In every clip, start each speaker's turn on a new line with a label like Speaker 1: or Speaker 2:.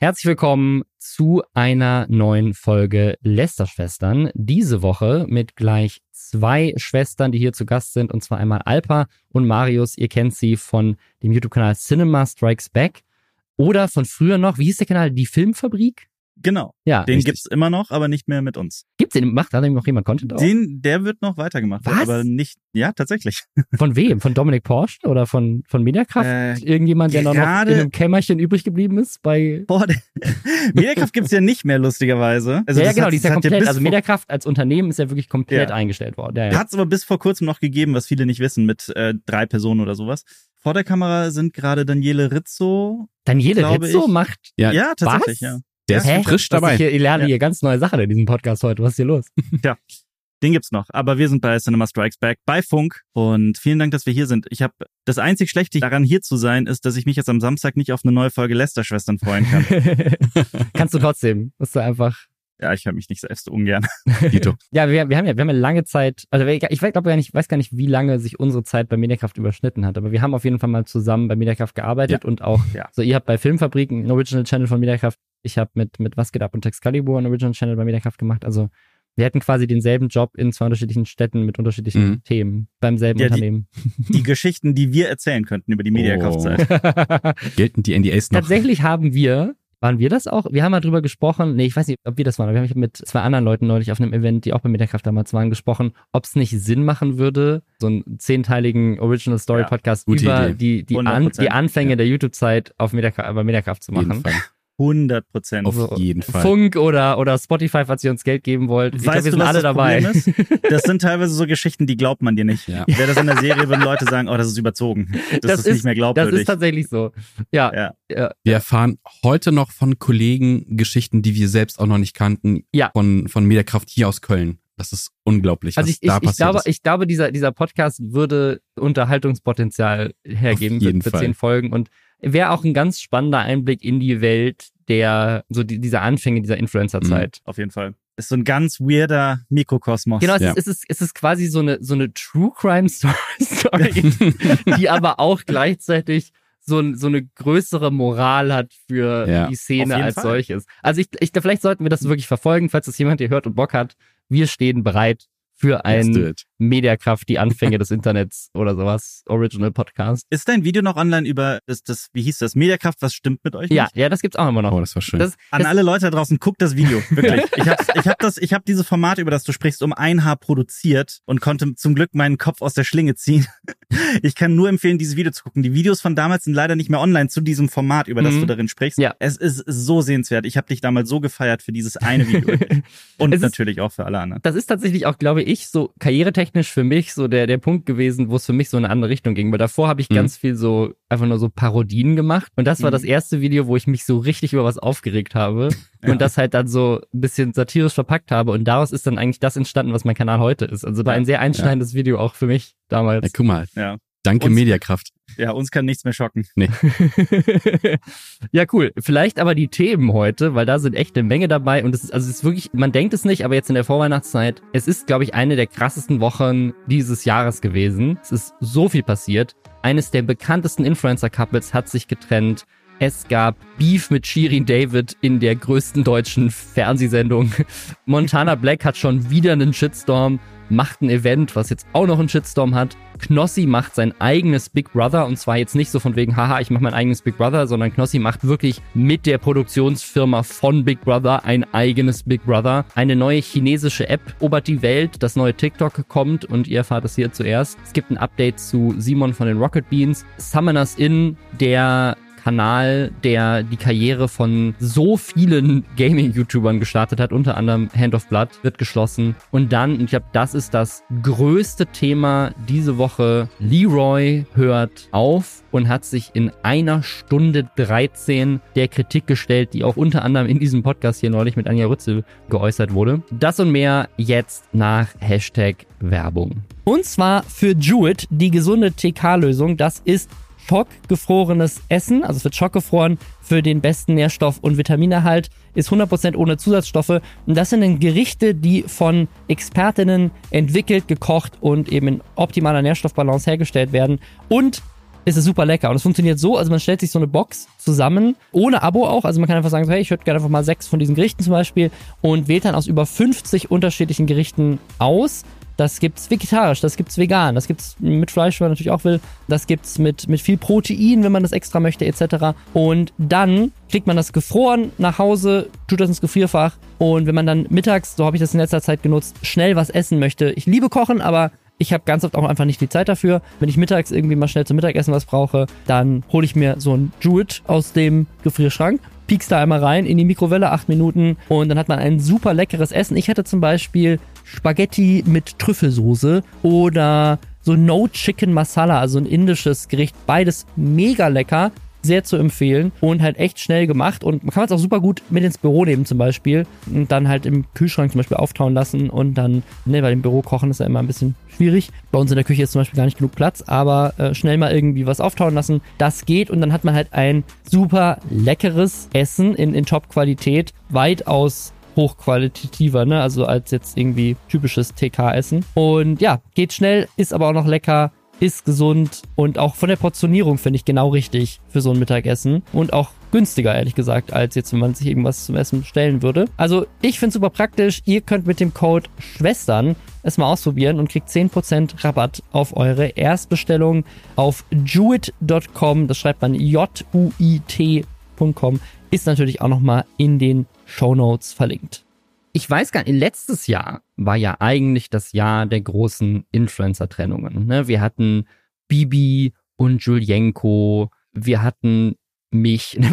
Speaker 1: Herzlich willkommen zu einer neuen Folge Lästerschwestern. Diese Woche mit gleich zwei Schwestern, die hier zu Gast sind, und zwar einmal Alpa und Marius. Ihr kennt sie von dem YouTube-Kanal Cinema Strikes Back oder von früher noch, wie hieß der Kanal? Die Filmfabrik?
Speaker 2: Genau.
Speaker 1: Ja,
Speaker 2: Den
Speaker 1: richtig.
Speaker 2: gibt's immer noch, aber nicht mehr mit uns.
Speaker 1: Gibt's den? Macht da noch jemand Content drauf?
Speaker 2: Den, der wird noch weitergemacht,
Speaker 1: Was?
Speaker 2: aber nicht, ja, tatsächlich.
Speaker 1: Von wem? Von Dominik Porsche oder von, von Mediakraft?
Speaker 2: Äh,
Speaker 1: Irgendjemand, der noch in einem Kämmerchen übrig geblieben ist bei.
Speaker 2: Boah, der, Mediakraft gibt's ja nicht mehr, lustigerweise. Also
Speaker 1: ja, ja, genau,
Speaker 2: hat-
Speaker 1: die ist ja komplett,
Speaker 2: bis
Speaker 1: also Mediakraft als Unternehmen ist ja wirklich komplett
Speaker 2: Ja.
Speaker 1: eingestellt worden. Ja, ja.
Speaker 2: Hat's aber bis vor kurzem noch gegeben, was viele nicht wissen, mit äh, drei Personen oder sowas. Vor der Kamera sind gerade Daniele Rizzo.
Speaker 1: Daniele
Speaker 2: glaube
Speaker 1: Rizzo
Speaker 2: ich.
Speaker 1: macht.
Speaker 3: Ja,
Speaker 2: Ja, tatsächlich,
Speaker 1: Was?
Speaker 2: ja.
Speaker 3: Der ist
Speaker 1: Hä?
Speaker 3: frisch dabei.
Speaker 1: Ich, hier, ich lerne
Speaker 2: Ja.
Speaker 1: hier ganz neue Sachen in diesem Podcast heute. Was ist hier los?
Speaker 2: Den gibt's noch. Aber wir sind bei Cinema Strikes Back bei Funk und vielen Dank, dass wir hier sind. Ich habe das einzig Schlechte daran hier zu sein, ist, dass ich mich jetzt am Samstag nicht auf eine neue Folge Lester-Schwestern freuen kann.
Speaker 1: Kannst du trotzdem. Musst du einfach.
Speaker 2: ja, ich höre mich nicht selbst ungern.
Speaker 3: Dito.
Speaker 1: Ja, wir, wir haben ja, wir haben ja lange Zeit, also ich glaube gar nicht, weiß gar nicht, wie lange sich unsere Zeit bei Mediakraft überschnitten hat, aber wir haben auf jeden Fall mal zusammen bei Mediakraft gearbeitet und auch,
Speaker 2: Ja.
Speaker 1: so ihr habt bei Filmfabriken Original Channel von Mediakraft, ich habe mit, mit Was geht ab und Texcalibur einen Original Channel bei Mediakraft gemacht, also wir hätten quasi denselben Job in zwei unterschiedlichen Städten mit unterschiedlichen
Speaker 3: Mhm.
Speaker 1: Themen beim selben
Speaker 2: Ja, die-
Speaker 1: Unternehmen.
Speaker 2: Die Geschichten, die wir erzählen könnten über die Mediakraft-Zeit.
Speaker 3: Gelten die NDAs noch?
Speaker 1: Tatsächlich haben wir, waren wir das auch? Wir haben mal drüber gesprochen, nee, ich weiß nicht, ob wir das waren, aber wir haben mit zwei anderen Leuten neulich auf einem Event, die auch bei Mediakraft damals waren, gesprochen, ob es nicht Sinn machen würde, so einen zehnteiligen Original Story Podcast
Speaker 3: gute
Speaker 1: über
Speaker 3: Idee.
Speaker 1: die, die, an,
Speaker 2: 100%,
Speaker 1: die Anfänge
Speaker 3: ja.
Speaker 1: der YouTube-Zeit auf Mediakraft, bei Mediakraft zu machen.
Speaker 3: Fall.
Speaker 2: 100 Prozent.
Speaker 3: Auf jeden Fall.
Speaker 1: Funk oder, oder Spotify, falls ihr uns Geld geben wollt. Ich glaube,
Speaker 2: Weißt
Speaker 1: wir
Speaker 2: du,
Speaker 1: sind
Speaker 2: was
Speaker 1: alle
Speaker 2: das
Speaker 1: dabei.
Speaker 2: Ist? Das sind teilweise so Geschichten, die glaubt man dir nicht.
Speaker 3: Ja.
Speaker 2: Wäre das in der Serie, würden Leute sagen, oh, das ist überzogen. Das, ist, nicht mehr
Speaker 1: Das
Speaker 2: glaubwürdig.
Speaker 1: ist tatsächlich so. Ja,
Speaker 2: Ja.
Speaker 1: ja.
Speaker 3: Wir erfahren heute noch von Kollegen Geschichten, die wir selbst auch noch nicht kannten,
Speaker 1: Ja.
Speaker 3: von, von Mediakraft hier aus Köln. Das ist unglaublich,
Speaker 1: Also
Speaker 3: was
Speaker 1: ich, ich,
Speaker 3: da
Speaker 1: ich
Speaker 3: passiert
Speaker 1: glaube,
Speaker 3: ist.
Speaker 1: ich glaube, dieser, dieser Podcast würde Unterhaltungspotenzial hergeben für, zehn Folgen und wäre auch ein ganz spannender Einblick in die Welt der, so die, dieser Anfänge dieser Influencer-Zeit.
Speaker 2: Auf jeden Fall. Ist so ein ganz weirder Mikrokosmos.
Speaker 1: Genau, es,
Speaker 3: Ja.
Speaker 1: ist, es, ist, es ist quasi so eine, so eine True Crime Story, Story die aber auch gleichzeitig so, ein, so eine größere Moral hat für
Speaker 3: Ja.
Speaker 1: die Szene als
Speaker 2: Fall.
Speaker 1: solches. Also ich, ich, vielleicht sollten wir das wirklich verfolgen, falls das jemand hier hört und Bock hat. Wir stehen bereit für ein. Mediakraft, die Anfänge des Internets oder sowas, Original Podcast.
Speaker 2: Ist dein Video noch online über das, das wie hieß das, Mediakraft, was stimmt mit euch
Speaker 1: Ja,
Speaker 2: nicht?
Speaker 1: ja, das gibt's auch immer noch.
Speaker 3: Oh, das war schön.
Speaker 1: Das,
Speaker 2: An
Speaker 1: das,
Speaker 2: alle Leute da draußen, guckt das Video, wirklich. Ich habe ich hab das, ich habe dieses Format, über das du sprichst, um ein Haar produziert und konnte zum Glück meinen Kopf aus der Schlinge ziehen. Ich kann nur empfehlen, dieses Video zu gucken. Die Videos von damals sind leider nicht mehr online zu diesem Format, über das
Speaker 1: Mhm.
Speaker 2: du darin sprichst.
Speaker 1: Ja.
Speaker 2: Es ist so sehenswert. Ich habe dich damals so gefeiert für dieses eine Video. Und
Speaker 1: Es ist-
Speaker 2: natürlich auch für alle anderen.
Speaker 1: das ist tatsächlich auch, glaube ich, so karrieretechnisch für mich so der, der Punkt gewesen, wo es für mich so in eine andere Richtung ging. Weil davor habe ich
Speaker 3: Mhm.
Speaker 1: ganz viel so, einfach nur so Parodien gemacht. Und das war
Speaker 2: Mhm.
Speaker 1: das erste Video, wo ich mich so richtig über was aufgeregt habe.
Speaker 2: Ja.
Speaker 1: Und das halt dann so ein bisschen satirisch verpackt habe. Und daraus ist dann eigentlich das entstanden, was mein Kanal heute ist. Also war
Speaker 2: Ja.
Speaker 1: ein sehr einschneidendes Video auch für mich
Speaker 3: Ja,
Speaker 1: damals.
Speaker 3: guck mal.
Speaker 2: Ja.
Speaker 3: Danke
Speaker 2: Uns-
Speaker 3: Mediakraft.
Speaker 2: Ja, uns kann nichts mehr schocken.
Speaker 1: ja, cool. Vielleicht aber die Themen heute, weil da sind echt eine Menge dabei und es ist, also es ist wirklich, man denkt es nicht, aber jetzt in der Vorweihnachtszeit, es ist, glaube ich, eine der krassesten Wochen dieses Jahres gewesen. Es ist so viel passiert. Eines der bekanntesten Influencer-Couples hat sich getrennt. Es gab Beef mit Shirin David in der größten deutschen Fernsehsendung. Montana Black hat schon wieder einen Shitstorm, macht ein Event, was jetzt auch noch einen Shitstorm hat. Knossi macht sein eigenes Big Brother und zwar jetzt nicht so von wegen, haha, ich mache mein eigenes Big Brother, sondern Knossi macht wirklich mit der Produktionsfirma von Big Brother ein eigenes Big Brother. Eine neue chinesische App obert die Welt, das neue TikTok kommt und ihr erfahrt es hier zuerst. Es gibt ein Update zu Simon von den Rocket Beans. Summoners In, der Kanal, der die Karriere von so vielen Gaming-YouTubern gestartet hat, unter anderem Hand of Blood, wird geschlossen. Und dann, und ich glaube, das ist das größte Thema diese Woche, Leroy hört auf und hat sich in einer Stunde 13 der Kritik gestellt, die auch unter anderem in diesem Podcast hier neulich mit Anja Rützel geäußert wurde. Das und mehr jetzt nach Hashtag Werbung. Und zwar für Jewett, die gesunde TK-Lösung. Das ist schockgefrorenes Essen, also es wird schockgefroren für den besten Nährstoff- und Vitaminehalt, ist 100% ohne Zusatzstoffe. Und das sind dann Gerichte, die von Expertinnen entwickelt, gekocht und eben in optimaler Nährstoffbalance hergestellt werden. Und ist es super lecker. Und es funktioniert so, also man stellt sich so eine Box zusammen, ohne Abo auch. Also man kann einfach sagen, so, hey, ich würde gerne einfach mal sechs von diesen Gerichten zum Beispiel und wählt dann aus über 50 unterschiedlichen Gerichten aus. Das gibt's vegetarisch, das gibt's vegan, das gibt's mit Fleisch, wenn man natürlich auch will. Das gibt's mit, mit viel Protein, wenn man das extra möchte, etc. Und dann kriegt man das gefroren nach Hause, tut das ins Gefrierfach. Und wenn man dann mittags, so habe ich das in letzter Zeit genutzt, schnell was essen möchte. Ich liebe Kochen, aber ich habe ganz oft auch einfach nicht die Zeit dafür. Wenn ich mittags irgendwie mal schnell zum Mittagessen was brauche, dann hole ich mir so ein Jewett aus dem Gefrierschrank piekst da einmal rein in die Mikrowelle, acht Minuten und dann hat man ein super leckeres Essen. Ich hatte zum Beispiel Spaghetti mit Trüffelsoße oder so No Chicken Masala, also ein indisches Gericht. Beides mega lecker sehr zu empfehlen und halt echt schnell gemacht und man kann es auch super gut mit ins Büro nehmen zum Beispiel und dann halt im Kühlschrank zum Beispiel auftauen lassen und dann, ne, bei dem Büro kochen ist ja immer ein bisschen schwierig. Bei uns in der Küche ist zum Beispiel gar nicht genug Platz, aber äh, schnell mal irgendwie was auftauen lassen, das geht und dann hat man halt ein super leckeres Essen in, in Top-Qualität, weitaus hochqualitativer, ne? Also als jetzt irgendwie typisches TK-Essen. Und ja, geht schnell, ist aber auch noch lecker, ist gesund und auch von der Portionierung finde ich genau richtig für so ein Mittagessen und auch günstiger, ehrlich gesagt, als jetzt, wenn man sich irgendwas zum Essen bestellen würde. Also ich finde es super praktisch. Ihr könnt mit dem Code Schwestern es mal ausprobieren und kriegt 10% Rabatt auf eure Erstbestellung auf juit.com. Das schreibt man J-U-I-T.com. Ist natürlich auch nochmal in den Show Notes verlinkt ich weiß gar nicht, letztes Jahr war ja eigentlich das Jahr der großen Influencer-Trennungen. Ne? Wir hatten Bibi und Julienko, wir hatten mich. da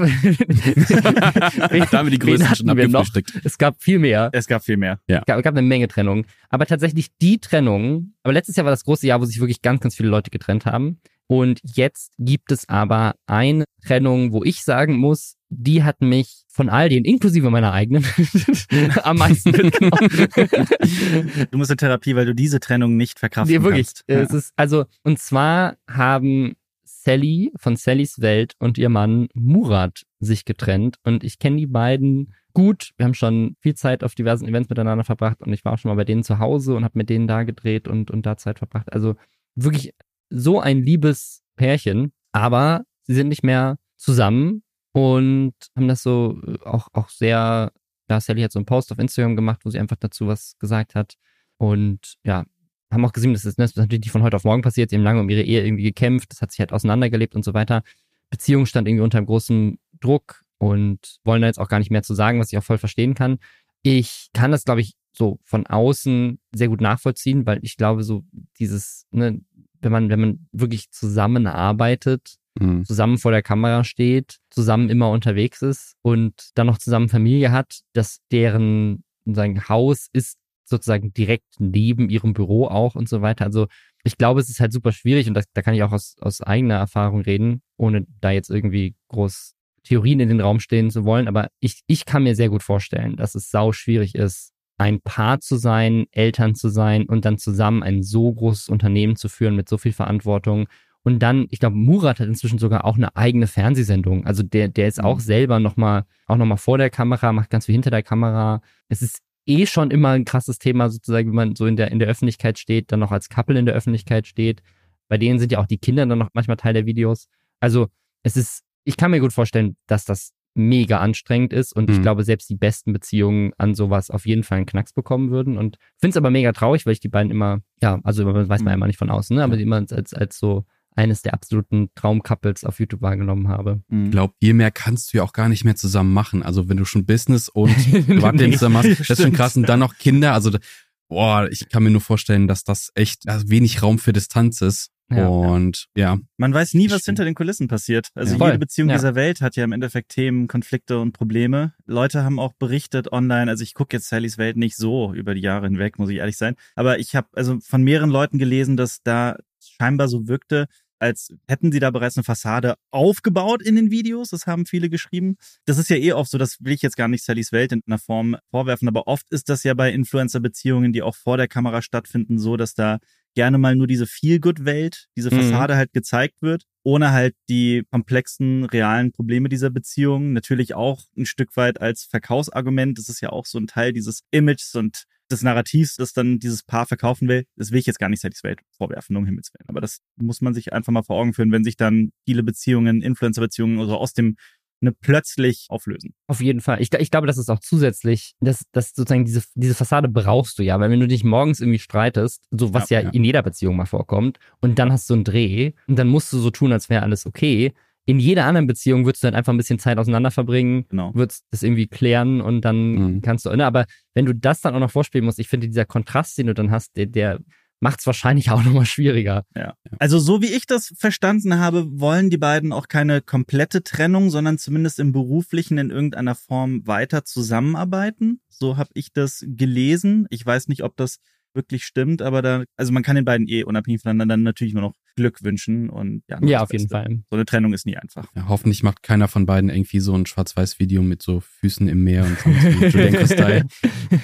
Speaker 3: haben wir die Größen schon abgefrühstückt.
Speaker 1: Es gab viel mehr.
Speaker 2: Es gab viel mehr.
Speaker 1: Ja. Es gab, es gab eine Menge Trennungen. Aber tatsächlich die Trennung, aber letztes Jahr war das große Jahr, wo sich wirklich ganz, ganz viele Leute getrennt haben. Und jetzt gibt es aber eine Trennung, wo ich sagen muss, die hat mich von all denen, inklusive meiner eigenen, am meisten mitgenommen.
Speaker 2: du musst in Therapie, weil du diese Trennung nicht verkraften nee, wirklich. kannst.
Speaker 1: Ja. Es ist, also, und zwar haben Sally von Sallys Welt und ihr Mann Murat sich getrennt und ich kenne die beiden gut. Wir haben schon viel Zeit auf diversen Events miteinander verbracht und ich war auch schon mal bei denen zu Hause und habe mit denen da gedreht und, und da Zeit verbracht. Also wirklich so ein liebes Pärchen, aber sie sind nicht mehr zusammen und haben das so äh, auch, auch sehr, ja, Sally hat so einen Post auf Instagram gemacht, wo sie einfach dazu was gesagt hat und ja, haben auch gesehen, das ist, das ist natürlich nicht von heute auf morgen passiert, sie haben lange um ihre Ehe irgendwie gekämpft, das hat sich halt auseinandergelebt und so weiter. Beziehung stand irgendwie unter einem großen Druck und wollen da jetzt auch gar nicht mehr zu sagen, was ich auch voll verstehen kann. Ich kann das, glaube ich, so von außen sehr gut nachvollziehen, weil ich glaube, so dieses, ne, wenn man, wenn man wirklich zusammenarbeitet, mhm. zusammen vor der Kamera steht, zusammen immer unterwegs ist und dann noch zusammen Familie hat, dass deren sein Haus ist sozusagen direkt neben ihrem Büro auch und so weiter. Also ich glaube, es ist halt super schwierig und das, da kann ich auch aus, aus eigener Erfahrung reden, ohne da jetzt irgendwie groß Theorien in den Raum stehen zu wollen. Aber ich, ich kann mir sehr gut vorstellen, dass es sau schwierig ist, ein Paar zu sein, Eltern zu sein und dann zusammen ein so großes Unternehmen zu führen mit so viel Verantwortung. Und dann, ich glaube, Murat hat inzwischen sogar auch eine eigene Fernsehsendung. Also der, der ist auch mhm. selber nochmal, auch nochmal vor der Kamera, macht ganz viel hinter der Kamera. Es ist eh schon immer ein krasses Thema, sozusagen, wenn man so in der, in der Öffentlichkeit steht, dann noch als Couple in der Öffentlichkeit steht. Bei denen sind ja auch die Kinder dann noch manchmal Teil der Videos. Also es ist, ich kann mir gut vorstellen, dass das mega anstrengend ist und mhm. ich glaube, selbst die besten Beziehungen an sowas auf jeden Fall einen Knacks bekommen würden und finde es aber mega traurig, weil ich die beiden immer, ja, also weiß man mhm. ja immer nicht von außen, ne? aber die immer als, als so eines der absoluten Traumcouples auf YouTube wahrgenommen habe.
Speaker 3: Ich glaube, viel mehr kannst du ja auch gar nicht mehr zusammen machen. Also wenn du schon Business und Privatleben zusammen machst, das ist schon krass. Und dann noch Kinder. Also boah, ich kann mir nur vorstellen, dass das echt also wenig Raum für Distanz ist. Ja, und ja. ja.
Speaker 2: Man weiß nie, was hinter den Kulissen passiert. Also ja. jede Beziehung ja. dieser Welt hat ja im Endeffekt Themen, Konflikte und Probleme. Leute haben auch berichtet online, also ich gucke jetzt Sallys Welt nicht so über die Jahre hinweg, muss ich ehrlich sein. Aber ich habe also von mehreren Leuten gelesen, dass da scheinbar so wirkte, als hätten sie da bereits eine Fassade aufgebaut in den Videos. Das haben viele geschrieben. Das ist ja eh oft so, das will ich jetzt gar nicht Sallys Welt in einer Form vorwerfen, aber oft ist das ja bei Influencer-Beziehungen, die auch vor der Kamera stattfinden, so, dass da gerne mal nur diese Feel-Good-Welt, diese mhm. Fassade mhm. halt gezeigt wird, ohne halt die komplexen, realen Probleme dieser Beziehung. Natürlich auch ein Stück weit als Verkaufsargument. Das ist ja auch so ein Teil dieses Images und des Narrativs, das dann dieses Paar verkaufen will, das will ich jetzt gar nicht Wade vorwerfen, um Himmels Willen. Aber das muss man sich einfach mal vor Augen führen, wenn sich dann viele Beziehungen, Influencer-Beziehungen oder aus dem eine plötzlich auflösen.
Speaker 1: Auf jeden Fall. Ich, ich glaube, das ist auch zusätzlich, dass, dass sozusagen diese, diese Fassade brauchst du ja, weil wenn du dich morgens irgendwie streitest, so was ja, ja, ja. in jeder Beziehung mal vorkommt, und dann hast du einen Dreh und dann musst du so tun, als wäre alles okay. In jeder anderen Beziehung würdest du dann einfach ein bisschen Zeit auseinander verbringen, genau. würdest das irgendwie klären und dann mhm. kannst du, ne, aber wenn du das dann auch noch vorspielen musst, ich finde, dieser Kontrast, den du dann hast, der, der macht es wahrscheinlich auch nochmal schwieriger.
Speaker 2: Ja. Also so wie ich das verstanden habe, wollen die beiden auch keine komplette Trennung, sondern zumindest im beruflichen in irgendeiner Form weiter zusammenarbeiten. So habe ich das gelesen. Ich weiß nicht, ob das wirklich stimmt, aber da, also man kann den beiden eh unabhängig voneinander dann natürlich nur noch Glück wünschen und
Speaker 1: ja. Ja, auf jeden Fall.
Speaker 2: So eine Trennung ist nie einfach.
Speaker 3: Ja, hoffentlich macht keiner von beiden irgendwie so ein Schwarz-Weiß-Video mit so Füßen im Meer und so Judenko-Style.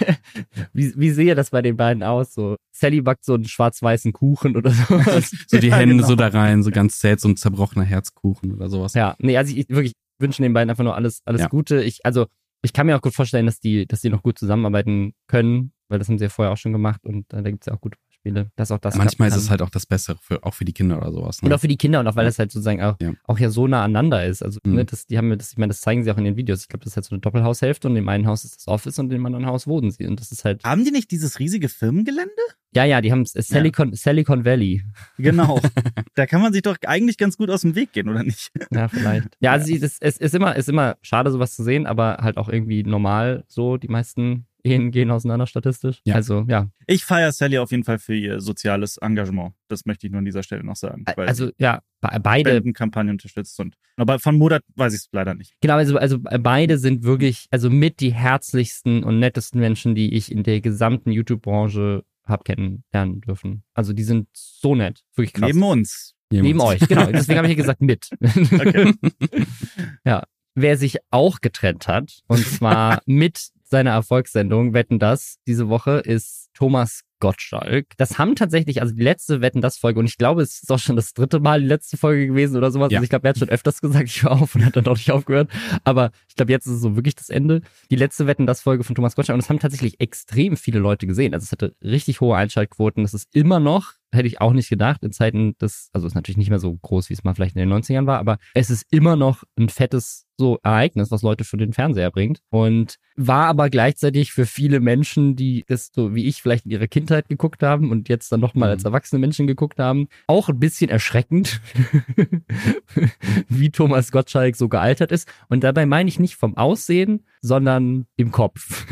Speaker 1: wie, wie sehe das bei den beiden aus? So, Sally backt so einen schwarz-weißen Kuchen oder so.
Speaker 3: so die Hände genau. so da rein, so ganz zäh, so ein zerbrochener Herzkuchen oder sowas.
Speaker 1: Ja, nee, also ich wirklich wünsche den beiden einfach nur alles, alles ja. Gute. Ich, also, ich kann mir auch gut vorstellen, dass die, dass die noch gut zusammenarbeiten können weil das haben sie ja vorher auch schon gemacht und äh, da gibt es ja auch gute Beispiele. Dass auch das
Speaker 3: Manchmal ist es halt auch das Bessere, für, auch für die Kinder oder sowas.
Speaker 1: Ne? Und auch für die Kinder und auch weil das halt sozusagen auch ja, auch ja so nah aneinander ist. Also, mhm. ne, das, die haben das, ich meine, das zeigen sie auch in den Videos. Ich glaube, das ist halt so eine Doppelhaushälfte und im einen Haus ist das Office und im anderen Haus wohnen sie. Und das ist halt.
Speaker 2: Haben die nicht dieses riesige Firmengelände?
Speaker 1: Ja, ja, die haben äh, Silicon, ja. Silicon Valley.
Speaker 2: Genau. da kann man sich doch eigentlich ganz gut aus dem Weg gehen, oder nicht?
Speaker 1: Ja, vielleicht. Ja, also es, es ist immer, ist immer schade, sowas zu sehen, aber halt auch irgendwie normal so. Die meisten Ehen gehen auseinander statistisch. Ja. Also, ja.
Speaker 2: Ich feiere Sally auf jeden Fall für ihr soziales Engagement. Das möchte ich nur an dieser Stelle noch sagen.
Speaker 1: also, ja, beide.
Speaker 2: Kampagne unterstützt und, aber von Mudat weiß ich es leider nicht.
Speaker 1: Genau, also, also beide sind wirklich, also mit die herzlichsten und nettesten Menschen, die ich in der gesamten YouTube-Branche habe kennenlernen dürfen. Also, die sind so nett. Wirklich krass.
Speaker 2: Neben uns.
Speaker 1: Neben, Neben euch, genau. Deswegen habe ich ja gesagt mit. Okay. ja. Wer sich auch getrennt hat, und zwar mit seiner Erfolgssendung Wetten das diese Woche ist Thomas Gottschalk. Das haben tatsächlich, also die letzte Wetten das Folge, und ich glaube, es ist auch schon das dritte Mal die letzte Folge gewesen oder sowas. Ja. Also ich glaube, er hat schon öfters gesagt, ich höre auf und hat dann auch nicht aufgehört. Aber ich glaube, jetzt ist es so wirklich das Ende. Die letzte Wetten das Folge von Thomas Gottschalk. Und es haben tatsächlich extrem viele Leute gesehen. Also es hatte richtig hohe Einschaltquoten. Das ist immer noch hätte ich auch nicht gedacht in Zeiten des, also ist natürlich nicht mehr so groß, wie es mal vielleicht in den 90ern war, aber es ist immer noch ein fettes so Ereignis, was Leute für den Fernseher bringt. Und war aber gleichzeitig für viele Menschen, die das so wie ich vielleicht in ihrer Kindheit geguckt haben und jetzt dann nochmal mhm. als erwachsene Menschen geguckt haben, auch ein bisschen erschreckend, wie Thomas Gottschalk so gealtert ist. Und dabei meine ich nicht vom Aussehen, sondern im Kopf.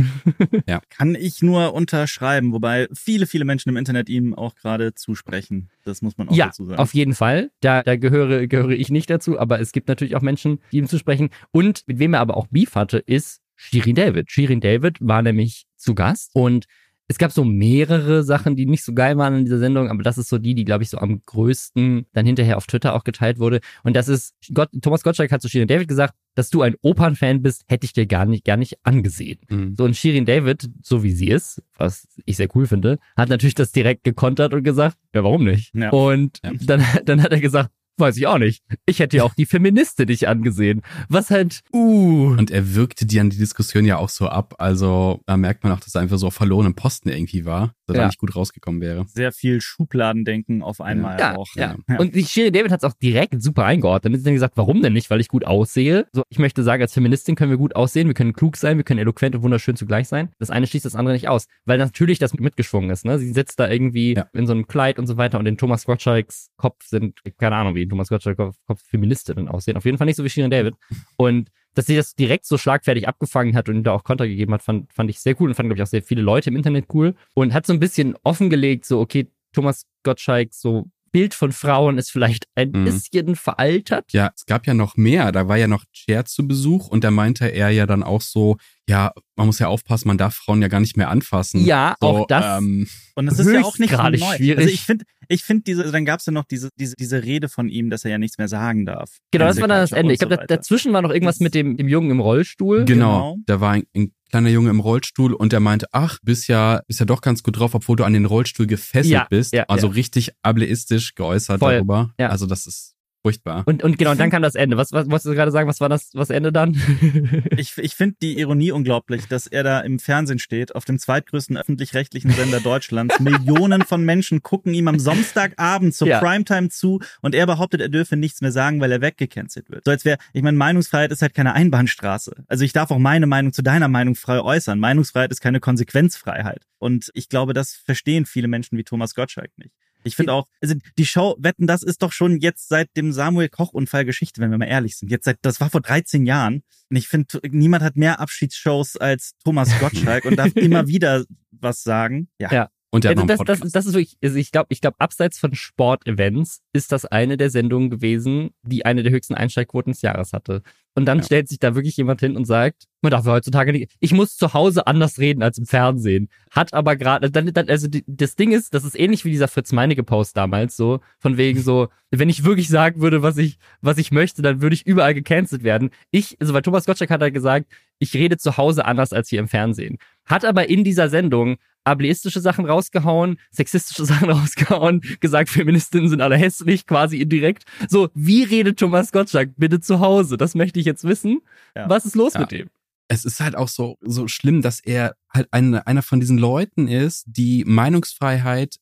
Speaker 2: ja. Kann ich nur unterschreiben, wobei viele, viele Menschen im Internet ihm auch gerade zusprechen. Das muss man auch
Speaker 1: ja,
Speaker 2: dazu sagen.
Speaker 1: Auf jeden Fall. Da, da gehöre, gehöre ich nicht dazu, aber es gibt natürlich auch Menschen, die ihm zusprechen. Und mit wem er aber auch Beef hatte, ist Shirin David. Shirin David war nämlich zu Gast und es gab so mehrere Sachen, die nicht so geil waren in dieser Sendung, aber das ist so die, die, glaube ich, so am größten dann hinterher auf Twitter auch geteilt wurde. Und das ist, Gott, Thomas Gottschalk hat zu Shirin David gesagt, dass du ein Opernfan bist, hätte ich dir gar nicht, gar nicht angesehen. Mhm. So, und Shirin David, so wie sie ist, was ich sehr cool finde, hat natürlich das direkt gekontert und gesagt, ja, warum nicht? Ja. Und ja. Dann, dann hat er gesagt, Weiß ich auch nicht. Ich hätte ja auch die Feministin nicht angesehen. Was halt, uh.
Speaker 3: Und er wirkte die an die Diskussion ja auch so ab. Also da merkt man auch, dass er einfach so auf verlorenen Posten irgendwie war, dass ja. er nicht gut rausgekommen wäre.
Speaker 2: Sehr viel Schubladendenken auf einmal
Speaker 1: ja.
Speaker 2: auch.
Speaker 1: Ja. ja. Und die Sherry David hat es auch direkt super eingeordnet. Damit sie dann gesagt, warum denn nicht? Weil ich gut aussehe. So, ich möchte sagen, als Feministin können wir gut aussehen, wir können klug sein, wir können eloquent und wunderschön zugleich sein. Das eine schließt das andere nicht aus. Weil natürlich das mitgeschwungen ist. Ne? Sie sitzt da irgendwie in so einem Kleid und so weiter und in Thomas Gottschalks Kopf sind, keine Ahnung, wie Thomas Gottschalk Feministinnen aussehen. Auf jeden Fall nicht so wie Shirin David. Und dass sie das direkt so schlagfertig abgefangen hat und da auch Konter gegeben hat, fand, fand ich sehr cool und fand, glaube ich, auch sehr viele Leute im Internet cool. Und hat so ein bisschen offengelegt, so, okay, Thomas Gottschalk, so Bild von Frauen ist vielleicht ein mhm. bisschen veraltert.
Speaker 3: Ja, es gab ja noch mehr. Da war ja noch Cher zu Besuch und da meinte er ja dann auch so, ja, man muss ja aufpassen, man darf Frauen ja gar nicht mehr anfassen.
Speaker 1: Ja, so, auch das. Ähm,
Speaker 2: und das ist ja auch nicht gerade schwierig. Also ich finde, ich finde diese, also dann gab es ja noch diese, diese, diese Rede von ihm, dass er ja nichts mehr sagen darf.
Speaker 1: Genau, das war dann das Ende. Ich glaube, so dazwischen war noch irgendwas mit dem, dem Jungen im Rollstuhl.
Speaker 3: Genau, genau. da war ein, ein kleiner Junge im Rollstuhl und der meinte, ach, bist ja, bist ja doch ganz gut drauf, obwohl du an den Rollstuhl gefesselt ja, bist. Ja, also ja. richtig ableistisch geäußert Voll. darüber. Also das ist Furchtbar.
Speaker 1: Und, und genau, und dann kam das Ende. Was, was wolltest du gerade sagen? Was war das, was Ende dann?
Speaker 2: ich ich finde die Ironie unglaublich, dass er da im Fernsehen steht, auf dem zweitgrößten öffentlich-rechtlichen Sender Deutschlands. Millionen von Menschen gucken ihm am Samstagabend zur ja. Primetime zu und er behauptet, er dürfe nichts mehr sagen, weil er weggecancelt wird. So als wäre, ich meine, Meinungsfreiheit ist halt keine Einbahnstraße. Also ich darf auch meine Meinung zu deiner Meinung frei äußern. Meinungsfreiheit ist keine Konsequenzfreiheit. Und ich glaube, das verstehen viele Menschen wie Thomas Gottschalk nicht. Ich finde auch, also die Show Wetten, das ist doch schon jetzt seit dem Samuel Koch Unfall Geschichte, wenn wir mal ehrlich sind. Jetzt seit, das war vor 13 Jahren. Und ich finde, niemand hat mehr Abschiedsshows als Thomas Gottschalk und darf immer wieder was sagen.
Speaker 1: Ja. ja. Und der also das, das, das ist wirklich, also ich glaube, ich glaube, abseits von Sportevents ist das eine der Sendungen gewesen, die eine der höchsten Einsteigquoten des Jahres hatte. Und dann ja. stellt sich da wirklich jemand hin und sagt, man darf ja heutzutage nicht, ich muss zu Hause anders reden als im Fernsehen. Hat aber gerade, dann, dann, also die, das Ding ist, das ist ähnlich wie dieser Fritz Meinecke Post damals, so, von wegen so, wenn ich wirklich sagen würde, was ich, was ich möchte, dann würde ich überall gecancelt werden. Ich, also weil Thomas Gottschalk hat halt gesagt, ich rede zu Hause anders als hier im Fernsehen. Hat aber in dieser Sendung ableistische Sachen rausgehauen, sexistische Sachen rausgehauen, gesagt, Feministinnen sind alle hässlich, quasi indirekt. So, wie redet Thomas Gottschalk bitte zu Hause? Das möchte ich jetzt wissen. Ja. Was ist los ja. mit dem?
Speaker 3: Es ist halt auch so, so schlimm, dass er halt eine, einer von diesen Leuten ist, die Meinungsfreiheit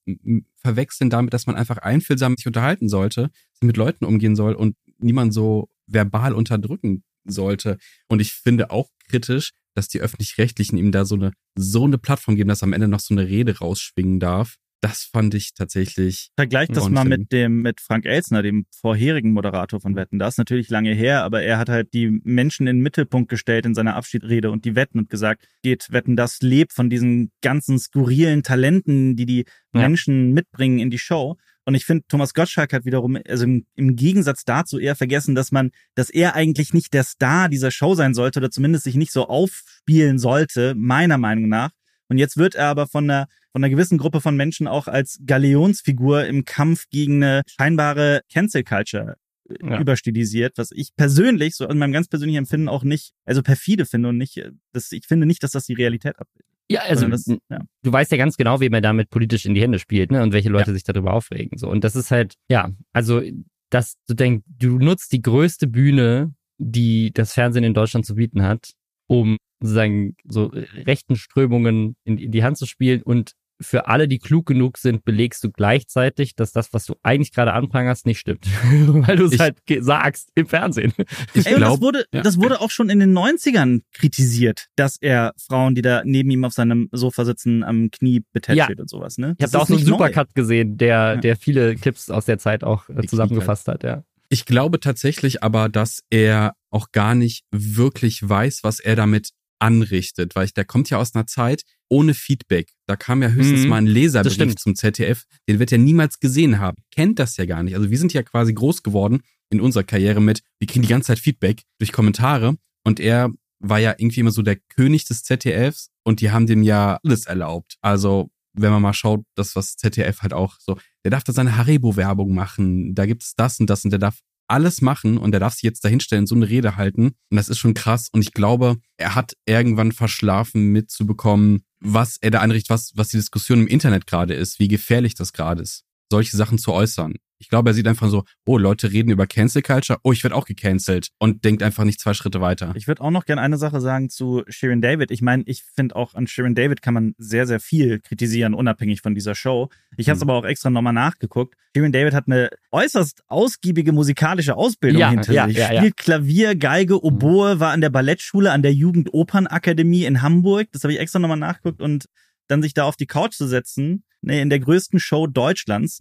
Speaker 3: verwechseln damit, dass man einfach einfühlsam sich unterhalten sollte, mit Leuten umgehen soll und niemand so verbal unterdrücken sollte. Und ich finde auch kritisch, dass die öffentlich-rechtlichen ihm da so eine, so eine Plattform geben, dass am Ende noch so eine Rede rausschwingen darf. Das fand ich tatsächlich.
Speaker 2: Vergleich das mal mit dem, mit Frank Elsner, dem vorherigen Moderator von Wetten. Das ist natürlich lange her, aber er hat halt die Menschen in den Mittelpunkt gestellt in seiner Abschiedsrede und die Wetten und gesagt, geht Wetten, das lebt von diesen ganzen skurrilen Talenten, die die ja. Menschen mitbringen in die Show. Und ich finde, Thomas Gottschalk hat wiederum, also im, im, Gegensatz dazu eher vergessen, dass man, dass er eigentlich nicht der Star dieser Show sein sollte oder zumindest sich nicht so aufspielen sollte, meiner Meinung nach. Und jetzt wird er aber von einer, von einer gewissen Gruppe von Menschen auch als Galeonsfigur im Kampf gegen eine scheinbare Cancel Culture äh, ja. überstilisiert, was ich persönlich, so in meinem ganz persönlichen Empfinden auch nicht, also perfide finde und nicht, das, ich finde nicht, dass das die Realität abbildet.
Speaker 1: Ja, also das, ja. du weißt ja ganz genau, wie man damit politisch in die Hände spielt, ne? Und welche Leute ja. sich darüber aufregen. So. Und das ist halt, ja, also, dass du denkst, du nutzt die größte Bühne, die das Fernsehen in Deutschland zu bieten hat, um sozusagen so rechten Strömungen in, in die Hand zu spielen und für alle, die klug genug sind, belegst du gleichzeitig, dass das, was du eigentlich gerade anprangerst, nicht stimmt. Weil du es halt sagst im Fernsehen.
Speaker 2: Ich Ey, glaub, das wurde, ja. das wurde auch schon in den 90ern kritisiert, dass er Frauen, die da neben ihm auf seinem Sofa sitzen, am Knie betätschelt ja. und sowas, ne?
Speaker 1: Ich habe da auch so einen Supercut gesehen, der, ja. der viele Clips aus der Zeit auch äh, zusammengefasst hat, ja.
Speaker 3: Ich glaube tatsächlich aber, dass er auch gar nicht wirklich weiß, was er damit anrichtet, weil ich, der kommt ja aus einer Zeit ohne Feedback. Da kam ja höchstens mhm, mal ein Leserbrief zum ZDF, den wird er niemals gesehen haben. Kennt das ja gar nicht. Also wir sind ja quasi groß geworden in unserer Karriere mit, wir kriegen die ganze Zeit Feedback durch Kommentare und er war ja irgendwie immer so der König des ZDFs und die haben dem ja alles erlaubt. Also wenn man mal schaut, das was ZDF halt auch so, der darf da seine Haribo-Werbung machen, da gibt es das und das und der darf alles machen und er darf sich jetzt dahinstellen, so eine Rede halten. Und das ist schon krass. Und ich glaube, er hat irgendwann verschlafen mitzubekommen, was er da anrichtet, was, was die Diskussion im Internet gerade ist, wie gefährlich das gerade ist, solche Sachen zu äußern. Ich glaube, er sieht einfach so, oh, Leute reden über Cancel Culture, oh, ich werde auch gecancelt und denkt einfach nicht zwei Schritte weiter.
Speaker 2: Ich würde auch noch gerne eine Sache sagen zu Sharon David. Ich meine, ich finde auch an Sharon David kann man sehr, sehr viel kritisieren, unabhängig von dieser Show. Ich habe es mhm. aber auch extra nochmal nachgeguckt. Sharon David hat eine äußerst ausgiebige musikalische Ausbildung ja, hinter ja, sich. Ja, Spielt Klavier, Geige, mhm. Oboe, war an der Ballettschule, an der Jugendopernakademie in Hamburg. Das habe ich extra nochmal nachgeguckt und dann sich da auf die Couch zu setzen nee, in der größten Show Deutschlands.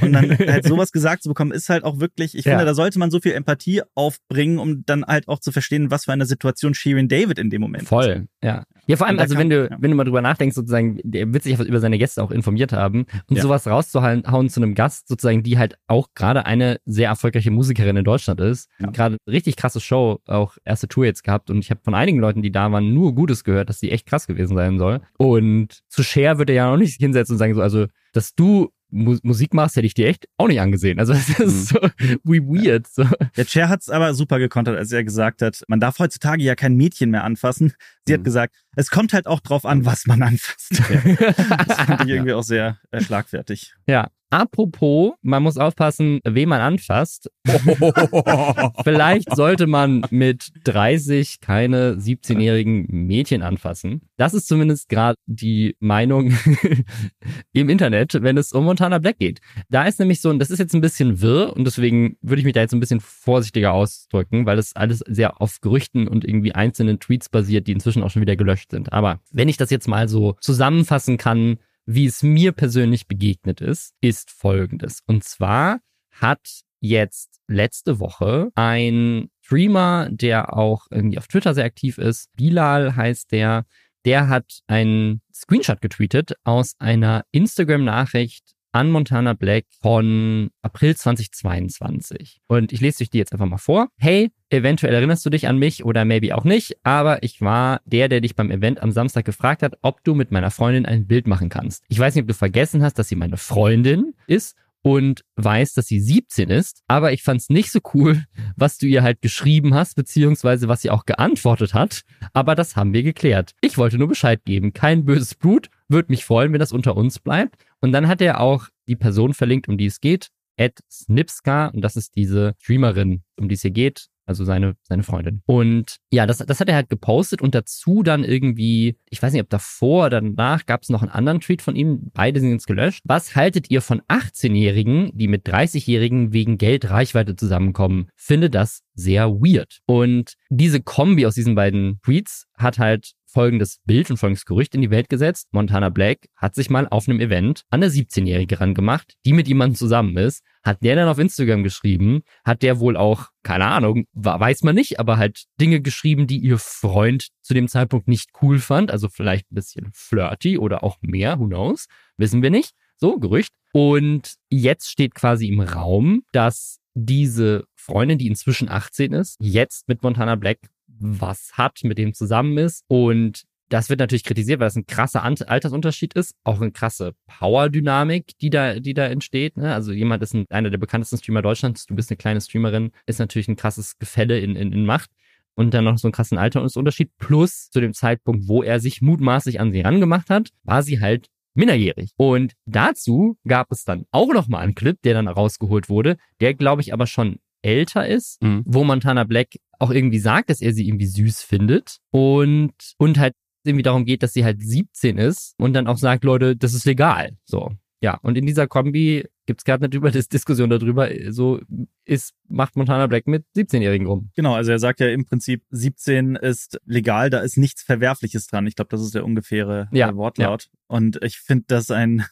Speaker 2: Und dann halt sowas gesagt zu bekommen, ist halt auch wirklich, ich ja. finde, da sollte man so viel Empathie aufbringen, um dann halt auch zu verstehen, was für eine Situation Shirin David in dem Moment
Speaker 1: Voll, ist. ja. Ja, vor allem, also kann, wenn du, ja. wenn du mal drüber nachdenkst, sozusagen, der wird sich über seine Gäste auch informiert haben und ja. sowas rauszuhauen zu einem Gast, sozusagen, die halt auch gerade eine sehr erfolgreiche Musikerin in Deutschland ist. Ja. Gerade richtig krasse Show, auch erste Tour jetzt gehabt und ich habe von einigen Leuten, die da waren, nur Gutes gehört, dass die echt krass gewesen sein soll. Und zu Cher wird er ja noch nicht hinsetzen und sagen so, also, dass du Mu Musik machst, hätte ich dir echt auch nicht angesehen. Also das ist mhm. so wie weird. So.
Speaker 2: Der Chair hat es aber super gekontert, als er gesagt hat, man darf heutzutage ja kein Mädchen mehr anfassen. Sie mhm. hat gesagt, es kommt halt auch drauf an, was man anfasst. das fand ich irgendwie auch sehr äh, schlagfertig.
Speaker 1: Ja, Apropos, man muss aufpassen, wen man anfasst. Vielleicht sollte man mit 30 keine 17-jährigen Mädchen anfassen. Das ist zumindest gerade die Meinung im Internet, wenn es um Montana Black geht. Da ist nämlich so, und das ist jetzt ein bisschen wirr und deswegen würde ich mich da jetzt ein bisschen vorsichtiger ausdrücken, weil das alles sehr auf Gerüchten und irgendwie einzelnen Tweets basiert, die inzwischen auch schon wieder gelöscht sind. Aber wenn ich das jetzt mal so zusammenfassen kann, wie es mir persönlich begegnet ist, ist folgendes. Und zwar hat jetzt letzte Woche ein Streamer, der auch irgendwie auf Twitter sehr aktiv ist, Bilal heißt der, der hat einen Screenshot getweetet aus einer Instagram-Nachricht an Montana Black von April 2022. Und ich lese euch die jetzt einfach mal vor. Hey, eventuell erinnerst du dich an mich oder maybe auch nicht, aber ich war der, der dich beim Event am Samstag gefragt hat, ob du mit meiner Freundin ein Bild machen kannst. Ich weiß nicht, ob du vergessen hast, dass sie meine Freundin ist und weiß, dass sie 17 ist, aber ich fand's nicht so cool, was du ihr halt geschrieben hast, beziehungsweise was sie auch geantwortet hat, aber das haben wir geklärt. Ich wollte nur Bescheid geben, kein böses Blut, würde mich freuen, wenn das unter uns bleibt. Und dann hat er auch die Person verlinkt, um die es geht, Ed Snipska, und das ist diese Streamerin, um die es hier geht, also seine, seine Freundin. Und ja, das, das hat er halt gepostet und dazu dann irgendwie, ich weiß nicht, ob davor oder danach gab es noch einen anderen Tweet von ihm, beide sind jetzt gelöscht. Was haltet ihr von 18-Jährigen, die mit 30-Jährigen wegen Geld Reichweite zusammenkommen? Finde das sehr weird. Und diese Kombi aus diesen beiden Tweets hat halt folgendes Bild und folgendes Gerücht in die Welt gesetzt. Montana Black hat sich mal auf einem Event an eine 17-Jährige rangemacht, die mit jemandem zusammen ist, hat der dann auf Instagram geschrieben, hat der wohl auch, keine Ahnung, weiß man nicht, aber halt Dinge geschrieben, die ihr Freund zu dem Zeitpunkt nicht cool fand, also vielleicht ein bisschen flirty oder auch mehr, who knows, wissen wir nicht. So, Gerücht. Und jetzt steht quasi im Raum, dass diese Freundin, die inzwischen 18 ist, jetzt mit Montana Black was hat, mit dem zusammen ist. Und das wird natürlich kritisiert, weil es ein krasser Altersunterschied ist, auch eine krasse Power-Dynamik, die da, die da entsteht. Ne? Also jemand ist ein, einer der bekanntesten Streamer Deutschlands, du bist eine kleine Streamerin, ist natürlich ein krasses Gefälle in, in, in Macht und dann noch so einen krassen Altersunterschied. Plus zu dem Zeitpunkt, wo er sich mutmaßlich an sie rangemacht hat, war sie halt minderjährig. Und dazu gab es dann auch noch mal einen Clip, der dann rausgeholt wurde, der glaube ich aber schon älter ist, mhm. wo Montana Black auch irgendwie sagt, dass er sie irgendwie süß findet und, und halt irgendwie darum geht, dass sie halt 17 ist und dann auch sagt, Leute, das ist legal. So. Ja, und in dieser Kombi gibt es gerade eine Diskussion darüber, so ist, macht Montana Black mit 17-Jährigen rum.
Speaker 2: Genau, also er sagt ja im Prinzip, 17 ist legal, da ist nichts Verwerfliches dran. Ich glaube, das ist der ungefähre ja, Wortlaut. Ja. Und ich finde das ein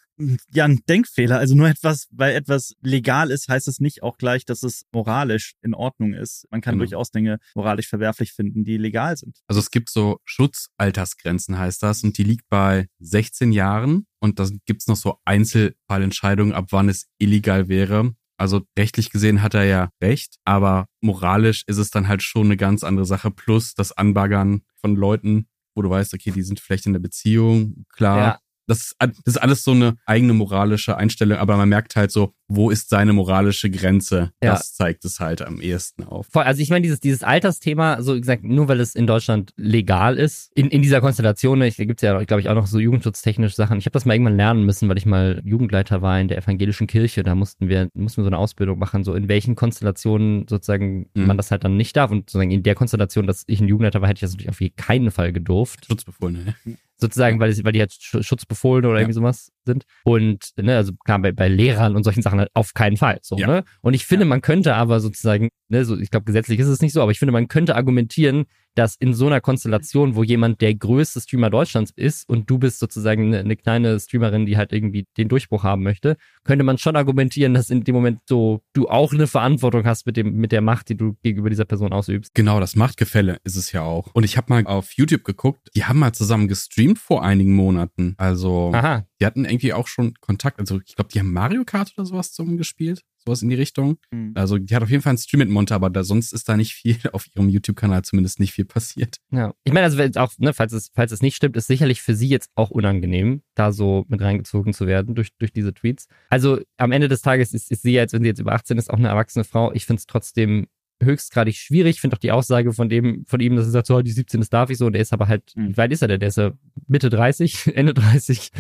Speaker 2: ja ein Denkfehler. Also nur etwas, weil etwas legal ist, heißt es nicht auch gleich, dass es moralisch in Ordnung ist. Man kann genau. durchaus Dinge moralisch verwerflich finden, die legal sind.
Speaker 3: Also es gibt so Schutzaltersgrenzen, heißt das, und die liegt bei 16 Jahren. Und da gibt's noch so Einzelfallentscheidungen, ab wann es illegal wäre. Also rechtlich gesehen hat er ja recht, aber moralisch ist es dann halt schon eine ganz andere Sache. Plus das Anbaggern von Leuten, wo du weißt, okay, die sind vielleicht in der Beziehung, klar. Ja das, das ist alles so eine eigene moralische Einstellung, aber man merkt halt so, wo ist seine moralische Grenze? Ja. Das zeigt es halt am ehesten auf.
Speaker 1: Voll, also ich meine, dieses, dieses Altersthema, so gesagt, nur weil es in Deutschland legal ist, in, in dieser Konstellation, da gibt es ja, glaube ich, auch noch so jugendschutztechnische Sachen. Ich habe das mal irgendwann lernen müssen, weil ich mal Jugendleiter war in der evangelischen Kirche. Da mussten wir, mussten wir so eine Ausbildung machen, so in welchen Konstellationen sozusagen mhm. man das halt dann nicht darf. Und sozusagen in der Konstellation, dass ich ein Jugendleiter war, hätte ich das natürlich auf keinen Fall gedurft.
Speaker 3: Schutzbefohlene, ne?
Speaker 1: Sozusagen, weil, weil die halt Schutzbefohlene oder ja. irgendwie sowas sind. Und, ne, also klar, bei, bei Lehrern und solchen Sachen halt auf keinen Fall. So, ja. ne? Und ich finde, ja. man könnte aber sozusagen, ne, so, ich glaube, gesetzlich ist es nicht so, aber ich finde, man könnte argumentieren, dass in so einer Konstellation, wo jemand der größte Streamer Deutschlands ist und du bist sozusagen eine, eine, kleine Streamerin, die halt irgendwie den Durchbruch haben möchte, könnte man schon argumentieren, dass in dem Moment so du auch eine Verantwortung hast mit dem mit der Macht, die du gegenüber dieser Person ausübst.
Speaker 3: Genau, das Machtgefälle ist es ja auch. Und ich habe mal auf YouTube geguckt, die haben mal zusammen gestreamt vor einigen Monaten. Also Aha. die hatten irgendwie auch schon Kontakt. Also ich glaube, die haben Mario Kart oder sowas zusammen gespielt sowas in die Richtung. Mhm. Also die hat auf jeden Fall einen Stream mit Monte, aber da, sonst ist da nicht viel auf ihrem YouTube-Kanal zumindest nicht viel passiert.
Speaker 1: Ja, ich meine, also auch, ne, falls es, falls es nicht stimmt, ist sicherlich für sie jetzt auch unangenehm, da so mit reingezogen zu werden durch, durch diese Tweets. Also am Ende des Tages ist, ist sie, als wenn sie jetzt über 18 ist, auch eine erwachsene Frau. Ich finde es trotzdem höchstgradig schwierig. Ich finde auch die Aussage von dem, von ihm, dass er sagt, so, die 17, das darf ich so. Und der ist aber halt,
Speaker 2: Mhm.
Speaker 1: wie weit ist er denn? Der ist ja Mitte 30, Ende 30.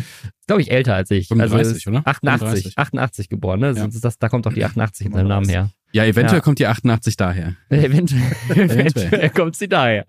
Speaker 1: Glaube ich älter als ich.
Speaker 3: 35,
Speaker 1: also
Speaker 3: oder?
Speaker 1: 88,
Speaker 3: 35.
Speaker 1: 88 geboren, ne?
Speaker 3: Ja.
Speaker 1: Das, das, da kommt auch die 88 in seinem Namen her.
Speaker 3: Ja, eventuell
Speaker 1: Ja.
Speaker 3: kommt die 88 daher.
Speaker 1: Eventuell.
Speaker 3: eventuell
Speaker 1: kommt sie daher.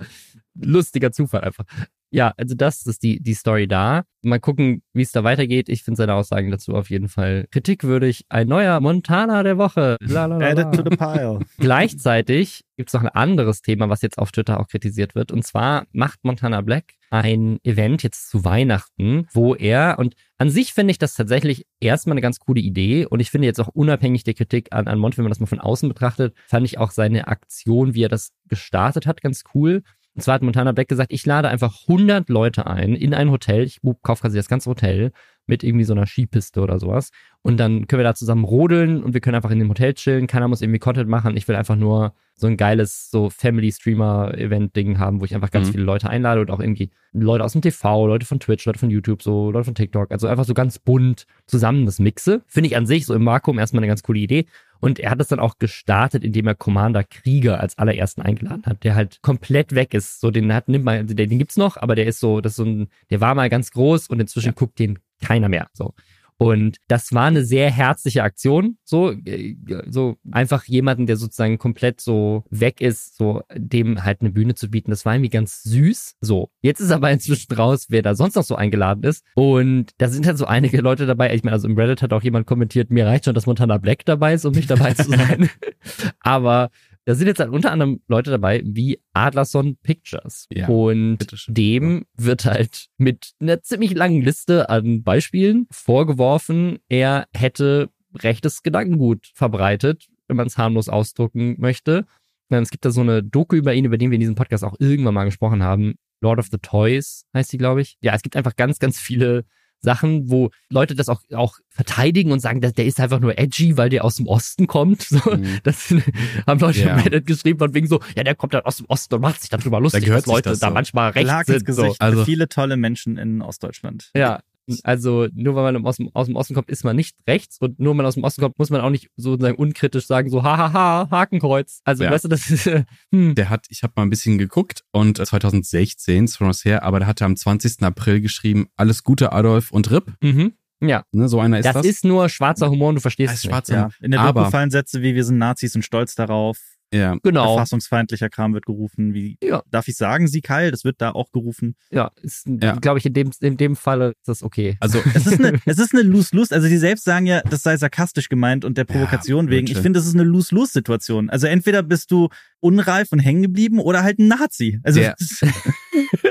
Speaker 1: Lustiger Zufall einfach. Ja, also das ist die, die Story da. Mal gucken, wie es da weitergeht. Ich finde seine Aussagen dazu auf jeden Fall kritikwürdig. Ein neuer Montana der Woche. La, la, la,
Speaker 2: Add
Speaker 1: la.
Speaker 2: it to the pile.
Speaker 1: Gleichzeitig gibt es noch ein anderes Thema, was jetzt auf Twitter auch kritisiert wird. Und zwar macht Montana Black ein Event jetzt zu Weihnachten, wo er, und an sich finde ich das tatsächlich erstmal eine ganz coole Idee. Und ich finde jetzt auch unabhängig der Kritik an, an Mont, wenn man das mal von außen betrachtet, fand ich auch seine Aktion, wie er das gestartet hat, ganz cool. Und zwar hat Montana Black gesagt, ich lade einfach 100 Leute ein in ein Hotel. Ich kaufe quasi das ganze Hotel mit irgendwie so einer Skipiste oder sowas. Und dann können wir da zusammen rodeln und wir können einfach in dem Hotel chillen. Keiner muss irgendwie Content machen. Ich will einfach nur so ein geiles so Family-Streamer-Event-Ding haben, wo ich einfach ganz
Speaker 3: Mhm.
Speaker 1: viele Leute einlade und auch irgendwie Leute aus dem TV, Leute von Twitch, Leute von YouTube, so Leute von TikTok. Also einfach so ganz bunt zusammen das mixe. Finde ich an sich so im Vakuum erstmal eine ganz coole Idee. Und er hat es dann auch gestartet, indem er Commander Krieger als allerersten eingeladen hat, der halt komplett weg ist. So, den hat, nimmt mal, den, den gibt's noch, aber der ist so, das ist so ein, der war mal ganz groß und inzwischen guckt den keiner mehr. So. Und das war eine sehr herzliche Aktion, so, äh, so einfach jemanden, der sozusagen komplett so weg ist, so dem halt eine Bühne zu bieten. Das war irgendwie ganz süß. So, jetzt ist aber inzwischen raus, wer da sonst noch so eingeladen ist. Und da sind halt so einige Leute dabei. Ich meine, also im Reddit hat auch jemand kommentiert, mir reicht schon, dass Montana Black dabei ist, um nicht dabei zu sein. aber da sind jetzt halt unter anderem Leute dabei wie Adlerson Pictures.
Speaker 3: Ja,
Speaker 1: und dem wird halt mit einer ziemlich langen Liste an Beispielen vorgeworfen, er hätte rechtes Gedankengut verbreitet, wenn man es harmlos ausdrücken möchte. Ähm, Es gibt da so eine Doku über ihn, über den wir in diesem Podcast auch irgendwann mal gesprochen haben. Lord of the Toys heißt die, glaube ich. Ja, es gibt einfach ganz, ganz viele Sachen, wo Leute das auch, auch verteidigen und sagen, dass der ist einfach nur edgy, weil der aus dem Osten kommt. So,
Speaker 3: Mhm.
Speaker 1: Das haben Leute
Speaker 3: Ja.
Speaker 1: im Reddit geschrieben von wegen so, ja, der kommt dann aus dem Osten und macht sich darüber lustig,
Speaker 3: gehört
Speaker 1: dass Leute
Speaker 3: das
Speaker 1: da
Speaker 3: so.
Speaker 1: manchmal rechts
Speaker 2: Schlag ins
Speaker 1: sind.
Speaker 2: Gesicht
Speaker 1: So.
Speaker 3: Also-
Speaker 2: für viele tolle Menschen in Ostdeutschland.
Speaker 1: Ja, also nur weil man aus dem, aus dem Osten kommt, ist man nicht rechts und nur weil man aus dem Osten kommt, muss man auch nicht sozusagen unkritisch sagen, so hahaha, Hakenkreuz. Also
Speaker 3: Ja.
Speaker 1: weißt du, das ist, äh, hm.
Speaker 3: Der hat, ich habe mal ein bisschen geguckt und äh, 2016, ist schon was her, aber der hatte am 20. April geschrieben, alles Gute Adolf und Rip.
Speaker 1: Mhm. Ja,
Speaker 3: Ne, so einer ist
Speaker 1: das,
Speaker 3: das.
Speaker 1: ist nur schwarzer Humor und du verstehst
Speaker 3: Das
Speaker 1: es
Speaker 3: ist
Speaker 1: nicht.
Speaker 3: schwarzer
Speaker 2: Ja, in der Doku fallen Sätze wie wir sind Nazis und stolz darauf.
Speaker 3: Ja.
Speaker 1: Genau.
Speaker 2: Verfassungsfeindlicher Kram wird gerufen. Wie
Speaker 1: Ja.
Speaker 2: darf ich sagen, Sieg Heil? Das wird da auch gerufen.
Speaker 1: Ja, ist,
Speaker 3: Ja.
Speaker 1: glaube ich, in dem, in dem Falle ist das okay.
Speaker 3: Also
Speaker 2: Es ist eine, es ist eine Lose-Lose. Also die selbst sagen ja, das sei sarkastisch gemeint und der Provokation
Speaker 3: Ja,
Speaker 2: wegen. Ich finde, das ist eine Lose-Lose-Situation. Also entweder bist du unreif und hängen geblieben oder halt ein Nazi. Also
Speaker 3: Der-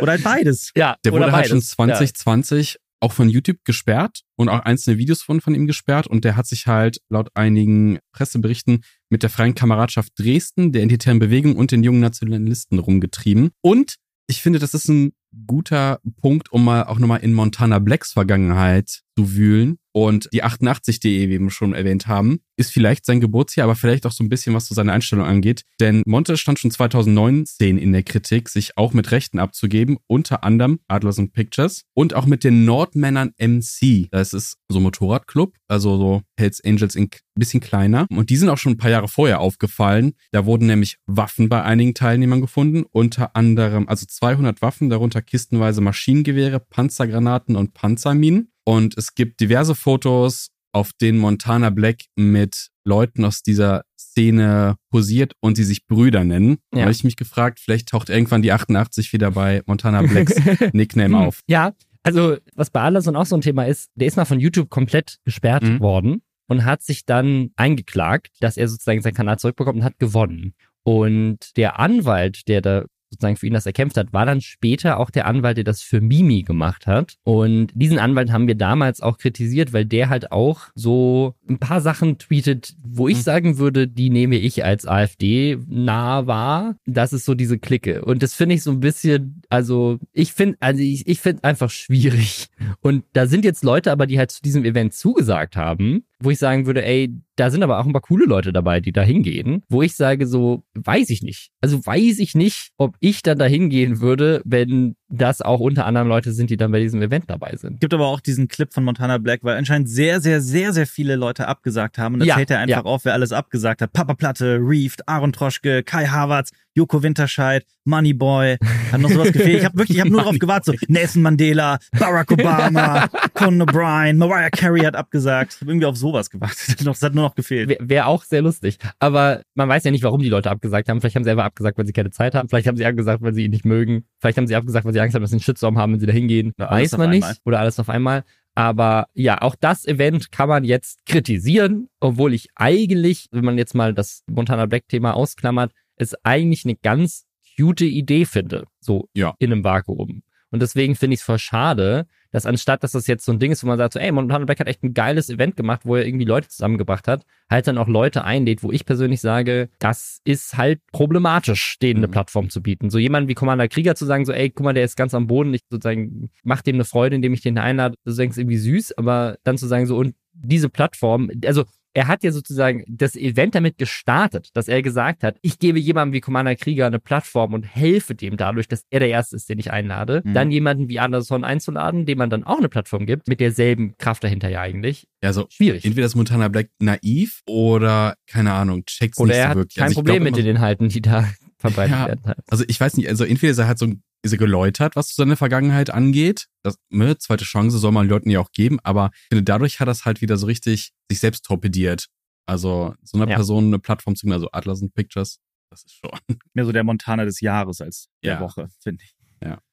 Speaker 2: oder halt beides.
Speaker 1: ja,
Speaker 3: der
Speaker 1: oder
Speaker 3: wurde halt schon
Speaker 1: beides.
Speaker 3: 2020 auch von YouTube gesperrt und auch einzelne Videos wurden von ihm gesperrt und der hat sich halt laut einigen Presseberichten mit der Freien Kameradschaft Dresden, der Identitären Bewegung und den jungen Nationalisten rumgetrieben. Und ich finde, das ist ein guter Punkt, um mal auch nochmal in Montana Blacks Vergangenheit zu wühlen. Und die 88.de, wie wir schon erwähnt haben, ist vielleicht sein Geburtsjahr, aber vielleicht auch so ein bisschen, was so seine Einstellung angeht. Denn Monte stand schon 2019 in der Kritik, sich auch mit Rechten abzugeben, unter anderem Adlers and Pictures und auch mit den Nordmännern MC. Das ist so ein Motorradclub, also so Hells Angels in bisschen kleiner. Und die sind auch schon ein paar Jahre vorher aufgefallen. Da wurden nämlich Waffen bei einigen Teilnehmern gefunden, unter anderem also 200 Waffen, darunter kistenweise Maschinengewehre, Panzergranaten und Panzerminen. Und es gibt diverse Fotos, auf denen Montana Black mit Leuten aus dieser Szene posiert und sie sich Brüder nennen.
Speaker 1: Ja.
Speaker 3: Da habe ich mich gefragt, vielleicht taucht irgendwann die 88 wieder bei Montana Blacks Nickname
Speaker 1: Hm.
Speaker 3: auf.
Speaker 1: Ja, also was bei Anderson auch so ein Thema ist, der ist mal von YouTube komplett gesperrt
Speaker 3: Mhm.
Speaker 1: worden und hat sich dann eingeklagt, dass er sozusagen seinen Kanal zurückbekommt und hat gewonnen. Und der Anwalt, der da sozusagen für ihn das erkämpft hat, war dann später auch der Anwalt, der das für Mimi gemacht hat. Und diesen Anwalt haben wir damals auch kritisiert, weil der halt auch so ein paar Sachen tweetet, wo ich
Speaker 3: Mhm.
Speaker 1: sagen würde, die nehme ich als AfD nah wahr. Das ist so diese Clique. Und das finde ich so ein bisschen, also ich finde, also ich, ich finde einfach schwierig. Und da sind jetzt Leute aber, die halt zu diesem Event zugesagt haben, wo ich sagen würde, ey, da sind aber auch ein paar coole Leute dabei, die da hingehen, wo ich sage so, weiß ich nicht. Also weiß ich nicht, ob ich dann da hingehen würde, wenn das auch unter anderem Leute sind, die dann bei diesem Event dabei sind.
Speaker 2: Gibt aber auch diesen Clip von Montana Black, weil anscheinend sehr, sehr, sehr, sehr viele Leute abgesagt haben. Und dann
Speaker 1: Ja,
Speaker 2: zählt er einfach
Speaker 1: ja.
Speaker 2: auf, wer alles abgesagt hat. Papa Platte, Reeft, Aaron Troschke, Kai Havertz, Joko Winterscheid, Moneyboy. Hat noch sowas gefehlt. Ich habe wirklich, ich habe nur darauf gewartet. So Nelson Mandela, Barack Obama, Conan O'Brien, Mariah Carey hat abgesagt. Ich habe irgendwie auf sowas gewartet. Das hat nur noch gefehlt.
Speaker 1: Wäre wär auch sehr lustig. Aber man weiß ja nicht, warum die Leute abgesagt haben. Vielleicht haben sie einfach abgesagt, weil sie keine Zeit haben. Vielleicht haben sie abgesagt, weil sie ihn nicht mögen. Vielleicht haben sie abgesagt, weil sie Angst haben, dass sie einen Shitstorm haben, wenn sie da hingehen. Weiß man nicht.
Speaker 2: einmal.
Speaker 1: Oder alles auf einmal. Aber ja, auch das Event kann man jetzt kritisieren, obwohl ich eigentlich, wenn man jetzt mal das Montana Black Thema ausklammert, es eigentlich eine ganz cute Idee finde. So
Speaker 3: Ja.
Speaker 1: in einem Vakuum. Und deswegen finde ich es voll schade, dass anstatt, dass das jetzt so ein Ding ist, wo man sagt, so, ey, Montana Black hat echt ein geiles Event gemacht, wo er irgendwie Leute zusammengebracht hat, halt dann auch Leute einlädt, wo ich persönlich sage, das ist halt problematisch, denen eine
Speaker 3: Mhm.
Speaker 1: Plattform zu bieten. So jemand wie Commander Krieger zu sagen, so, ey, guck mal, der ist ganz am Boden, ich sozusagen mach dem eine Freude, indem ich den einlade, du denkst irgendwie süß, aber dann zu sagen, so, und diese Plattform, also er hat ja sozusagen das Event damit gestartet, dass er gesagt hat, ich gebe jemandem wie Commander Krieger eine Plattform und helfe dem dadurch, dass er der Erste ist, den ich einlade.
Speaker 2: Mhm.
Speaker 1: Dann jemanden wie Anderson einzuladen, dem man dann auch eine Plattform gibt, mit derselben Kraft dahinter ja eigentlich.
Speaker 3: Also
Speaker 1: Schwierig.
Speaker 3: entweder ist Montana Black naiv oder, keine Ahnung, checkt's
Speaker 1: Oder
Speaker 3: nicht
Speaker 1: er
Speaker 3: so
Speaker 1: hat
Speaker 3: wirklich.
Speaker 1: kein
Speaker 3: Also
Speaker 1: Problem
Speaker 3: glaub
Speaker 1: mit den Inhalten, die da verbreitet
Speaker 3: Ja.
Speaker 1: werden. Halt.
Speaker 3: Also ich weiß nicht, also entweder ist er halt so ist er geläutert, was seine Vergangenheit angeht. Das, ne, zweite Chance soll man Leuten ja auch geben, aber ich finde, dadurch hat er es halt wieder so richtig sich selbst torpediert. Also so einer
Speaker 1: Ja.
Speaker 3: Person eine Plattform zu geben, also Atlas and Pictures, das ist schon.
Speaker 2: Mehr so der Montana des Jahres als der
Speaker 3: Ja.
Speaker 2: Woche, finde ich.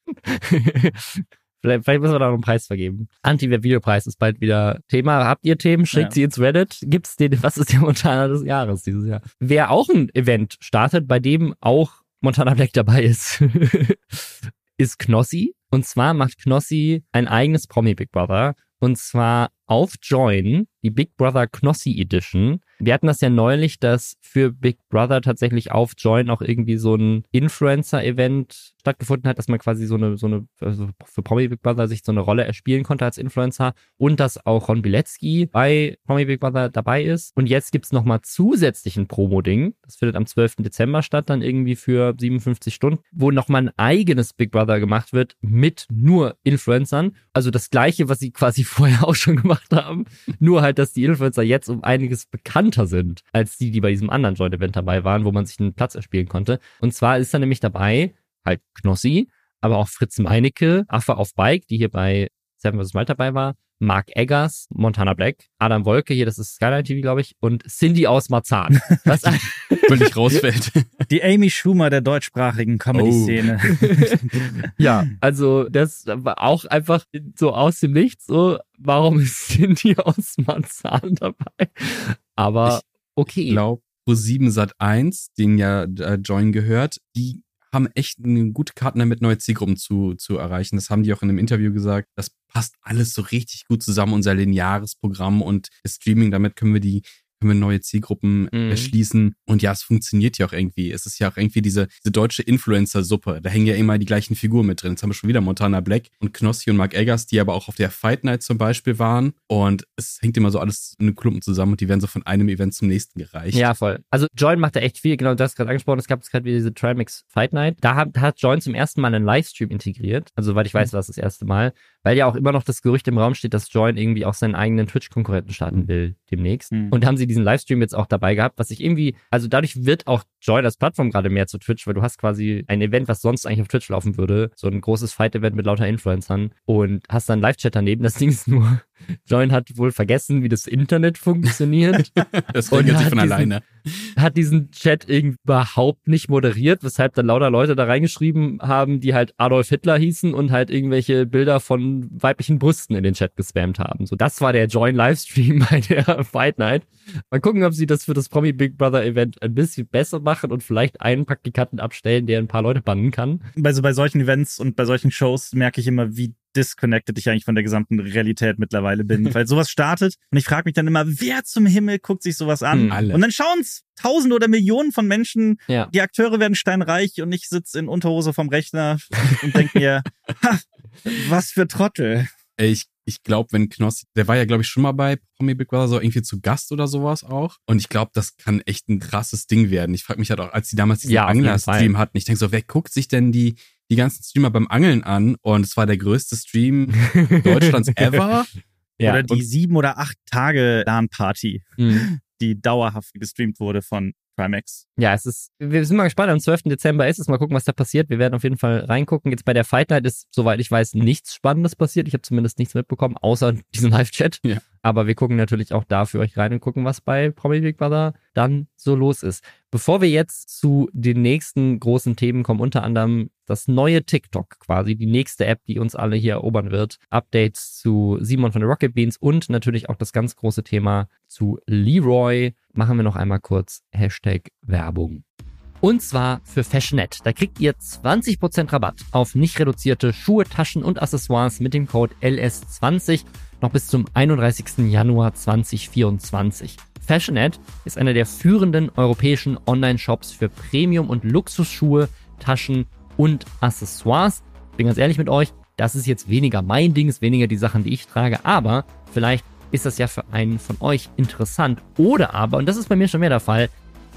Speaker 1: vielleicht, vielleicht müssen wir da noch einen Preis vergeben. Anti-Videopreis ist bald wieder Thema. Habt ihr Themen? Schickt
Speaker 2: Ja.
Speaker 1: sie ins Reddit. Gibt's den, was ist der Montana des Jahres dieses Jahr? Wer auch ein Event startet, bei dem auch Montana Black dabei ist, ist Knossi. Und zwar macht Knossi ein eigenes Promi Big Brother. Und zwar auf Join, die Big Brother Knossi Edition. Wir hatten das ja neulich, dass für Big Brother tatsächlich auf Join auch irgendwie so ein Influencer-Event stattgefunden hat, dass man quasi so eine, so eine, also für Promi Big Brother sich so eine Rolle erspielen konnte als Influencer und dass auch Ron Bilecki bei Promi Big Brother dabei ist. Und jetzt gibt's nochmal zusätzlichen Promo-Ding. Das findet am 12. Dezember statt, dann irgendwie für 57 Stunden, wo nochmal ein eigenes Big Brother gemacht wird mit nur Influencern. Also das gleiche, was sie quasi vorher auch schon gemacht haben. Nur halt, dass die Influencer jetzt um einiges bekannter sind, als die, die bei diesem anderen Joint-Event dabei waren, wo man sich einen Platz erspielen konnte. Und zwar ist da nämlich dabei halt Knossi, aber auch Fritz Meinecke, Affe auf Bike, die hier bei Seven vs. Wild dabei war, Mark Eggers, Montana Black, Adam Wolke, hier, das ist Skyline TV, glaube ich, und Cindy aus Marzahn. Was
Speaker 3: Völlig rausfällt.
Speaker 2: Die Amy Schumer der deutschsprachigen Comedy-Szene.
Speaker 1: ja, also das war auch einfach so aus dem Nichts, so, warum ist Cindy aus Marzahn dabei? Aber okay.
Speaker 3: Ich glaube, Pro7 Sat 1, den ja äh, Join gehört, die haben echt eine gute Karten damit, neue Zielgruppen zu, zu erreichen. Das haben die auch in einem Interview gesagt. Das passt alles so richtig gut zusammen, unser lineares Programm und das Streaming. Damit können wir die können wir neue Zielgruppen
Speaker 1: Mhm.
Speaker 3: erschließen. Und ja, es funktioniert ja auch irgendwie. Es ist ja auch irgendwie diese, diese deutsche Influencer-Suppe. Da hängen ja immer die gleichen Figuren mit drin. Jetzt haben wir schon wieder Montana Black und Knossi und Mark Eggers, die aber auch auf der Fight Night zum Beispiel waren. Und es hängt immer so alles in einen Klumpen zusammen und die werden so von einem Event zum nächsten gereicht.
Speaker 1: Ja, voll. Also Join macht da echt viel, genau, du hast gerade angesprochen, es gab jetzt gerade wieder diese Trimix Fight Night. Da hat, hat Join zum ersten Mal einen Livestream integriert. Also soweit ich weiß, war es das erste Mal. Weil ja auch immer noch das Gerücht im Raum steht, dass Join irgendwie auch seinen eigenen Twitch-Konkurrenten starten will demnächst.
Speaker 2: Mhm.
Speaker 1: Und da haben sie diesen Livestream jetzt auch dabei gehabt, was ich irgendwie, also dadurch wird auch Join als Plattform gerade mehr zu Twitch, weil du hast quasi ein Event, was sonst eigentlich auf Twitch laufen würde, so ein großes Fight-Event mit lauter Influencern und hast dann Live-Chat daneben. Das Ding ist nur, Join hat wohl vergessen, wie das Internet funktioniert
Speaker 3: Das regelt sich von
Speaker 1: diesen-
Speaker 3: alleine.
Speaker 1: hat diesen Chat irgendwie überhaupt nicht moderiert, weshalb dann lauter Leute da reingeschrieben haben, die halt Adolf Hitler hießen und halt irgendwelche Bilder von weiblichen Brüsten in den Chat gespammt haben. So, das war der Join-Livestream bei der Fight Night. Mal gucken, ob sie das für das Promi Big Brother Event ein bisschen besser machen und vielleicht einen Praktikanten abstellen, der ein paar Leute bannen kann.
Speaker 2: bei, so, bei solchen Events und bei solchen Shows merke ich immer, wie disconnected ich eigentlich von der gesamten Realität mittlerweile bin. Weil sowas startet und ich frage mich dann immer, wer zum Himmel guckt sich sowas an?
Speaker 1: Hm,
Speaker 3: alle.
Speaker 2: Und dann schauen's Tausende oder Millionen von Menschen.
Speaker 1: Ja.
Speaker 2: Die Akteure werden steinreich und ich sitze in Unterhose vom Rechner und denke mir, ha, was für Trottel.
Speaker 3: Ich, ich glaube, wenn Knossi, der war ja, glaube ich, schon mal bei Promi Big Brother, so irgendwie zu Gast oder sowas auch. Und ich glaube, das kann echt ein krasses Ding werden. Ich frage mich halt auch, als die damals diesen
Speaker 1: Ja,
Speaker 3: Angler-Stream hatten, ich denke so, wer guckt sich denn die, die ganzen Streamer beim Angeln an und es war der größte Stream Deutschlands ever.
Speaker 2: Ja, oder die sieben oder acht Tage LAN-Party, mhm. die dauerhaft gestreamt wurde von Trimax.
Speaker 1: Ja, es ist, wir sind mal gespannt. Am 12. Dezember ist es. Mal gucken, was da passiert. Wir werden auf jeden Fall reingucken. Jetzt bei der Fight Night ist, soweit ich weiß, nichts Spannendes passiert. Ich habe zumindest nichts mitbekommen, außer diesen Live-Chat. Ja. Aber wir gucken natürlich auch da für euch rein und gucken, was bei Promi Big Brother dann so los ist. Bevor wir jetzt zu den nächsten großen Themen kommen, unter anderem das neue TikTok quasi, die nächste App, die uns alle hier erobern wird, Updates zu Simon von den Rocket Beans und natürlich auch das ganz große Thema zu Leroy, machen wir noch einmal kurz Hashtag Werbung. Und zwar für Fashionet. Da kriegt ihr 20% Rabatt auf nicht reduzierte Schuhe, Taschen und Accessoires mit dem Code LS20 noch bis zum 31. Januar 2024. Fashionet ist einer der führenden europäischen Online-Shops für Premium- und Luxusschuhe, Taschen und Accessoires. Bin ganz ehrlich mit euch, das ist jetzt weniger mein Ding, ist weniger die Sachen, die ich trage, aber vielleicht ist das ja für einen von euch interessant. Oder aber, und das ist bei mir schon mehr der Fall,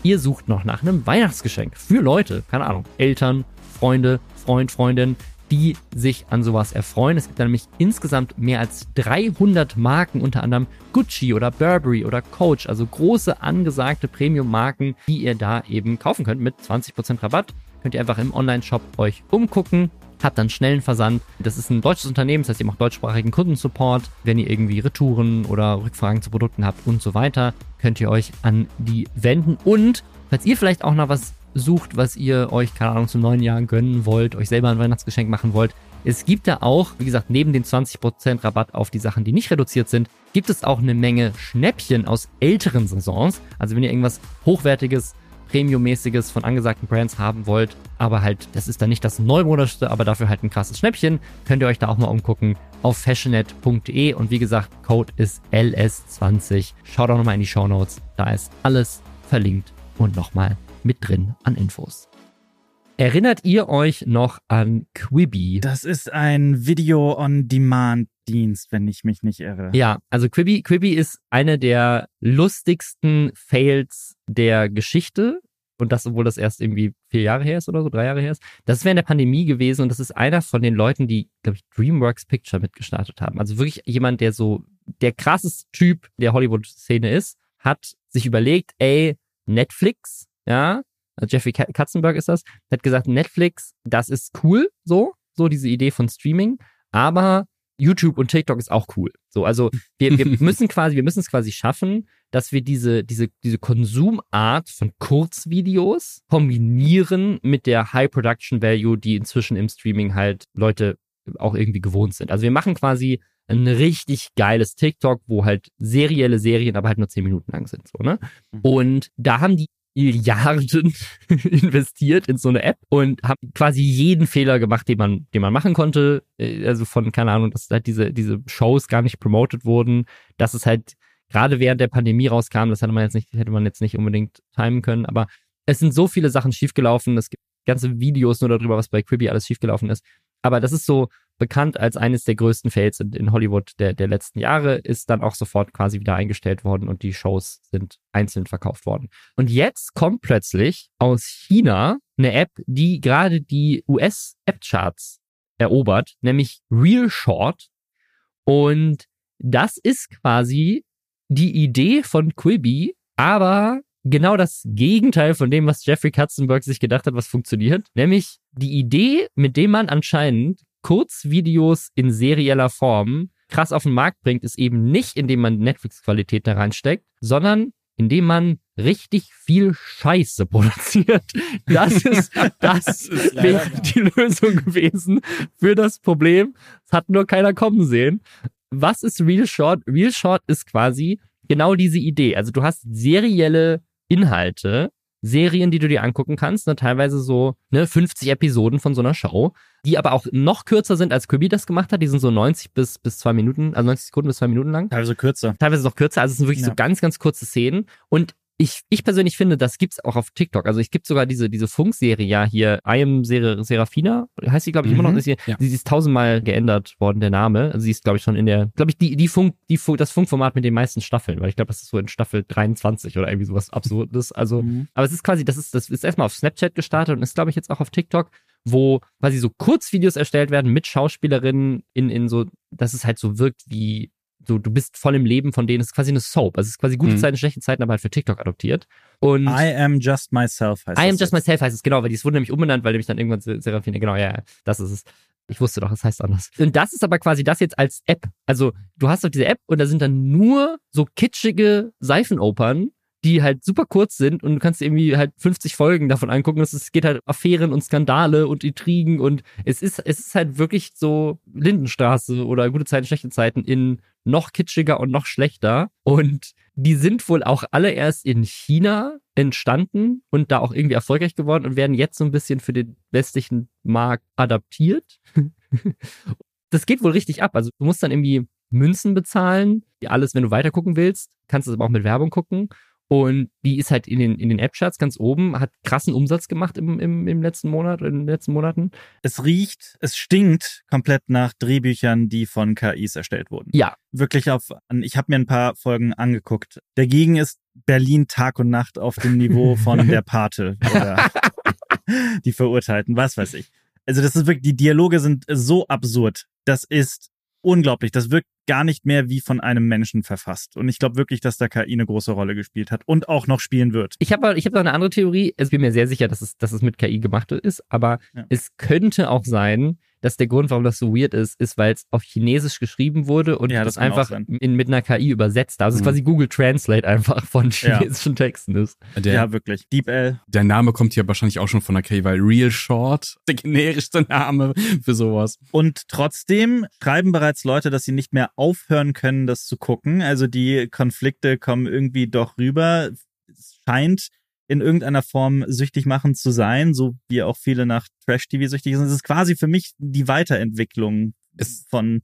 Speaker 1: ihr sucht noch nach einem Weihnachtsgeschenk für Leute, keine Ahnung, Eltern, Freunde, Freund, Freundin, die sich an sowas erfreuen. Es gibt da nämlich insgesamt mehr als 300 Marken, unter anderem Gucci oder Burberry oder Coach, also große angesagte Premium-Marken, die ihr da eben kaufen könnt mit 20% Rabatt. Könnt ihr einfach im Online-Shop euch umgucken. Habt dann schnellen Versand. Das ist ein deutsches Unternehmen, das heißt, ihr macht deutschsprachigen Kundensupport. Wenn ihr irgendwie Retouren oder Rückfragen zu Produkten habt und so weiter, könnt ihr euch an die wenden. Und falls ihr vielleicht auch noch was sucht, was ihr euch, keine Ahnung, zum neuen Jahr gönnen wollt, euch selber ein Weihnachtsgeschenk machen wollt. Es gibt da auch, wie gesagt, neben den 20% Rabatt auf die Sachen, die nicht reduziert sind, gibt es auch eine Menge Schnäppchen aus älteren Saisons. Also wenn ihr irgendwas Hochwertiges, Premium-mäßiges von angesagten Brands haben wollt, aber halt, das ist dann nicht das neumodischste, aber dafür halt ein krasses Schnäppchen, könnt ihr euch da auch mal umgucken auf fashionet.de und wie gesagt, Code ist LS20. Schaut auch nochmal in die Show Notes, da ist alles verlinkt und nochmal mit drin an Infos. Erinnert ihr euch noch an Quibi?
Speaker 2: Das ist ein Video-on-Demand-Dienst, wenn ich mich nicht irre.
Speaker 1: Ja, also Quibi, Quibi ist eine der lustigsten Fails der Geschichte. Und das, obwohl das erst irgendwie vier Jahre her ist oder so, drei Jahre her ist. Das ist während der Pandemie gewesen und das ist einer von den Leuten, die, glaube ich, DreamWorks Picture mitgestartet haben. Also wirklich jemand, der so der krasseste Typ der Hollywood-Szene ist, hat sich überlegt, ey, Netflix ja, also Jeffrey Katzenberg ist das, hat gesagt, Netflix, das ist cool, so, so diese Idee von Streaming, aber YouTube und TikTok ist auch cool. So, also wir, wir müssen quasi, wir müssen es quasi schaffen, dass wir diese, diese, diese Konsumart von Kurzvideos kombinieren mit der High Production Value, die inzwischen im Streaming halt Leute auch irgendwie gewohnt sind. Also wir machen quasi ein richtig geiles TikTok, wo halt serielle Serien aber halt nur zehn Minuten lang sind, so, ne? Mhm. Und da haben die Milliarden investiert in so eine App und haben quasi jeden Fehler gemacht, den man, den man machen konnte. Äh, also von, keine Ahnung, dass halt diese, diese Shows gar nicht promoted wurden, dass es halt gerade während der Pandemie rauskam, das hätte man jetzt nicht, hätte man jetzt nicht unbedingt timen können, aber es sind so viele Sachen schiefgelaufen. Es gibt ganze Videos nur darüber, was bei Quibi alles schiefgelaufen ist. Aber das ist so, bekannt als eines der größten Fails in, in Hollywood der, der letzten Jahre, ist dann auch sofort quasi wieder eingestellt worden und die Shows sind einzeln verkauft worden. Und jetzt kommt plötzlich aus China eine App, die gerade die US-App-Charts erobert, nämlich Real Short. Und das ist quasi die Idee von Quibi, aber genau das Gegenteil von dem, was Jeffrey Katzenberg sich gedacht hat, was funktioniert. Nämlich die Idee, mit dem man anscheinend Kurzvideos in serieller Form krass auf den Markt bringt, ist eben nicht, indem man Netflix-Qualität da reinsteckt, sondern indem man richtig viel Scheiße produziert. Das ist, das wäre die Lösung gewesen für das Problem. Es hat nur keiner kommen sehen. Was ist Real Short? Real Short ist quasi genau diese Idee. Also du hast serielle Inhalte, Serien, die du dir angucken kannst, ne, teilweise so ne, 50 Episoden von so einer Show, die aber auch noch kürzer sind, als Kirby das gemacht hat. Die sind so 90 bis, bis zwei Minuten, also 90 Sekunden bis zwei Minuten lang.
Speaker 2: Teilweise kürzer.
Speaker 1: Teilweise noch kürzer, also es sind wirklich ja. so ganz, ganz kurze Szenen. Und ich, ich persönlich finde, das gibt's auch auf TikTok. Also ich gibt sogar diese, diese Funkserie ja hier, I am Ser Serafina, heißt sie, glaube ich, mhm. immer noch. Ist hier, ja. Sie ist tausendmal geändert worden, der Name. Also sie ist, glaube ich, schon in der, glaube ich, die, die Funk, die das Funkformat mit den meisten Staffeln, weil ich glaube, das ist so in Staffel 23 oder irgendwie sowas Absurdes. Also, mhm. aber es ist quasi, das ist, das ist erstmal auf Snapchat gestartet und ist, glaube ich, jetzt auch auf TikTok. wo quasi so Kurzvideos erstellt werden mit Schauspielerinnen in, in so, dass es halt so wirkt wie so, du bist voll im Leben von denen. Es ist quasi eine Soap. Also es ist quasi gute
Speaker 3: Mhm.
Speaker 1: Zeiten, schlechte Zeiten, aber halt für TikTok adoptiert. Und
Speaker 2: I am just myself heißt
Speaker 1: I am
Speaker 2: das
Speaker 1: just
Speaker 2: jetzt.
Speaker 1: myself heißt es, genau, weil die es wurde nämlich umbenannt, weil nämlich dann irgendwann Se- Serafine, genau, ja, das ist es. Ich wusste doch, es heißt anders. Und das ist aber quasi das jetzt als App. Also du hast doch diese App und da sind dann nur so kitschige Seifenopern, die halt super kurz sind und du kannst irgendwie halt 50 Folgen davon angucken. Es geht halt Affären und Skandale und Intrigen und es ist, es ist halt wirklich so Lindenstraße oder gute Zeiten, schlechte Zeiten in noch kitschiger und noch schlechter. Und die sind wohl auch alle erst in China entstanden und da auch irgendwie erfolgreich geworden und werden jetzt so ein bisschen für den westlichen Markt adaptiert. das geht wohl richtig ab. Also du musst dann irgendwie Münzen bezahlen, alles, wenn du weitergucken willst, kannst du es aber auch mit Werbung gucken. Und die ist halt in den, in den App-Charts ganz oben, hat krassen Umsatz gemacht im, im, im letzten Monat, in den letzten Monaten.
Speaker 2: Es riecht, es stinkt komplett nach Drehbüchern, die von KIs erstellt wurden.
Speaker 1: Ja.
Speaker 2: Wirklich auf, ich habe mir ein paar Folgen angeguckt. Dagegen ist Berlin Tag und Nacht auf dem Niveau von der Pate oder die Verurteilten, was weiß ich. Also das ist wirklich, die Dialoge sind so absurd. Das ist unglaublich. Das wirkt gar nicht mehr wie von einem Menschen verfasst. Und ich glaube wirklich, dass da KI eine große Rolle gespielt hat und auch noch spielen wird.
Speaker 1: Ich habe ich hab noch eine andere Theorie. Ich bin mir sehr sicher, dass es, dass es mit KI gemacht ist, aber
Speaker 2: Ja.
Speaker 1: es könnte auch sein, dass der Grund, warum das so weird ist, ist, weil es auf Chinesisch geschrieben wurde und
Speaker 2: Ja,
Speaker 1: das,
Speaker 2: das
Speaker 1: einfach in, mit einer KI übersetzt. Also es
Speaker 3: Mhm.
Speaker 1: quasi Google Translate einfach von
Speaker 2: Ja.
Speaker 1: chinesischen Texten ist.
Speaker 3: Der,
Speaker 2: ja, wirklich. DeepL.
Speaker 3: der Name kommt hier wahrscheinlich auch schon von der K, weil Real Short, der generischste Name für sowas.
Speaker 2: Und trotzdem schreiben bereits Leute, dass sie nicht mehr aufhören können, das zu gucken. Also die Konflikte kommen irgendwie doch rüber. Es scheint in irgendeiner Form süchtig machend zu sein, so wie auch viele nach Trash-TV süchtig sind. Es ist quasi für mich die Weiterentwicklung
Speaker 3: Es-
Speaker 2: von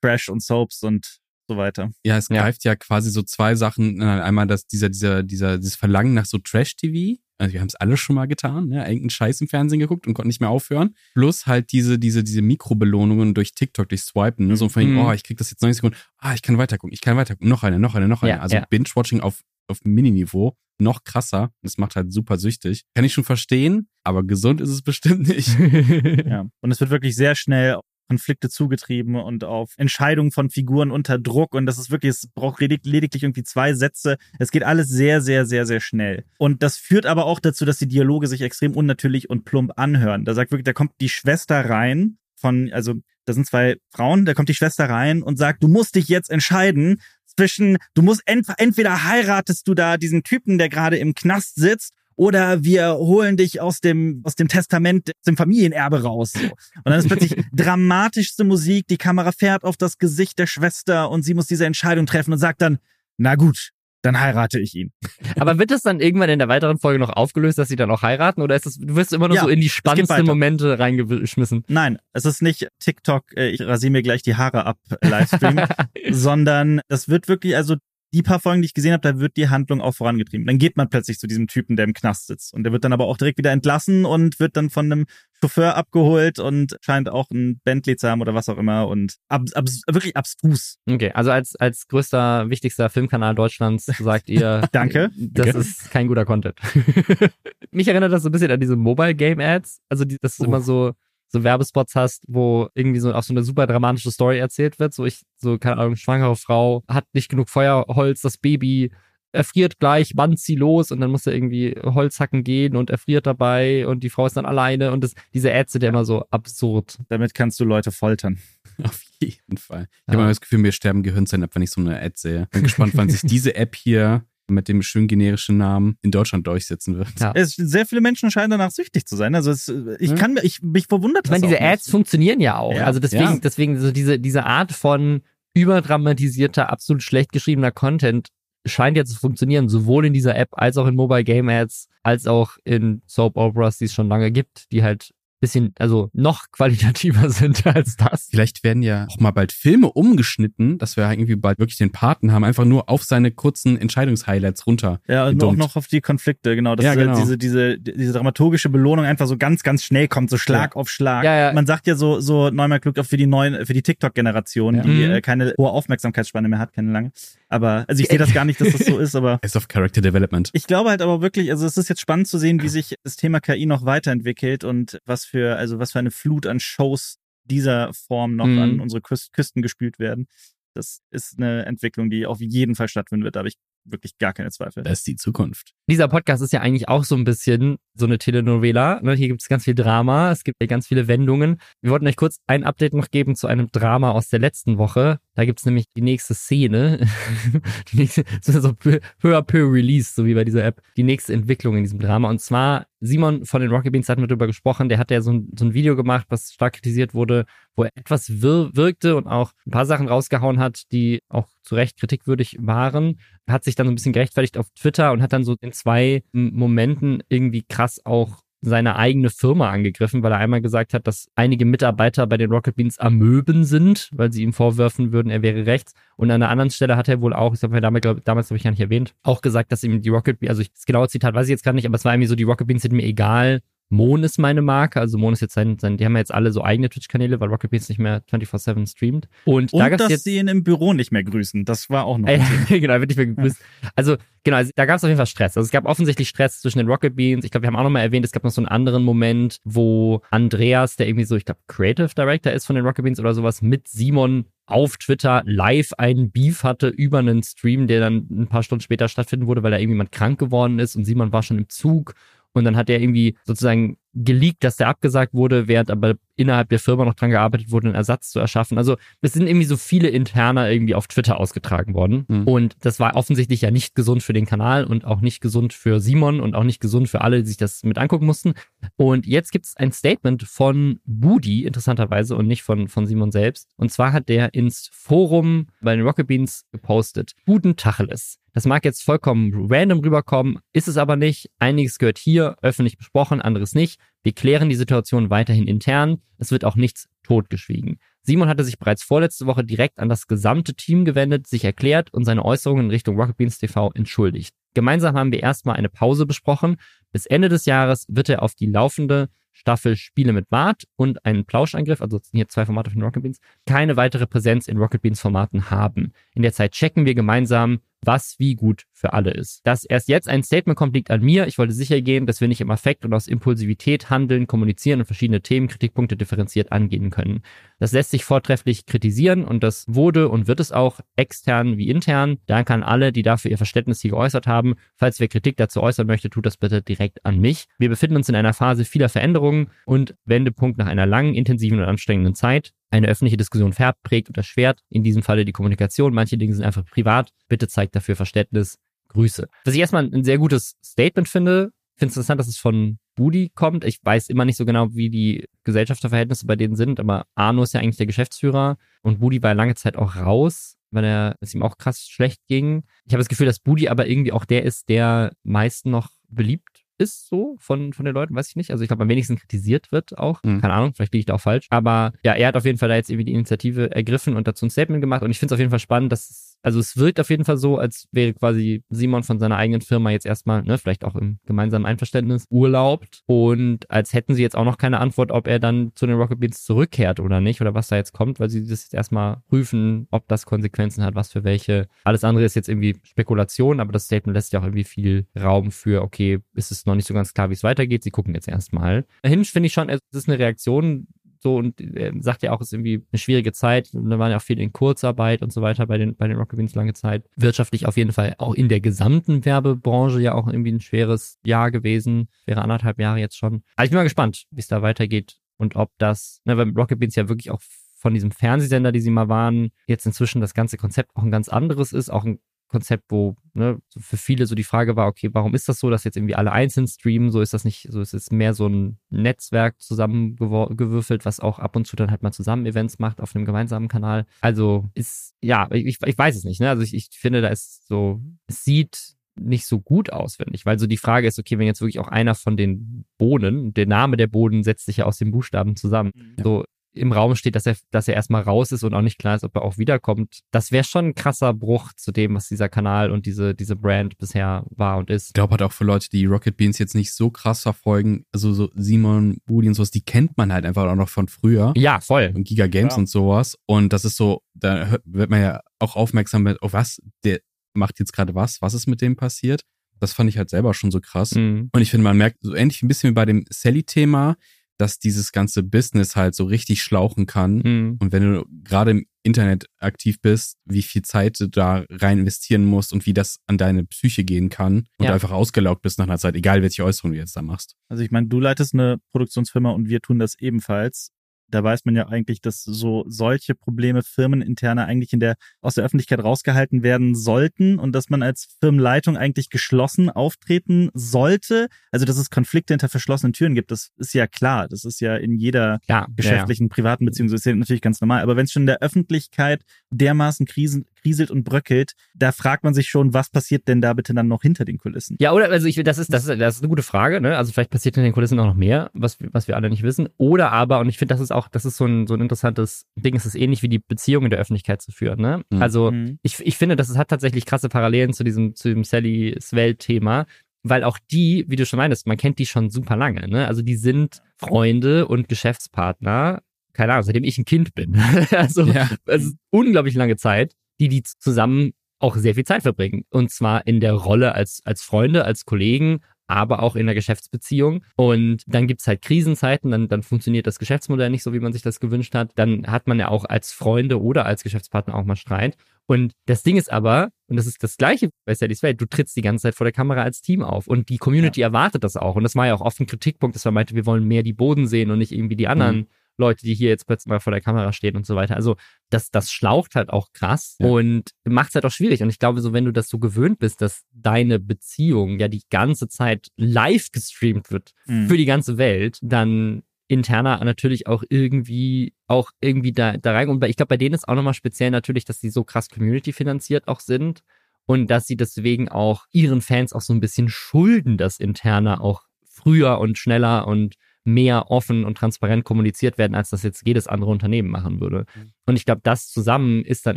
Speaker 2: Trash und Soaps und so weiter.
Speaker 3: Ja, es
Speaker 1: Ja.
Speaker 3: greift ja quasi so zwei Sachen. Äh, Einmal das, dieser, dieser, dieser, dieses Verlangen nach so Trash-TV. Also wir haben es alle schon mal getan, ja, irgendeinen Scheiß im Fernsehen geguckt und konnten nicht mehr aufhören. Plus halt diese, diese, diese Mikrobelohnungen durch TikTok, durch Swipen, ne? so von,
Speaker 1: Mhm.
Speaker 3: oh, ich krieg das jetzt 90 Sekunden, ah, ich kann weitergucken, ich kann weitergucken, noch eine, noch eine, noch eine.
Speaker 1: Ja,
Speaker 3: also
Speaker 1: ja.
Speaker 3: Binge-Watching auf, auf Mini-Niveau, noch krasser. Das macht halt super süchtig. Kann ich schon verstehen, aber gesund ist es bestimmt nicht.
Speaker 2: Ja. Und es wird wirklich sehr schnell Konflikte zugetrieben und auf Entscheidungen von Figuren unter Druck. Und das ist wirklich, es braucht ledig- lediglich irgendwie zwei Sätze. Es geht alles sehr, sehr, sehr, sehr schnell. Und das führt aber auch dazu, dass die Dialoge sich extrem unnatürlich und plump anhören. Da sagt wirklich, da kommt die Schwester rein von, also da sind zwei Frauen, da kommt die Schwester rein und sagt, du musst dich jetzt entscheiden zwischen, du musst ent entweder heiratest du da diesen Typen, der gerade im Knast sitzt, oder wir holen dich aus dem, aus dem Testament, aus dem Familienerbe raus. So. Und dann ist plötzlich dramatischste Musik, die Kamera fährt auf das Gesicht der Schwester und sie muss diese Entscheidung treffen und sagt dann, na gut, dann heirate ich ihn.
Speaker 1: Aber wird das dann irgendwann in der weiteren Folge noch aufgelöst, dass sie dann auch heiraten? Oder ist das, du wirst immer nur
Speaker 2: Ja,
Speaker 1: so in die spannendsten Momente reingeschmissen?
Speaker 2: Nein, es ist nicht TikTok, äh, ich rasiere mir gleich die Haare ab, äh, Livestream, sondern das wird wirklich, also die paar Folgen, die ich gesehen habe, da wird die Handlung auch vorangetrieben. Dann geht man plötzlich zu diesem Typen, der im Knast sitzt. Und der wird dann aber auch direkt wieder entlassen und wird dann von einem Chauffeur abgeholt und scheint auch ein Bentley zu haben oder was auch immer. Und ab, abs wirklich abstrus.
Speaker 1: Okay, also als, als größter, wichtigster Filmkanal Deutschlands sagt ihr,
Speaker 2: Danke.
Speaker 1: das
Speaker 3: Danke.
Speaker 1: ist kein guter Content. Mich erinnert das so ein bisschen an diese Mobile Game Ads. Also, die, dass du
Speaker 3: Oh.
Speaker 1: immer so, so Werbespots hast, wo irgendwie so auch so eine super dramatische Story erzählt wird. So ich, so, keine Ahnung, schwangere Frau hat nicht genug Feuerholz, das Baby erfriert gleich, bannt sie los und dann muss er irgendwie Holz hacken gehen und erfriert dabei und die Frau ist dann alleine und das, diese Ads sind ja immer so absurd.
Speaker 2: Damit kannst du Leute foltern.
Speaker 3: Auf jeden Fall. Ich
Speaker 1: Ja.
Speaker 3: habe immer das Gefühl, mir sterben Gehirnzellen ab, wenn ich so eine Ad sehe. Bin gespannt, wann sich diese App hier mit dem schön generischen Namen in Deutschland durchsetzen wird.
Speaker 1: Ja.
Speaker 2: Es, sehr viele Menschen scheinen danach süchtig zu sein. Also es, ich
Speaker 3: Ja.
Speaker 2: kann mir, ich mich verwundert
Speaker 1: Ich meine,
Speaker 2: das
Speaker 1: diese
Speaker 2: auch nicht.
Speaker 1: Ads funktionieren ja auch.
Speaker 2: Ja.
Speaker 1: also deswegen,
Speaker 3: Ja.
Speaker 1: deswegen so diese, diese Art von überdramatisierter, absolut schlecht geschriebener Content scheint ja zu funktionieren, sowohl in dieser App als auch in Mobile Game Ads, als auch in Soap Operas, die es schon lange gibt, die halt bisschen, also noch qualitativer sind als das.
Speaker 3: Vielleicht werden ja auch mal bald Filme umgeschnitten, dass wir irgendwie bald wirklich den Paten haben, einfach nur auf seine kurzen Entscheidungshighlights runter.
Speaker 2: Ja, und auch noch auf die Konflikte, genau. Dass
Speaker 3: Ja,
Speaker 2: diese-
Speaker 3: genau.
Speaker 2: diese, diese, diese dramaturgische Belohnung einfach so ganz, ganz schnell kommt, so Schlag auf Schlag.
Speaker 1: Ja, ja.
Speaker 2: Man sagt ja so, so Neumann klug auch für die neuen, für die TikTok-Generation,
Speaker 3: Ja.
Speaker 2: die
Speaker 1: Mhm.
Speaker 2: äh, keine hohe Aufmerksamkeitsspanne mehr hat, keine lange. Aber, also ich sehe das gar nicht, dass das so ist, aber.
Speaker 3: Ist of Character Development.
Speaker 2: Ich glaube halt aber wirklich, also es ist jetzt spannend zu sehen, wie sich das Thema KI noch weiterentwickelt und was für, also was für eine Flut an Shows dieser Form noch mhm. an unsere Küsten gespült werden. Das ist eine Entwicklung, die auf jeden Fall stattfinden wird. Da habe ich wirklich gar keine Zweifel.
Speaker 3: Das ist die Zukunft.
Speaker 1: Dieser Podcast ist ja eigentlich auch so ein bisschen so eine Telenovela. Ne? Hier gibt es ganz viel Drama, es gibt ganz viele Wendungen. Wir wollten euch kurz ein Update noch geben zu einem Drama aus der letzten Woche. Da gibt es nämlich die nächste Szene, die nächste, so peu, à peu Release, so wie bei dieser App, die nächste Entwicklung in diesem Drama. Und zwar, Simon von den Rocket Beans hat mit darüber gesprochen, der hat ja so ein, so ein Video gemacht, was stark kritisiert wurde, wo er etwas wir wirkte und auch ein paar Sachen rausgehauen hat, die auch zu Recht kritikwürdig waren. Hat sich dann so ein bisschen gerechtfertigt auf Twitter und hat dann so in zwei Momenten irgendwie krass auch seine eigene Firma angegriffen, weil er einmal gesagt hat, dass einige Mitarbeiter bei den Rocket Beans Amöben sind, weil sie ihm vorwerfen würden, er wäre rechts. Und an einer anderen Stelle hat er wohl auch, ich habe damals, glaub, damals habe ich gar nicht erwähnt, auch gesagt, dass ihm die Rocket Beans, also ich, das genaue Zitat weiß ich jetzt gar nicht, aber es war irgendwie so, die Rocket Beans sind mir egal, Mon ist meine Marke, also Mon ist jetzt sein, sein die haben ja jetzt alle so eigene Twitch-Kanäle, weil Rocket Beans nicht mehr 24-7 streamt.
Speaker 2: Und, und da dass jetzt, sie ihn im Büro nicht mehr grüßen, das war auch noch. Äh,
Speaker 1: genau, wird nicht mehr gegrüßt. Also, genau, also, da gab es auf jeden Fall Stress. Also es gab offensichtlich Stress zwischen den Rocket Beans. Ich glaube, wir haben auch nochmal erwähnt, es gab noch so einen anderen Moment, wo Andreas, der irgendwie so, ich glaube, Creative Director ist von den Rocket Beans oder sowas, mit Simon auf Twitter live einen Beef hatte über einen Stream, der dann ein paar Stunden später stattfinden wurde, weil da irgendjemand krank geworden ist und Simon war schon im Zug und dann hat er irgendwie sozusagen geleakt, dass der abgesagt wurde, während aber innerhalb der Firma noch dran gearbeitet wurde, einen Ersatz zu erschaffen. Also es sind irgendwie so viele Interner irgendwie auf Twitter ausgetragen worden. Mhm. Und das war offensichtlich ja nicht gesund für den Kanal und auch nicht gesund für Simon und auch nicht gesund für alle, die sich das mit angucken mussten. Und jetzt gibt es ein Statement von Budi, interessanterweise, und nicht von, von Simon selbst. Und zwar hat der ins Forum bei den Rocket Beans gepostet. Guten Tacheles. Das mag jetzt vollkommen random rüberkommen, ist es aber nicht. Einiges gehört hier öffentlich besprochen, anderes nicht. Wir klären die Situation weiterhin intern. Es wird auch nichts totgeschwiegen. Simon hatte sich bereits vorletzte Woche direkt an das gesamte Team gewendet, sich erklärt und seine Äußerungen in Richtung Rocket Beans TV entschuldigt. Gemeinsam haben wir erstmal eine Pause besprochen. Bis Ende des Jahres wird er auf die laufende Staffel Spiele mit Bart und einen Plauschangriff, also hier zwei Formate von Rocket Beans, keine weitere Präsenz in Rocket Beans Formaten haben. In der Zeit checken wir gemeinsam, was wie gut für alle ist. Dass erst jetzt ein Statement kommt, liegt an mir. Ich wollte sicher gehen, dass wir nicht im Affekt und aus Impulsivität handeln, kommunizieren und verschiedene Themen, Kritikpunkte differenziert angehen können. Das lässt sich vortrefflich kritisieren und das wurde und wird es auch extern wie intern. Danke an alle, die dafür ihr Verständnis hier geäußert haben. Falls wer Kritik dazu äußern möchte, tut das bitte direkt an mich. Wir befinden uns in einer Phase vieler Veränderungen und Wendepunkt nach einer langen, intensiven und anstrengenden Zeit eine öffentliche Diskussion färbt, prägt oder erschwert. In diesem Falle die Kommunikation. Manche Dinge sind einfach privat. Bitte zeigt dafür Verständnis. Grüße. Was ich erstmal ein sehr gutes Statement finde. Finde es interessant, dass es von Budi kommt. Ich weiß immer nicht so genau, wie die Gesellschafterverhältnisse bei denen sind, aber Arno ist ja eigentlich der Geschäftsführer und Budi war lange Zeit auch raus, weil er es ihm auch krass schlecht ging. Ich habe das Gefühl, dass Budi aber irgendwie auch der ist, der meisten noch beliebt ist so von, von den Leuten, weiß ich nicht. Also ich glaube, am wenigsten kritisiert wird auch. Mhm. Keine Ahnung, vielleicht liege ich da auch falsch. Aber ja, er hat auf jeden Fall da jetzt irgendwie die Initiative ergriffen und dazu ein Statement gemacht. Und ich finde es auf jeden Fall spannend, dass es also es wirkt auf jeden Fall so, als wäre quasi Simon von seiner eigenen Firma jetzt erstmal, ne, vielleicht auch im gemeinsamen Einverständnis, urlaubt und als hätten sie jetzt auch noch keine Antwort, ob er dann zu den Rocket Beans zurückkehrt oder nicht oder was da jetzt kommt, weil sie das jetzt erstmal prüfen, ob das Konsequenzen hat, was für welche. Alles andere ist jetzt irgendwie Spekulation, aber das Statement lässt ja auch irgendwie viel Raum für, okay, ist es noch nicht so ganz klar, wie es weitergeht. Sie gucken jetzt erstmal. Hinge finde ich schon, es ist eine Reaktion, so und er sagt ja auch, es ist irgendwie eine schwierige Zeit. Und da waren ja auch viele in Kurzarbeit und so weiter bei den, bei den Rocket Beans lange Zeit. Wirtschaftlich auf jeden Fall auch in der gesamten Werbebranche ja auch irgendwie ein schweres Jahr gewesen. Wäre anderthalb Jahre jetzt schon. Aber ich bin mal gespannt, wie es da weitergeht und ob das, ne, weil Rocket Beans ja wirklich auch von diesem Fernsehsender, die sie mal waren, jetzt inzwischen das ganze Konzept auch ein ganz anderes ist, auch ein Konzept, wo ne, für viele so die Frage war, okay, warum ist das so, dass jetzt irgendwie alle einzeln streamen? So ist das nicht, so ist es mehr so ein Netzwerk zusammengewürfelt, was auch ab und zu dann halt mal zusammen Events macht auf einem gemeinsamen Kanal. Also ist, ja, ich, ich weiß es nicht, ne? Also ich, ich finde, da ist so, es sieht nicht so gut aus, finde ich, weil so die Frage ist, okay, wenn jetzt wirklich auch einer von den Bohnen, der Name der Boden setzt sich ja aus den Buchstaben zusammen, ja. so im Raum steht, dass er, dass er erstmal raus ist und auch nicht klar ist, ob er auch wiederkommt. Das wäre schon ein krasser Bruch zu dem, was dieser Kanal und diese, diese Brand bisher war und ist.
Speaker 3: Ich glaube halt auch für Leute, die Rocket Beans jetzt nicht so krass verfolgen, also so Simon, Budi und sowas, die kennt man halt einfach auch noch von früher.
Speaker 1: Ja, voll.
Speaker 3: Und Giga Games ja. und sowas. Und das ist so, da wird man ja auch aufmerksam mit, oh was, der macht jetzt gerade was, was ist mit dem passiert? Das fand ich halt selber schon so krass. Mhm. Und ich finde, man merkt so ähnlich ein bisschen wie bei dem Sally-Thema, dass dieses ganze Business halt so richtig schlauchen kann. Mhm. Und wenn du gerade im Internet aktiv bist, wie viel Zeit du da rein investieren musst und wie das an deine Psyche gehen kann und ja. einfach ausgelaugt bist nach einer Zeit, egal welche Äußerung du jetzt da machst.
Speaker 2: Also ich meine, du leitest eine Produktionsfirma und wir tun das ebenfalls da weiß man ja eigentlich, dass so solche Probleme firmeninterne eigentlich in der, aus der Öffentlichkeit rausgehalten werden sollten und dass man als Firmenleitung eigentlich geschlossen auftreten sollte. Also, dass es Konflikte hinter verschlossenen Türen gibt, das ist ja klar. Das ist ja in jeder ja, geschäftlichen, ja, ja. privaten Beziehung, so ist ja natürlich ganz normal. Aber wenn es schon in der Öffentlichkeit dermaßen krisen, kriselt und bröckelt, da fragt man sich schon, was passiert denn da bitte dann noch hinter den Kulissen?
Speaker 1: Ja, oder, also ich, das ist, das ist, das ist eine gute Frage, ne? Also vielleicht passiert in den Kulissen auch noch mehr, was, was wir alle nicht wissen. Oder aber, und ich finde, das ist auch das ist so ein, so ein interessantes Ding, es ist ähnlich wie die Beziehung in der Öffentlichkeit zu führen. Ne? Mhm. Also mhm. ich, ich finde, das hat tatsächlich krasse Parallelen zu diesem, zu dem Sallys Welt-Thema, weil auch die, wie du schon meinst, man kennt die schon super lange. Ne? Also die sind Freunde und Geschäftspartner, keine Ahnung, seitdem ich ein Kind bin. also ja. es ist unglaublich lange Zeit, die die zusammen auch sehr viel Zeit verbringen. Und zwar in der Rolle als, als Freunde, als Kollegen, aber auch in der Geschäftsbeziehung. Und dann gibt's halt Krisenzeiten, dann, dann funktioniert das Geschäftsmodell nicht so, wie man sich das gewünscht hat. Dann hat man ja auch als Freunde oder als Geschäftspartner auch mal Streit. Und das Ding ist aber, und das ist das Gleiche bei Sadie's Welt, du trittst die ganze Zeit vor der Kamera als Team auf. Und die Community ja. erwartet das auch. Und das war ja auch oft ein Kritikpunkt, dass man meinte, wir wollen mehr die Boden sehen und nicht irgendwie die anderen. Mhm. Leute, die hier jetzt plötzlich mal vor der Kamera stehen und so weiter. Also das, das schlaucht halt auch krass ja. und macht es halt auch schwierig. Und ich glaube, so wenn du das so gewöhnt bist, dass deine Beziehung ja die ganze Zeit live gestreamt wird mhm. für die ganze Welt, dann interner natürlich auch irgendwie auch irgendwie da, da rein. Und ich glaube, bei denen ist auch nochmal speziell natürlich, dass sie so krass Community finanziert auch sind und dass sie deswegen auch ihren Fans auch so ein bisschen schulden, das interner auch früher und schneller und mehr offen und transparent kommuniziert werden, als das jetzt jedes andere Unternehmen machen würde. Mhm. Und ich glaube, das zusammen ist dann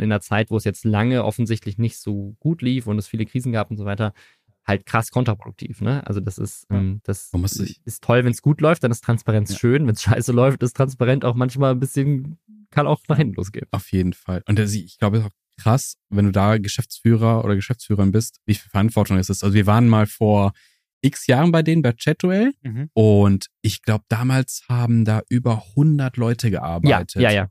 Speaker 1: in der Zeit, wo es jetzt lange offensichtlich nicht so gut lief und es viele Krisen gab und so weiter, halt krass kontraproduktiv. Ne? Also das ist, ähm, das ist toll, wenn es gut läuft, dann ist Transparenz ja. schön. Wenn es scheiße läuft, ist Transparent auch manchmal ein bisschen, kann auch nach hinten losgehen.
Speaker 3: Auf jeden Fall. Und das, ich glaube, es ist auch krass, wenn du da Geschäftsführer oder Geschäftsführerin bist, wie viel Verantwortung es ist. Also wir waren mal vor x Jahren bei denen bei Chatduell mhm. und ich glaube, damals haben da über 100 Leute gearbeitet.
Speaker 1: Ja, ja, ja.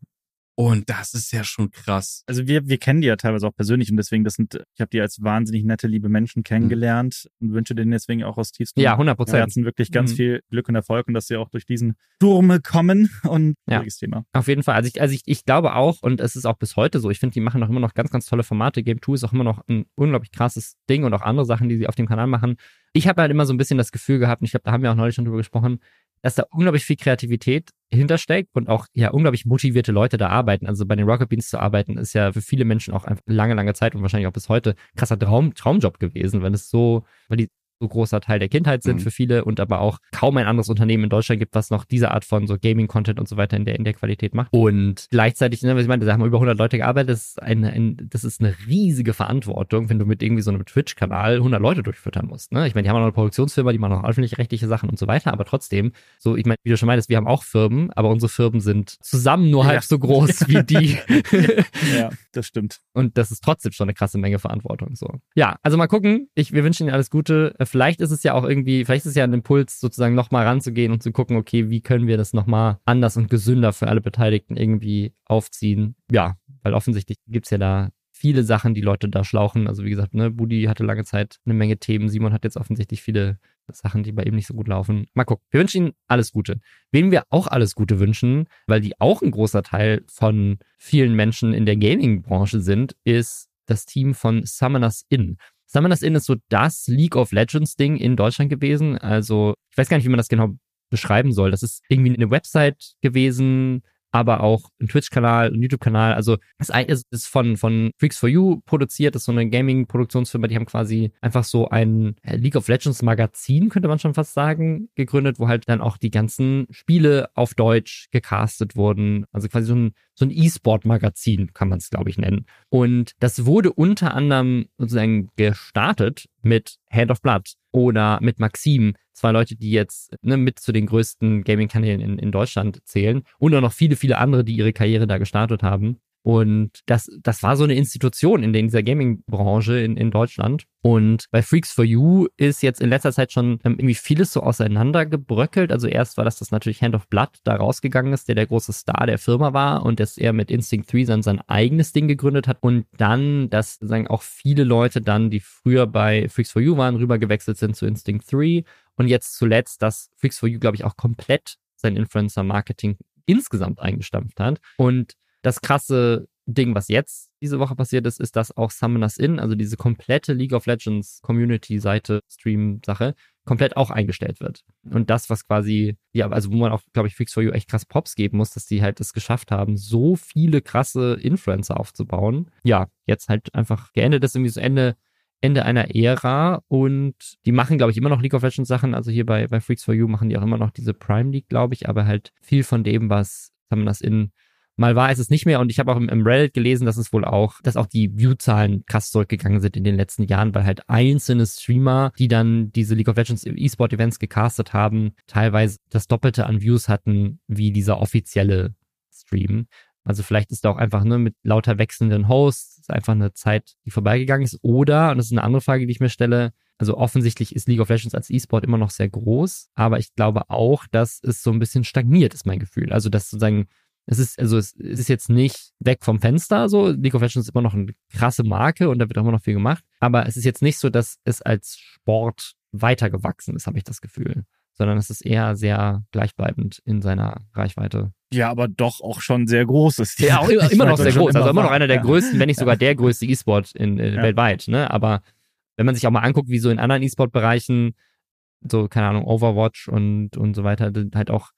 Speaker 3: Und das ist ja schon krass.
Speaker 2: Also wir, wir kennen die ja teilweise auch persönlich und deswegen, das sind, ich habe die als wahnsinnig nette, liebe Menschen kennengelernt mhm. und wünsche denen deswegen auch aus tiefstem
Speaker 1: ja, 100%.
Speaker 2: Herzen wirklich ganz mhm. viel Glück und Erfolg und dass sie auch durch diesen Sturme kommen und
Speaker 1: ja. Thema. Auf jeden Fall. Also ich, also ich, ich glaube auch, und es ist auch bis heute so, ich finde, die machen auch immer noch ganz, ganz tolle Formate. Game 2 ist auch immer noch ein unglaublich krasses Ding und auch andere Sachen, die sie auf dem Kanal machen. Ich habe halt immer so ein bisschen das Gefühl gehabt, und ich glaube, da haben wir auch neulich schon drüber gesprochen, dass da unglaublich viel Kreativität hintersteckt und auch ja unglaublich motivierte Leute da arbeiten. Also bei den Rocket Beans zu arbeiten, ist ja für viele Menschen auch einfach lange, lange Zeit und wahrscheinlich auch bis heute krasser Traum, Traumjob gewesen, wenn es so, weil die so großer Teil der Kindheit sind mhm. für viele und aber auch kaum ein anderes Unternehmen in Deutschland gibt, was noch diese Art von so Gaming-Content und so weiter in der, in der Qualität macht. Und gleichzeitig, ne, was ich meine, da haben wir über 100 Leute gearbeitet, das ist, eine, ein, das ist eine riesige Verantwortung, wenn du mit irgendwie so einem Twitch-Kanal 100 Leute durchfüttern musst. Ne? Ich meine, die haben auch eine Produktionsfirma, die machen auch öffentlich-rechtliche Sachen und so weiter, aber trotzdem, so, ich meine, wie du schon meintest, wir haben auch Firmen, aber unsere Firmen sind zusammen nur halb ja. so groß wie die.
Speaker 2: ja, das stimmt.
Speaker 1: Und das ist trotzdem schon eine krasse Menge Verantwortung, so. Ja, also mal gucken. Ich, wir wünschen Ihnen alles Gute vielleicht ist es ja auch irgendwie, vielleicht ist es ja ein Impuls, sozusagen nochmal ranzugehen und zu gucken, okay, wie können wir das nochmal anders und gesünder für alle Beteiligten irgendwie aufziehen. Ja, weil offensichtlich gibt es ja da viele Sachen, die Leute da schlauchen. Also wie gesagt, ne, Budi hatte lange Zeit eine Menge Themen. Simon hat jetzt offensichtlich viele Sachen, die bei ihm nicht so gut laufen. Mal gucken. Wir wünschen Ihnen alles Gute. Wem wir auch alles Gute wünschen, weil die auch ein großer Teil von vielen Menschen in der Gaming-Branche sind, ist das Team von Summoners Inn. Summoners Inn ist so das League of Legends Ding in Deutschland gewesen. Also, ich weiß gar nicht, wie man das genau beschreiben soll. Das ist irgendwie eine Website gewesen, aber auch ein Twitch-Kanal, ein YouTube-Kanal. Also es ist von, von Freaks for You produziert, das ist so eine Gaming-Produktionsfirma, die haben quasi einfach so ein äh, League of Legends Magazin, könnte man schon fast sagen, gegründet, wo halt dann auch die ganzen Spiele auf Deutsch gecastet wurden. Also quasi so ein, so ein E-Sport-Magazin, kann man es, glaube ich, nennen. Und das wurde unter anderem sozusagen gestartet mit Hand of Blood oder mit Maxim, zwei Leute, die jetzt ne, mit zu den größten Gaming-Kanälen in, in Deutschland zählen und auch noch viele, viele andere, die ihre Karriere da gestartet haben. Und das, das war so eine Institution in dieser Gaming-Branche in, in Deutschland. Und bei Freaks for You ist jetzt in letzter Zeit schon ähm, irgendwie vieles so auseinandergebröckelt. Also erst war das, dass natürlich Hand of Blood da rausgegangen ist, der der große Star der Firma war und dass er mit Instinct 3 dann sein eigenes Ding gegründet hat. Und dann, dass sagen auch viele Leute dann, die früher bei Freaks for You waren, rübergewechselt sind zu Instinct 3. Und jetzt zuletzt, dass Freaks for You, glaube ich, auch komplett sein Influencer-Marketing insgesamt eingestampft hat. Und das krasse Ding, was jetzt diese Woche passiert ist, ist, dass auch Summoners Inn, also diese komplette League of Legends Community-Seite, Stream-Sache, komplett auch eingestellt wird. Und das, was quasi, ja, also wo man auch, glaube ich, Fix for You echt krass Props geben muss, dass die halt es geschafft haben, so viele krasse Influencer aufzubauen. Ja, jetzt halt einfach geendet ist irgendwie so Ende, Ende einer Ära und die machen, glaube ich, immer noch League of Legends Sachen. Also hier bei, bei Freaks for You machen die auch immer noch diese Prime League, glaube ich, aber halt viel von dem, was Summoners Inn Mal war es es nicht mehr und ich habe auch im, im, Reddit gelesen, dass es wohl auch, dass auch die Viewzahlen krass zurückgegangen sind in den letzten Jahren, weil halt einzelne Streamer, die dann diese League of Legends E-Sport Events gecastet haben, teilweise das Doppelte an Views hatten wie dieser offizielle Stream. Also vielleicht ist da auch einfach nur mit lauter wechselnden Hosts einfach eine Zeit, die vorbeigegangen ist. Oder, und das ist eine andere Frage, die ich mir stelle, also offensichtlich ist League of Legends als E-Sport immer noch sehr groß, aber ich glaube auch, dass es so ein bisschen stagniert, ist mein Gefühl. Also dass sozusagen es ist, also es, es ist jetzt nicht weg vom Fenster so. League of Legends ist immer noch eine krasse Marke und da wird auch immer noch viel gemacht. Aber es ist jetzt nicht so, dass es als Sport weitergewachsen ist, habe ich das Gefühl. Sondern es ist eher sehr gleichbleibend in seiner Reichweite.
Speaker 2: Ja, aber doch auch schon sehr groß ist.
Speaker 1: Ja, auch immer, immer noch sehr groß. Also immer noch einer der ja. größten, wenn nicht sogar der größte E-Sport in, in ja. weltweit. Ne? Aber wenn man sich auch mal anguckt, wie so in anderen E-Sport-Bereichen, so, keine Ahnung, Overwatch und, und so weiter, halt auch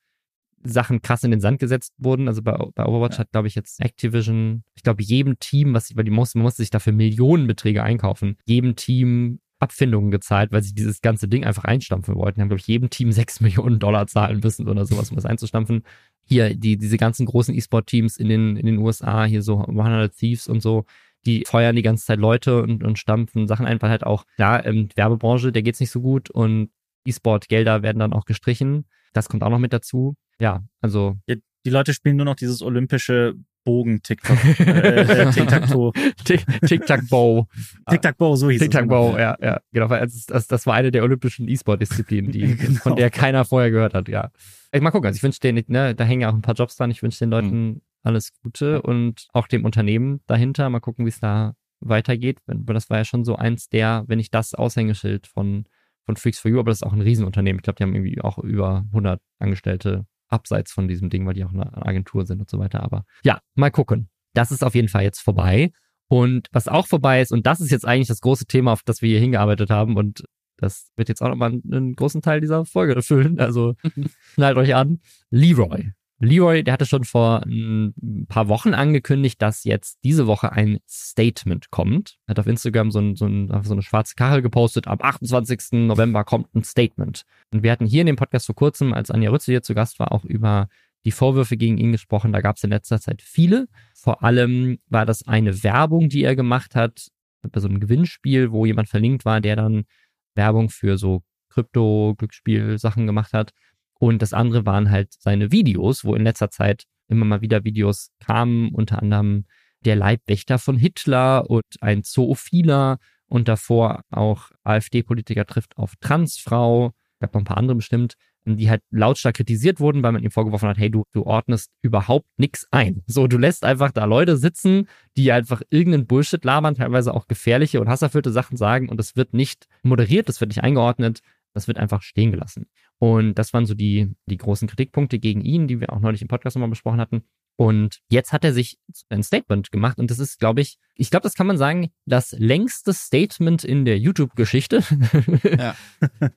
Speaker 1: Sachen krass in den Sand gesetzt wurden. Also bei, bei Overwatch ja. hat, glaube ich, jetzt Activision, ich glaube, jedem Team, was weil die mussten, man musste sich dafür Millionenbeträge einkaufen, jedem Team Abfindungen gezahlt, weil sie dieses ganze Ding einfach einstampfen wollten. Die haben, glaube ich, jedem Team sechs Millionen Dollar zahlen müssen oder sowas, um das einzustampfen. Hier, die, diese ganzen großen E-Sport-Teams in den, in den USA, hier so 100 Thieves und so, die feuern die ganze Zeit Leute und, und stampfen Sachen einfach halt auch. Da, ähm, Werbebranche, der geht's nicht so gut und E-Sport-Gelder werden dann auch gestrichen. Das kommt auch noch mit dazu ja, also.
Speaker 2: Die Leute spielen nur noch dieses olympische Bogen-TikTok. äh, Tic-Tac-Toe.
Speaker 1: Tic-Tac-Bow.
Speaker 2: Tic-Tac-Bow, so hieß
Speaker 1: Tic -Tac -Bow, es. Tic-Tac-Bow, ja, ja. Genau, das, das, das war eine der olympischen E-Sport-Disziplinen, die, genau. von der keiner vorher gehört hat, ja. Ich mal gucken, also ich wünsche denen, ne, da hängen ja auch ein paar Jobs dran, ich wünsche den Leuten mhm. alles Gute und auch dem Unternehmen dahinter. Mal gucken, wie es da weitergeht. Das war ja schon so eins der, wenn ich das Aushängeschild von, von Freaks for You, aber das ist auch ein Riesenunternehmen. Ich glaube, die haben irgendwie auch über 100 Angestellte abseits von diesem Ding, weil die auch eine Agentur sind und so weiter. Aber ja, mal gucken. Das ist auf jeden Fall jetzt vorbei. Und was auch vorbei ist, und das ist jetzt eigentlich das große Thema, auf das wir hier hingearbeitet haben, und das wird jetzt auch nochmal einen großen Teil dieser Folge erfüllen. Also schnallt euch an. Leroy. Leroy, der hatte schon vor ein paar Wochen angekündigt, dass jetzt diese Woche ein Statement kommt. Er hat auf Instagram so, ein, so, ein, so, eine schwarze Kachel gepostet. Am 28. November kommt ein Statement. Und wir hatten hier in dem Podcast vor kurzem, als Anja Rütze hier zu Gast war, auch über die Vorwürfe gegen ihn gesprochen. Da gab es in letzter Zeit viele. Vor allem war das eine Werbung, die er gemacht hat, bei so einem Gewinnspiel, wo jemand verlinkt war, der dann Werbung für so Krypto-Glücksspiel-Sachen gemacht hat. Und das andere waren halt seine Videos, wo in letzter Zeit immer mal wieder Videos kamen, unter anderem der Leibwächter von Hitler und ein Zoophiler und davor auch AfD-Politiker trifft auf Transfrau, gab noch ein paar andere bestimmt, die halt lautstark kritisiert wurden, weil man ihm vorgeworfen hat, hey, du, du ordnest überhaupt nichts ein. So, du lässt einfach da Leute sitzen, die einfach irgendeinen Bullshit labern, teilweise auch gefährliche und hasserfüllte Sachen sagen und es wird nicht moderiert, es wird nicht eingeordnet, das wird einfach stehen gelassen. Und das waren so die, die großen Kritikpunkte gegen ihn, die wir auch neulich im Podcast nochmal besprochen hatten. Und jetzt hat er sich ein Statement gemacht und das ist, glaube ich, ich glaube, das kann man sagen, das längste Statement in der YouTube-Geschichte. Ja.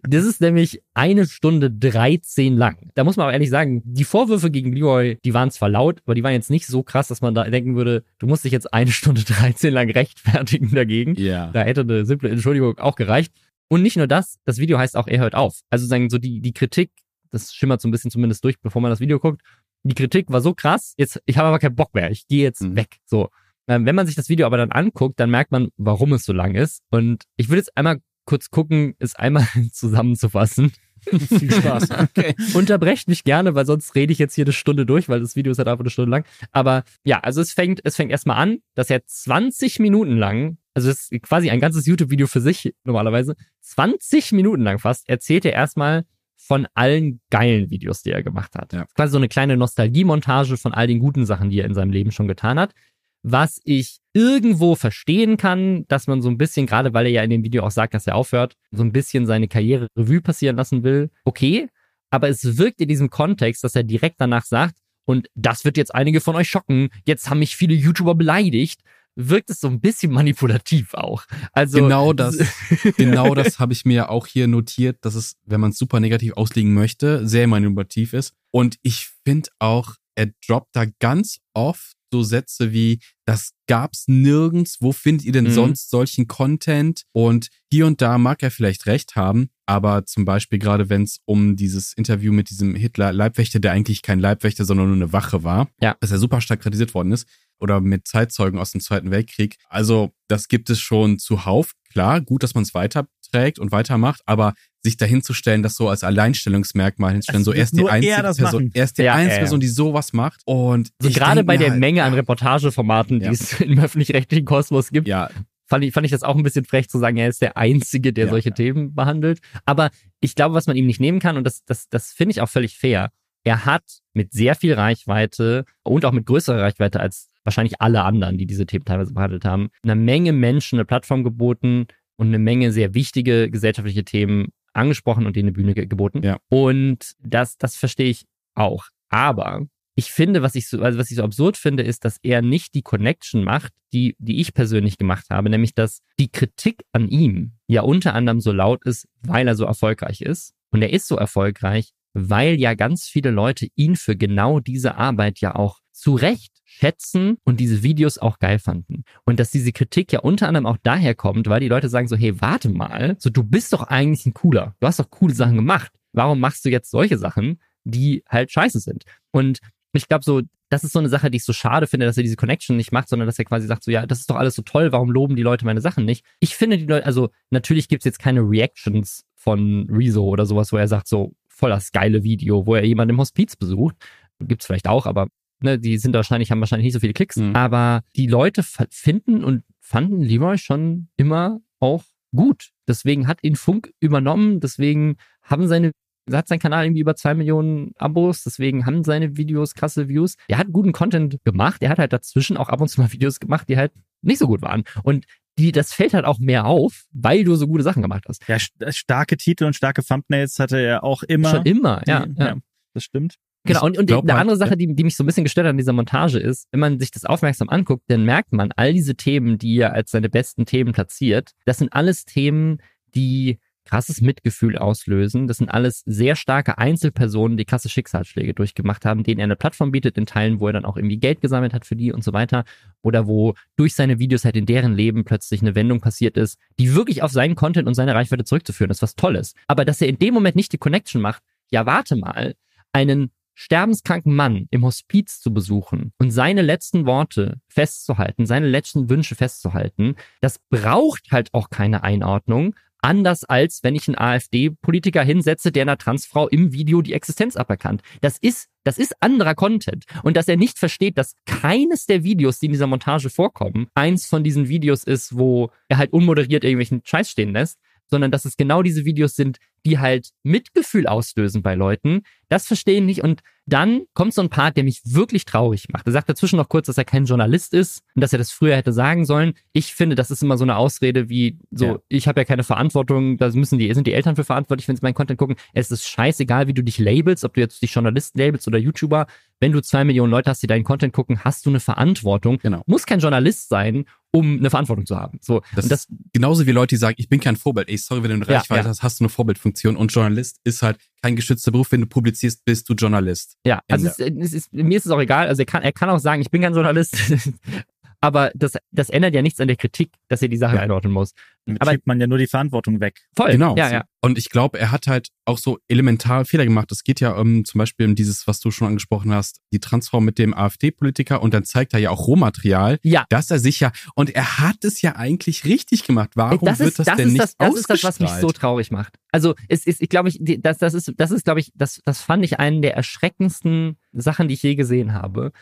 Speaker 1: das ist nämlich eine Stunde 13 lang. Da muss man auch ehrlich sagen, die Vorwürfe gegen Leroy, die waren zwar laut, aber die waren jetzt nicht so krass, dass man da denken würde, du musst dich jetzt eine Stunde 13 lang rechtfertigen dagegen. Ja. Da hätte eine simple Entschuldigung auch gereicht. Und nicht nur das, das Video heißt auch, er hört auf. Also sagen so die, die Kritik, das schimmert so ein bisschen zumindest durch, bevor man das Video guckt. Die Kritik war so krass, jetzt, ich habe aber keinen Bock mehr, ich gehe jetzt mhm. weg. So. Ähm, wenn man sich das Video aber dann anguckt, dann merkt man, warum es so lang ist. Und ich würde jetzt einmal kurz gucken, es einmal zusammenzufassen.
Speaker 2: Viel Spaß.
Speaker 1: Okay. Unterbrecht mich gerne, weil sonst rede ich jetzt hier eine Stunde durch, weil das Video ist halt einfach eine Stunde lang. Aber ja, also es fängt, es fängt erstmal an, dass er 20 Minuten lang, also es ist quasi ein ganzes YouTube-Video für sich normalerweise, 20 Minuten lang fast, erzählt er erstmal von allen geilen Videos, die er gemacht hat. Ja. Quasi so eine kleine Nostalgiemontage von all den guten Sachen, die er in seinem Leben schon getan hat. Was ich irgendwo verstehen kann, dass man so ein bisschen, gerade weil er ja in dem Video auch sagt, dass er aufhört, so ein bisschen seine Karriere Revue passieren lassen will. Okay. Aber es wirkt in diesem Kontext, dass er direkt danach sagt, und das wird jetzt einige von euch schocken. Jetzt haben mich viele YouTuber beleidigt wirkt es so ein bisschen manipulativ auch. Also
Speaker 3: genau das, genau das habe ich mir auch hier notiert, dass es, wenn man es super negativ auslegen möchte, sehr manipulativ ist. Und ich finde auch, er droppt da ganz oft so Sätze wie, das gab's nirgends, wo findet ihr denn mhm. sonst solchen Content? Und hier und da mag er vielleicht recht haben, aber zum Beispiel gerade wenn es um dieses Interview mit diesem Hitler-Leibwächter, der eigentlich kein Leibwächter, sondern nur eine Wache war, ja. dass er super stark kritisiert worden ist, oder mit Zeitzeugen aus dem Zweiten Weltkrieg. Also das gibt es schon zuhauf. Klar, gut, dass man es weiterträgt und weitermacht, aber sich dahinzustellen, das so als Alleinstellungsmerkmal hinstellen, so erst die einzige Person, erst die ja, einzige Person, die sowas macht. Und
Speaker 1: so gerade bei der halt, Menge an Reportageformaten, die es im öffentlich-rechtlichen Kosmos gibt, ja. fand, ich, fand ich das auch ein bisschen frech zu sagen, er ist der Einzige, der solche Themen behandelt. Aber ich glaube, was man ihm nicht nehmen kann, und das, das, das finde ich auch völlig fair, er hat mit sehr viel Reichweite und auch mit größerer Reichweite als wahrscheinlich alle anderen, die diese Themen teilweise behandelt haben, eine Menge Menschen eine Plattform geboten und eine Menge sehr wichtige gesellschaftliche Themen angesprochen und denen eine Bühne ge geboten. Ja. Und das, das verstehe ich auch. Aber ich finde, was ich so, also was ich so absurd finde, ist, dass er nicht die Connection macht, die, die ich persönlich gemacht habe, nämlich, dass die Kritik an ihm ja unter anderem so laut ist, weil er so erfolgreich ist. Und er ist so erfolgreich, weil ja ganz viele Leute ihn für genau diese Arbeit ja auch zu Recht schätzen und diese Videos auch geil fanden. Und dass diese Kritik ja unter anderem auch daher kommt, weil die Leute sagen so, hey, warte mal, so du bist doch eigentlich ein cooler. Du hast doch coole Sachen gemacht. Warum machst du jetzt solche Sachen, die halt scheiße sind? Und ich glaube so, das ist so eine Sache, die ich so schade finde, dass er diese Connection nicht macht, sondern dass er quasi sagt so, ja, das ist doch alles so toll, warum loben die Leute meine Sachen nicht? Ich finde die Leute, also natürlich gibt's jetzt keine Reactions von Rezo oder sowas, wo er sagt so, voll das geile Video, wo er jemanden im Hospiz besucht. Gibt's vielleicht auch, aber ne, die sind wahrscheinlich, haben wahrscheinlich nicht so viele Klicks, mhm. aber die Leute finden und fanden Leroy schon immer auch gut. Deswegen hat ihn Funk übernommen, deswegen haben seine hat sein Kanal irgendwie über zwei Millionen Abos, deswegen haben seine Videos krasse Views. Er hat guten Content gemacht, er hat halt dazwischen auch ab und zu mal Videos gemacht, die halt nicht so gut waren. Und die, das fällt halt auch mehr auf, weil du so gute Sachen gemacht hast.
Speaker 2: Ja, starke Titel und starke Thumbnails hatte er auch immer.
Speaker 1: Schon immer, ja.
Speaker 2: Ja. ja. Das stimmt.
Speaker 1: Genau, und, und eine andere Sache, die, die mich so ein bisschen gestört hat an dieser Montage ist, wenn man sich das aufmerksam anguckt, dann merkt man, all diese Themen, die er als seine besten Themen platziert, das sind alles Themen, die krasses Mitgefühl auslösen. Das sind alles sehr starke Einzelpersonen, die krasse Schicksalsschläge durchgemacht haben, denen er eine Plattform bietet in Teilen, wo er dann auch irgendwie Geld gesammelt hat für die und so weiter. Oder wo durch seine Videos halt in deren Leben plötzlich eine Wendung passiert ist, die wirklich auf seinen Content und seine Reichweite zurückzuführen ist, was Tolles. Aber dass er in dem Moment nicht die Connection macht, ja warte mal, einen sterbenskranken Mann im Hospiz zu besuchen und seine letzten Worte festzuhalten, seine letzten Wünsche festzuhalten, das braucht halt auch keine Einordnung, anders als wenn ich einen AfD-Politiker hinsetze, der einer Transfrau im Video die Existenz aberkannt. Das ist, das ist anderer Content. Und dass er nicht versteht, dass keines der Videos, die in dieser Montage vorkommen, eins von diesen Videos ist, wo er halt unmoderiert irgendwelchen Scheiß stehen lässt, sondern dass es genau diese Videos sind, die halt Mitgefühl auslösen bei Leuten. Das verstehen nicht und dann kommt so ein Part, der mich wirklich traurig macht. Er sagt dazwischen noch kurz, dass er kein Journalist ist und dass er das früher hätte sagen sollen. Ich finde, das ist immer so eine Ausrede wie so, ja. ich habe ja keine Verantwortung, da müssen die, sind die Eltern für verantwortlich, wenn sie meinen Content gucken. Es ist scheißegal, wie du dich labelst, ob du jetzt dich Journalist labelst oder YouTuber. Wenn du zwei Millionen Leute hast, die deinen Content gucken, hast du eine Verantwortung. Genau. Muss kein Journalist sein, um eine Verantwortung zu haben. So.
Speaker 3: Das, und das genauso wie Leute, die sagen, ich bin kein Vorbild. Ey, sorry, wenn du eine ja, Reichweite ja. hast, hast du eine Vorbildfunktion. Und Journalist ist halt kein geschützter Beruf. Wenn du publizierst, bist du Journalist.
Speaker 1: Ja, also es, es ist, mir ist es auch egal. Also er kann, er kann auch sagen, ich bin kein Journalist. aber das, das ändert ja nichts an der Kritik, dass er die Sache
Speaker 3: Ja.
Speaker 1: einordnen muss.
Speaker 2: Damit
Speaker 1: Aber-
Speaker 2: schiebt man ja nur die Verantwortung weg.
Speaker 1: Voll.
Speaker 3: Genau.
Speaker 1: Ja, ja.
Speaker 3: Und ich glaube, er hat halt auch so elementar Fehler gemacht. Es geht ja um, zum Beispiel um dieses, was du schon angesprochen hast, die Transform mit dem AfD-Politiker und dann zeigt er ja auch Rohmaterial,
Speaker 1: Ja.
Speaker 3: dass er sich ja, und er hat es ja eigentlich richtig gemacht. Warum
Speaker 1: das
Speaker 3: wird
Speaker 1: ist,
Speaker 3: das,
Speaker 1: das,
Speaker 3: denn
Speaker 1: ist
Speaker 3: nicht
Speaker 1: das, das ist das, was mich so traurig macht. Also es ist, ich glaube, ich, das, das ist, das ist, glaube ich, das, das fand ich einen der erschreckendsten Sachen, die ich je gesehen habe.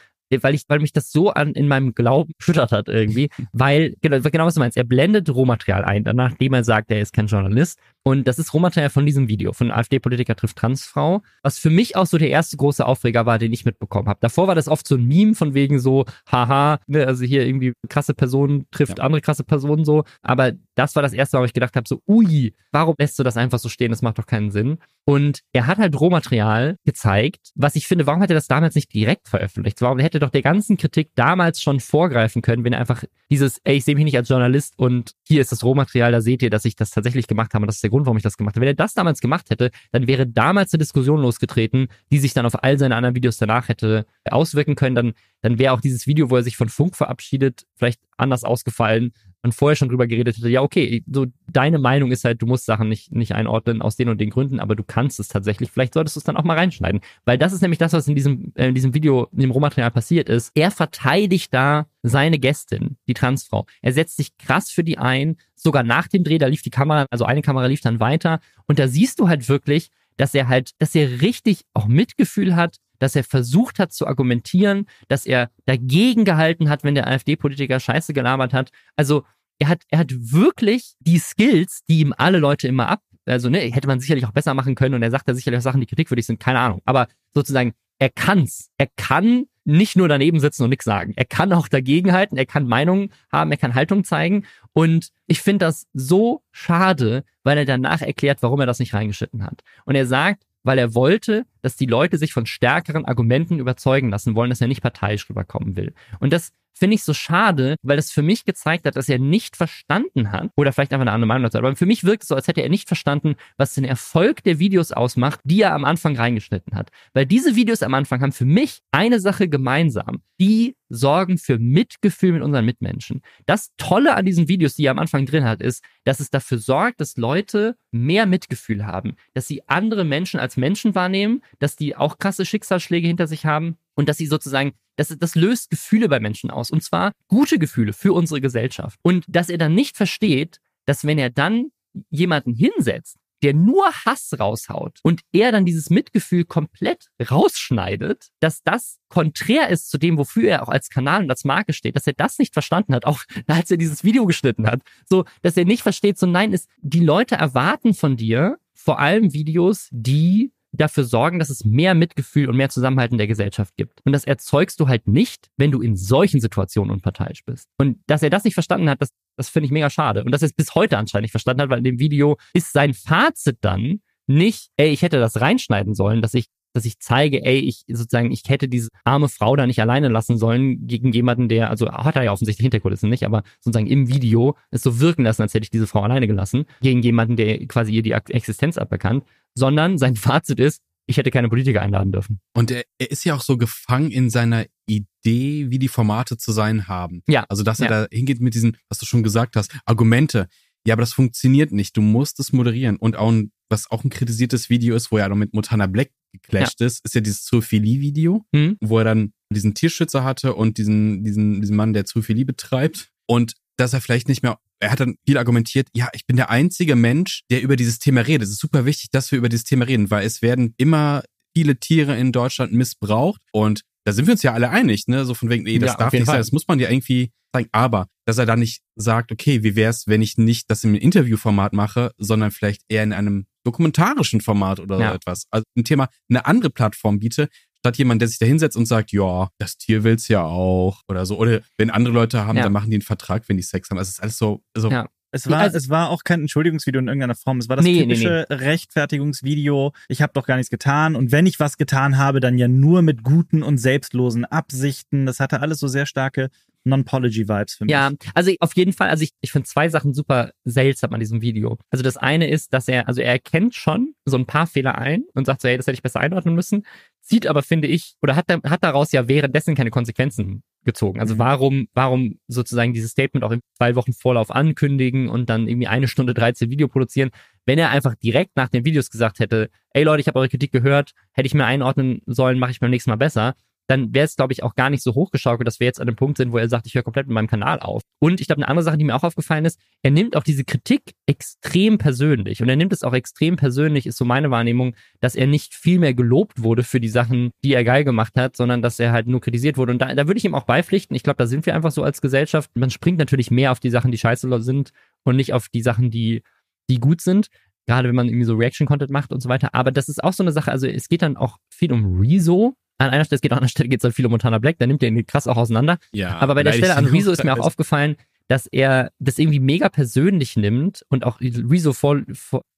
Speaker 1: Weil ich, weil mich das so an in meinem Glauben schüttert hat irgendwie, weil genau, genau was du meinst. Er blendet Rohmaterial ein, danach, nachdem er sagt, er ist kein Journalist. Und das ist Rohmaterial von diesem Video, von AfD-Politiker trifft Transfrau, was für mich auch so der erste große Aufreger war, den ich mitbekommen habe. Davor war das oft so ein Meme von wegen so, haha, ne, also hier irgendwie krasse Person trifft andere krasse Personen so. Aber das war das erste Mal, wo ich gedacht habe, so, ui, warum lässt du das einfach so stehen? Das macht doch keinen Sinn. Und er hat halt Rohmaterial gezeigt, was ich finde, warum hat er das damals nicht direkt veröffentlicht? Warum hätte doch der ganzen Kritik damals schon vorgreifen können, wenn er einfach dieses, ey, ich sehe mich nicht als Journalist und hier ist das Rohmaterial, da seht ihr, dass ich das tatsächlich gemacht habe und das ist der Grund, warum ich das gemacht habe. Wenn er das damals gemacht hätte, dann wäre damals eine Diskussion losgetreten, die sich dann auf all seine anderen Videos danach hätte auswirken können. Dann, dann wäre auch dieses Video, wo er sich von Funk verabschiedet, vielleicht anders ausgefallen man vorher schon drüber geredet hätte, ja, okay, so deine Meinung ist halt, du musst Sachen nicht, nicht einordnen aus den und den Gründen, aber du kannst es tatsächlich. Vielleicht solltest du es dann auch mal reinschneiden. Weil das ist nämlich das, was in diesem, äh, in diesem Video, in dem Rohmaterial passiert ist. Er verteidigt da seine Gästin, die Transfrau. Er setzt sich krass für die ein, sogar nach dem Dreh, da lief die Kamera, also eine Kamera lief dann weiter. Und da siehst du halt wirklich, dass er halt, dass er richtig auch Mitgefühl hat, dass er versucht hat zu argumentieren, dass er dagegen gehalten hat, wenn der AfD-Politiker Scheiße gelabert hat. Also er hat, er hat wirklich die Skills, die ihm alle Leute immer ab, also ne, hätte man sicherlich auch besser machen können und er sagt da sicherlich auch Sachen, die kritikwürdig sind, keine Ahnung. Aber sozusagen, er kann's. Er kann nicht nur daneben sitzen und nichts sagen. Er kann auch dagegenhalten, er kann Meinungen haben, er kann Haltung zeigen. Und ich finde das so schade, weil er danach erklärt, warum er das nicht reingeschnitten hat. Und er sagt, weil er wollte, dass die Leute sich von stärkeren Argumenten überzeugen lassen wollen, dass er nicht parteiisch rüberkommen will. Und das finde ich so schade, weil das für mich gezeigt hat, dass er nicht verstanden hat, oder vielleicht einfach eine andere Meinung dazu, aber für mich wirkt es so, als hätte er nicht verstanden, was den Erfolg der Videos ausmacht, die er am Anfang reingeschnitten hat. Weil diese Videos am Anfang haben für mich eine Sache gemeinsam. Die sorgen für Mitgefühl mit unseren Mitmenschen. Das Tolle an diesen Videos, die er am Anfang drin hat, ist, dass es dafür sorgt, dass Leute mehr Mitgefühl haben, dass sie andere Menschen als Menschen wahrnehmen, dass die auch krasse Schicksalsschläge hinter sich haben und dass sie sozusagen, das, das löst Gefühle bei Menschen aus und zwar gute Gefühle für unsere Gesellschaft. Und dass er dann nicht versteht, dass wenn er dann jemanden hinsetzt, der nur Hass raushaut und er dann dieses Mitgefühl komplett rausschneidet, dass das konträr ist zu dem, wofür er auch als Kanal und als Marke steht, dass er das nicht verstanden hat, auch als er dieses Video geschnitten hat. So, dass er nicht versteht, so nein, ist, die Leute erwarten von dir vor allem Videos, die dafür sorgen, dass es mehr Mitgefühl und mehr Zusammenhalt in der Gesellschaft gibt. Und das erzeugst du halt nicht, wenn du in solchen Situationen unparteiisch bist. Und dass er das nicht verstanden hat, das, das finde ich mega schade. Und dass er es bis heute anscheinend nicht verstanden hat, weil in dem Video ist sein Fazit dann nicht, ey, ich hätte das reinschneiden sollen, dass ich dass ich zeige, ey, ich sozusagen, ich hätte diese arme Frau da nicht alleine lassen sollen gegen jemanden, der, also hat er ja offensichtlich Hinterkulissen nicht, aber sozusagen im Video es so wirken lassen, als hätte ich diese Frau alleine gelassen, gegen jemanden, der quasi ihr die Existenz aberkannt, sondern sein Fazit ist, ich hätte keine Politiker einladen dürfen.
Speaker 3: Und er, er ist ja auch so gefangen in seiner Idee, wie die Formate zu sein haben.
Speaker 1: Ja.
Speaker 3: Also, dass er
Speaker 1: Ja.
Speaker 3: da hingeht mit diesen, was du schon gesagt hast, Argumente. Ja, aber das funktioniert nicht. Du musst es moderieren. Und auch ein, was auch ein kritisiertes Video ist, wo er noch mit Montana Black geclasht ist, ist ja dieses Zoophilie-Video,
Speaker 1: Mhm.
Speaker 3: wo er dann diesen Tierschützer hatte und diesen, diesen, diesen Mann, der Zoophilie betreibt. Und dass er vielleicht nicht mehr, er hat dann viel argumentiert, ja, ich bin der einzige Mensch, der über dieses Thema redet. Es ist super wichtig, dass wir über dieses Thema reden, weil es werden immer viele Tiere in Deutschland missbraucht und da sind wir uns ja alle einig, ne? So von wegen, nee, das
Speaker 1: Ja,
Speaker 3: darf nicht sein,
Speaker 1: Fall.
Speaker 3: das muss man ja irgendwie sagen. Aber, dass er da nicht sagt, okay, wie wär's, wenn ich nicht das im Interviewformat mache, sondern vielleicht eher in einem dokumentarischen Format oder
Speaker 1: Ja.
Speaker 3: so etwas. Also ein Thema, eine andere Plattform biete, statt jemand, der sich da hinsetzt und sagt, ja, das Tier will's ja auch oder so. Oder wenn andere Leute haben,
Speaker 1: Ja.
Speaker 3: dann machen die einen Vertrag, wenn die Sex haben. Also es ist alles so, so
Speaker 1: Ja.
Speaker 2: Es
Speaker 1: Ja,
Speaker 2: war,
Speaker 1: also-
Speaker 2: es war auch kein Entschuldigungsvideo in irgendeiner Form. Es war das
Speaker 1: Nee, nee,
Speaker 2: typische Rechtfertigungsvideo. Ich habe doch gar nichts getan. Und wenn ich was getan habe, dann ja nur mit guten und selbstlosen Absichten. Das hatte alles so sehr starke Non-Pology-Vibes für mich.
Speaker 1: Ja, also auf jeden Fall, also ich, ich finde zwei Sachen super seltsam an diesem Video. Also das eine ist, dass er, also er erkennt schon so ein paar Fehler ein und sagt so, hey, das hätte ich besser einordnen müssen, zieht aber, finde ich, oder hat, hat daraus ja währenddessen keine Konsequenzen gezogen. Also
Speaker 2: Mhm.
Speaker 1: warum, warum sozusagen dieses Statement auch in zwei Wochen Vorlauf ankündigen und dann irgendwie eine Stunde 13 Video produzieren, wenn er einfach direkt nach den Videos gesagt hätte, ey Leute, ich habe eure Kritik gehört, hätte ich mir einordnen sollen, mache ich beim nächsten Mal besser, dann wäre es, glaube ich, auch gar nicht so hochgeschaukelt, dass wir jetzt an dem Punkt sind, wo er sagt, ich höre komplett mit meinem Kanal auf. Und ich glaube, eine andere Sache, die mir auch aufgefallen ist, er nimmt auch diese Kritik extrem persönlich. Und er nimmt es auch extrem persönlich, ist so meine Wahrnehmung, dass er nicht viel mehr gelobt wurde für die Sachen, die er geil gemacht hat, sondern dass er halt nur kritisiert wurde. Und da, da würde ich ihm auch beipflichten. Ich glaube, da sind wir einfach so als Gesellschaft. Man springt natürlich mehr auf die Sachen, die scheiße sind und nicht auf die Sachen, die, die gut sind. Gerade wenn man irgendwie so Reaction-Content macht und so weiter. Aber das ist auch so eine Sache. Also es geht dann auch viel um Rezo. An einer Stelle, es geht auch an einer Stelle geht es dann viel um Montana Black. Da nimmt er ihn krass auch auseinander.
Speaker 3: Ja,
Speaker 1: Aber bei der Stelle an Rezo ist mir auch aufgefallen, dass er das irgendwie mega persönlich nimmt und auch Rezo vor,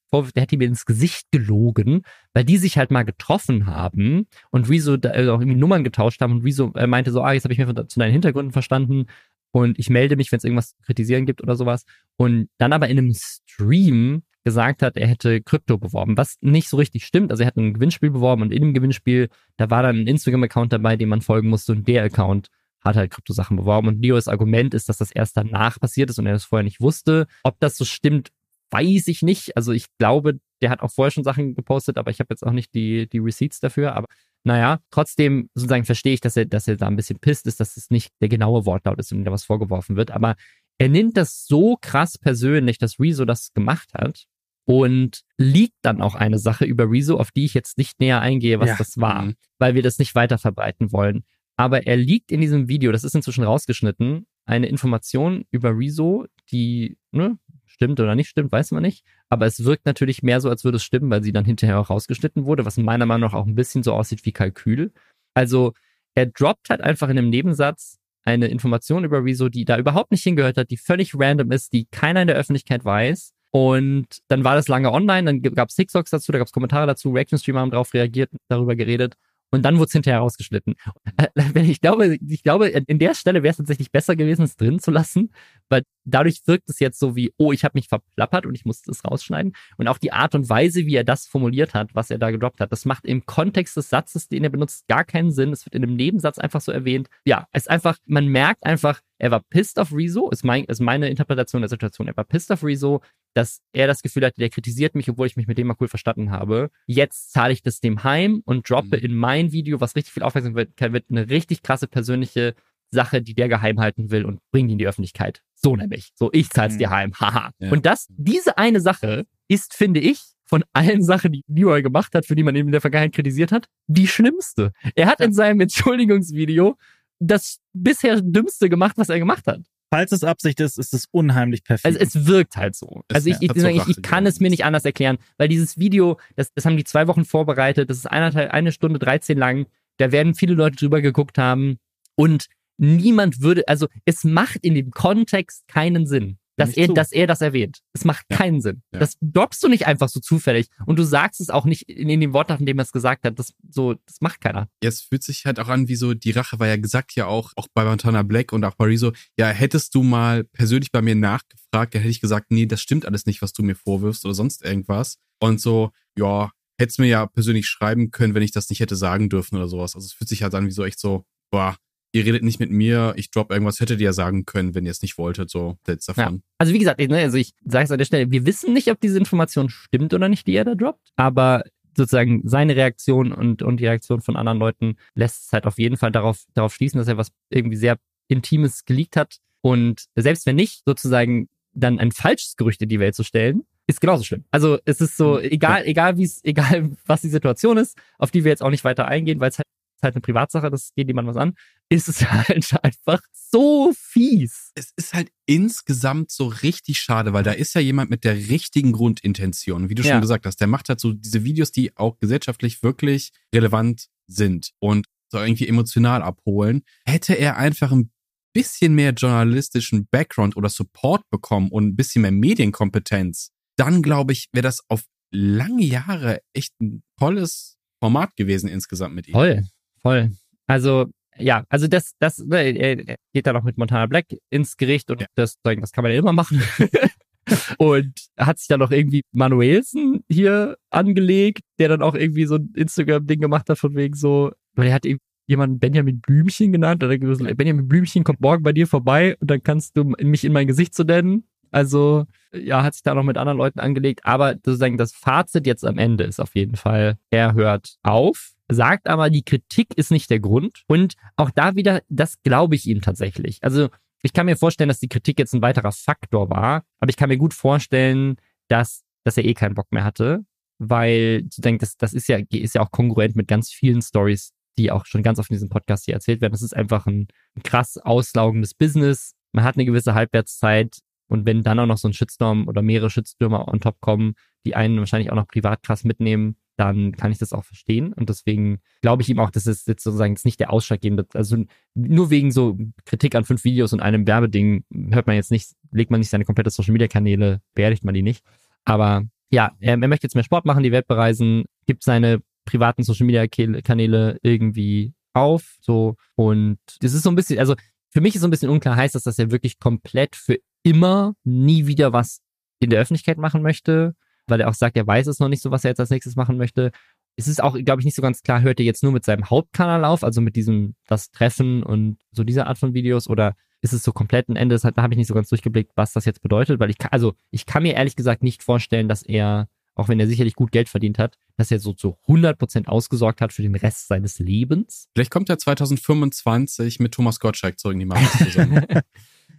Speaker 1: vorwirft, der hätte ihm ins Gesicht gelogen, weil die sich halt mal getroffen haben und Rezo da äh, auch irgendwie Nummern getauscht haben und Rezo äh, meinte so, ah, jetzt habe ich mir von- zu deinen Hintergründen verstanden und ich melde mich, wenn es irgendwas zu kritisieren gibt oder sowas. Und dann aber in einem Stream gesagt hat, er hätte Krypto beworben, was nicht so richtig stimmt. Also er hat ein Gewinnspiel beworben und in dem Gewinnspiel, da war dann ein Instagram-Account dabei, dem man folgen musste und der Account hat halt Kryptosachen beworben. Und Leos Argument ist, dass das erst danach passiert ist und er das vorher nicht wusste. Ob das so stimmt, weiß ich nicht. Also ich glaube, der hat auch vorher schon Sachen gepostet, aber ich habe jetzt auch nicht die, die Receipts dafür. Aber naja, trotzdem sozusagen verstehe ich, dass er, dass er da ein bisschen pisst ist, dass es nicht der genaue Wortlaut ist ihm da was vorgeworfen wird. Aber er nimmt das so krass persönlich, dass Rezo das gemacht hat und liegt dann auch eine Sache über Rezo, auf die ich jetzt nicht näher eingehe, was
Speaker 2: Ja.
Speaker 1: das war,
Speaker 3: Mhm.
Speaker 1: weil wir das nicht weiter verbreiten wollen. Aber er liegt in diesem Video, das ist inzwischen rausgeschnitten, eine Information über Rezo, die ne, stimmt oder nicht stimmt, weiß man nicht. Aber es wirkt natürlich mehr so, als würde es stimmen, weil sie dann hinterher auch rausgeschnitten wurde, was meiner Meinung nach auch ein bisschen so aussieht wie Kalkül. Also er droppt halt einfach in einem Nebensatz eine Information über Rezo, die da überhaupt nicht hingehört hat, die völlig random ist, die keiner in der Öffentlichkeit weiß. Und dann war das lange online, dann gab es TikToks dazu, da gab es Kommentare dazu, Reaction-Streamer haben drauf reagiert, darüber geredet. Und dann wurde es hinterher rausgeschnitten. Ich glaube, ich glaube, in der Stelle wäre es tatsächlich besser gewesen, es drin zu lassen, weil dadurch wirkt es jetzt so wie, oh, ich habe mich verplappert und ich musste es rausschneiden. Und auch die Art und Weise, wie er das formuliert hat, was er da gedroppt hat, das macht im Kontext des Satzes, den er benutzt, gar keinen Sinn. Es wird in einem Nebensatz einfach so erwähnt. Ja, es ist einfach, man merkt einfach, er war pissed auf Rezo, ist, mein, ist meine Interpretation der Situation. Er war pissed auf Rezo, dass er das Gefühl hatte, der kritisiert mich, obwohl ich mich mit dem mal cool verstanden habe. Jetzt zahle ich das dem heim und droppe
Speaker 3: Mhm.
Speaker 1: in mein Video, was richtig viel Aufmerksamkeit wird, eine richtig krasse persönliche Sache, die der geheim halten will und bringt ihn in die Öffentlichkeit. So nämlich. So, ich zahl's
Speaker 2: Mhm.
Speaker 1: dir heim. Haha.
Speaker 3: Ja.
Speaker 1: Und das, diese eine Sache ist, finde ich, von allen Sachen, die Leroy gemacht hat, für die man ihn in der Vergangenheit kritisiert hat, die schlimmste. Er hat in seinem Entschuldigungsvideo das bisher dümmste gemacht, was er gemacht hat.
Speaker 2: Falls es Absicht ist, ist es unheimlich perfekt.
Speaker 1: Also es wirkt halt so.
Speaker 3: Es
Speaker 1: Also ich, ich, ich, ich kann es mir nicht anders erklären, weil dieses Video, das, das haben die zwei Wochen vorbereitet, das ist eine, eine Stunde 13 lang, da werden viele Leute drüber geguckt haben und niemand würde, also es macht in dem Kontext keinen Sinn, dass
Speaker 2: Nicht
Speaker 1: er, dass er das erwähnt. Es macht
Speaker 3: Ja.
Speaker 1: keinen Sinn.
Speaker 3: Ja.
Speaker 1: Das droppst du nicht einfach so zufällig und du sagst es auch nicht in, in dem Wortlaut, in dem er es gesagt hat. Das, so, das macht keiner.
Speaker 3: Ja, es fühlt sich halt auch an wie so, die Rache war ja gesagt ja auch, auch bei Montana Black und auch bei Rezo, ja, hättest du mal persönlich bei mir nachgefragt, dann hätte ich gesagt, nee, das stimmt alles nicht, was du mir vorwirfst oder sonst irgendwas. Und so, ja, hättest mir ja persönlich schreiben können, wenn ich das nicht hätte sagen dürfen oder sowas. Also es fühlt sich halt an wie so echt so, boah, ihr redet nicht mit mir, ich drop irgendwas, hättet ihr ja sagen können, wenn ihr es nicht wolltet, so, jetzt davon.
Speaker 1: Also wie gesagt, ne, also ich sage es an der Stelle, wir wissen nicht, ob diese Information stimmt oder nicht, die er da droppt, aber sozusagen seine Reaktion und, und die Reaktion von anderen Leuten lässt es halt auf jeden Fall darauf, darauf schließen, dass er was irgendwie sehr Intimes geleakt hat. Und selbst wenn nicht, sozusagen dann ein falsches Gerücht in die Welt zu stellen, ist genauso schlimm. Also es ist so, egal, egal wie es, egal was die Situation ist, auf die wir jetzt auch nicht weiter eingehen, weil es halt, ist halt eine Privatsache, das geht niemandem was an, ist es halt einfach so fies.
Speaker 3: es ist halt insgesamt so richtig schade, weil da ist ja jemand mit der richtigen Grundintention. Wie du
Speaker 1: Ja.
Speaker 3: schon gesagt hast, der macht halt so diese Videos, die auch gesellschaftlich wirklich relevant sind und so irgendwie emotional abholen. Hätte er einfach ein bisschen mehr journalistischen Background oder Support bekommen und ein bisschen mehr Medienkompetenz, dann glaube ich, wäre das auf lange Jahre echt ein tolles Format gewesen insgesamt mit ihm.
Speaker 1: Voll, voll. Also, ja, also das, das, ne, er er geht dann auch mit Montana Black ins Gericht und
Speaker 3: Ja.
Speaker 1: das, das kann man ja immer machen. und hat sich dann noch irgendwie Manuelsen hier angelegt, der dann auch irgendwie so ein Instagram-Ding gemacht hat, von wegen so, weil er hat ihm jemanden Benjamin Blümchen genannt. Oder Benjamin Blümchen kommt morgen bei dir vorbei und dann kannst du mich in mein Gesicht zu nennen. Also, ja, hat sich da noch mit anderen Leuten angelegt. Aber sozusagen das Fazit jetzt am Ende ist auf jeden Fall, er hört auf, sagt aber, die Kritik ist nicht der Grund. Und auch da wieder, das glaube ich ihm tatsächlich. Also, ich kann mir vorstellen, dass die Kritik jetzt ein weiterer Faktor war, aber ich kann mir gut vorstellen, dass, dass er eh keinen Bock mehr hatte, weil ich denke, das, das ist ja, ist ja auch kongruent mit ganz vielen Stories, die auch schon ganz oft in diesem Podcast hier erzählt werden. Das ist einfach ein krass auslaugendes Business. Man hat eine gewisse Halbwertszeit und wenn dann auch noch so ein Shitstorm oder mehrere Shitstürmer on top kommen, die einen wahrscheinlich auch noch privat krass mitnehmen, dann kann ich das auch verstehen. Und deswegen glaube ich ihm auch, dass es jetzt sozusagen jetzt nicht der ausschlaggebende, also nur wegen so Kritik an fünf Videos und einem Werbeding hört man jetzt nicht, legt man nicht seine komplette Social Media Kanäle, beerdigt man die nicht. Aber ja, er, er möchte jetzt mehr Sport machen, die Welt bereisen, gibt seine privaten Social Media Kanäle irgendwie auf, so. Und das ist so ein bisschen, also für mich ist so ein bisschen unklar, heißt das, dass er wirklich komplett für immer nie wieder was in der Öffentlichkeit machen möchte? weil er auch sagt, er weiß es noch nicht so, was er jetzt als nächstes machen möchte. Es ist auch, glaube ich, nicht so ganz klar, hört er jetzt nur mit seinem Hauptkanal auf, also mit diesem, das Treffen und so dieser Art von Videos oder ist es so komplett ein Ende? Das, da habe ich nicht so ganz durchgeblickt, was das jetzt bedeutet, weil ich kann, also ich kann mir ehrlich gesagt nicht vorstellen, dass er, auch wenn er sicherlich gut Geld verdient hat, dass er so zu 100% ausgesorgt hat für den Rest seines Lebens.
Speaker 3: Vielleicht kommt er 2025 mit Thomas Gottschalk zurück in die Macht zusammen.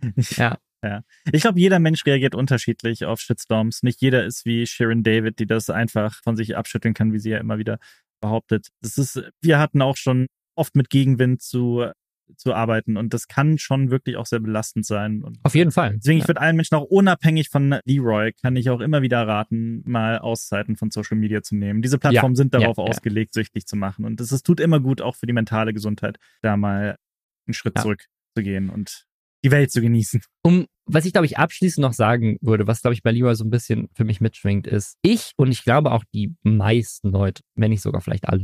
Speaker 2: ja, ja. Ich glaube, jeder Mensch reagiert unterschiedlich auf Shitstorms. Nicht jeder ist wie Sharon David, die das einfach von sich abschütteln kann, wie sie ja immer wieder behauptet. Das ist, wir hatten auch schon oft mit Gegenwind zu zu arbeiten und das kann schon wirklich auch sehr belastend sein. Und
Speaker 1: Auf jeden Fall.
Speaker 2: Deswegen, ja. ich würde allen Menschen auch unabhängig von Leroy, kann ich auch immer wieder raten, mal Auszeiten von Social Media zu nehmen. Diese Plattformen ja, sind darauf ja, ausgelegt, süchtig zu machen und es tut immer gut, auch für die mentale Gesundheit, da mal einen Schritt zurück zu gehen und die Welt zu genießen.
Speaker 1: Um, was ich glaube ich abschließend noch sagen würde, was glaube ich bei Leroy so ein bisschen für mich mitschwingt, ist, ich und ich glaube auch die meisten Leute, wenn nicht sogar vielleicht alle,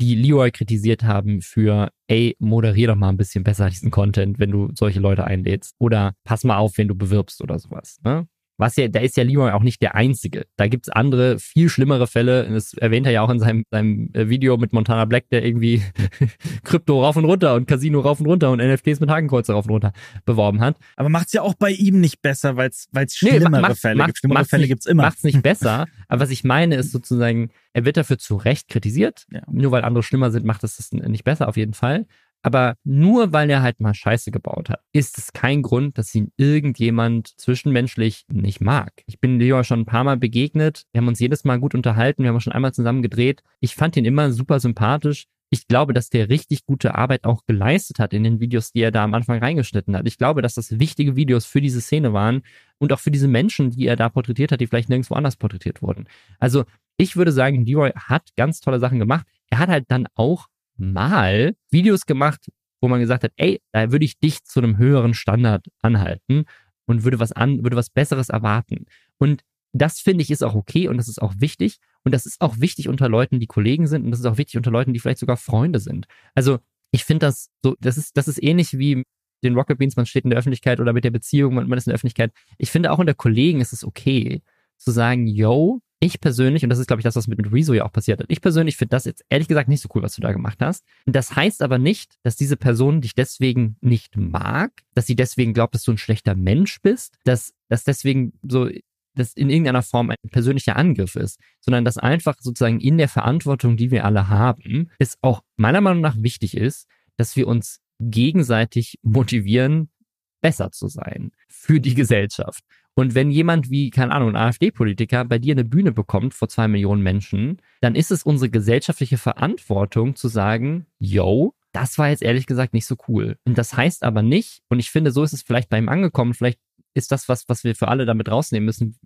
Speaker 1: die Leroy kritisiert haben für, ey, moderier doch mal ein bisschen besser diesen Content, wenn du solche Leute einlädst. Oder pass mal auf, wenn du bewirbst oder sowas. Ne? Was ja, da ist ja Leroy auch nicht der Einzige. Da gibt's andere, viel schlimmere Fälle. Das erwähnt er ja auch in seinem, seinem äh, Video mit Montana Black, der irgendwie Krypto rauf und runter und Casino rauf und runter und NFTs mit Hakenkreuze rauf und runter beworben hat.
Speaker 2: Aber macht's ja auch bei ihm nicht besser, weil es schlimmere nee, Fälle gibt. Schlimmere Fälle
Speaker 1: nicht,
Speaker 2: gibt's immer.
Speaker 1: Macht's nicht besser. Aber was ich meine, ist sozusagen, er wird dafür zu Recht kritisiert. Ja. Nur weil andere schlimmer sind, macht es das nicht besser, auf jeden Fall. Aber nur weil er halt mal Scheiße gebaut hat, ist es kein Grund, dass ihn irgendjemand zwischenmenschlich nicht mag. Ich bin Leo schon ein paar Mal begegnet. Wir haben uns jedes Mal gut unterhalten. Wir haben schon einmal zusammen gedreht. Ich fand ihn immer super sympathisch. Ich glaube, dass der richtig gute Arbeit auch geleistet hat in den Videos, die er da am Anfang reingeschnitten hat. Ich glaube, dass das wichtige Videos für diese Szene waren und auch für diese Menschen, die er da porträtiert hat, die vielleicht nirgendwo anders porträtiert wurden. Also ich würde sagen, Leroy hat ganz tolle Sachen gemacht. Er hat halt dann auch mal Videos gemacht, wo man gesagt hat, ey, da würde ich dich zu einem höheren Standard anhalten und würde was an, würde was Besseres erwarten. Und das finde ich ist auch okay und das ist auch wichtig. Und das ist auch wichtig unter Leuten, die Kollegen sind und das ist auch wichtig unter Leuten, die vielleicht sogar Freunde sind. Also ich finde das so, das ist, das ist ähnlich wie den Rocket Beans, man steht in der Öffentlichkeit oder mit der Beziehung, man, man ist in der Öffentlichkeit. Ich finde auch unter Kollegen ist es okay zu sagen, yo, ich persönlich, und das ist, glaube ich, das, was mit, Rezo ja auch passiert hat, ich persönlich finde das jetzt ehrlich gesagt nicht so cool, was du da gemacht hast. Das heißt aber nicht, dass diese Person dich deswegen nicht mag, dass sie deswegen glaubt, dass du ein schlechter Mensch bist, dass, dass deswegen so das in irgendeiner Form ein persönlicher Angriff ist, sondern dass einfach sozusagen in der Verantwortung, die wir alle haben, es auch meiner Meinung nach wichtig ist, dass wir uns gegenseitig motivieren, besser zu sein für die Gesellschaft. Und wenn jemand wie, keine Ahnung, ein AfD-Politiker bei dir eine Bühne bekommt vor zwei Millionen Menschen, dann ist es unsere gesellschaftliche Verantwortung zu sagen, yo, das war jetzt ehrlich gesagt nicht so cool. Und das heißt aber nicht, und ich finde, so ist es vielleicht bei ihm angekommen, vielleicht ist das was, was wir für alle damit rausnehmen müssen,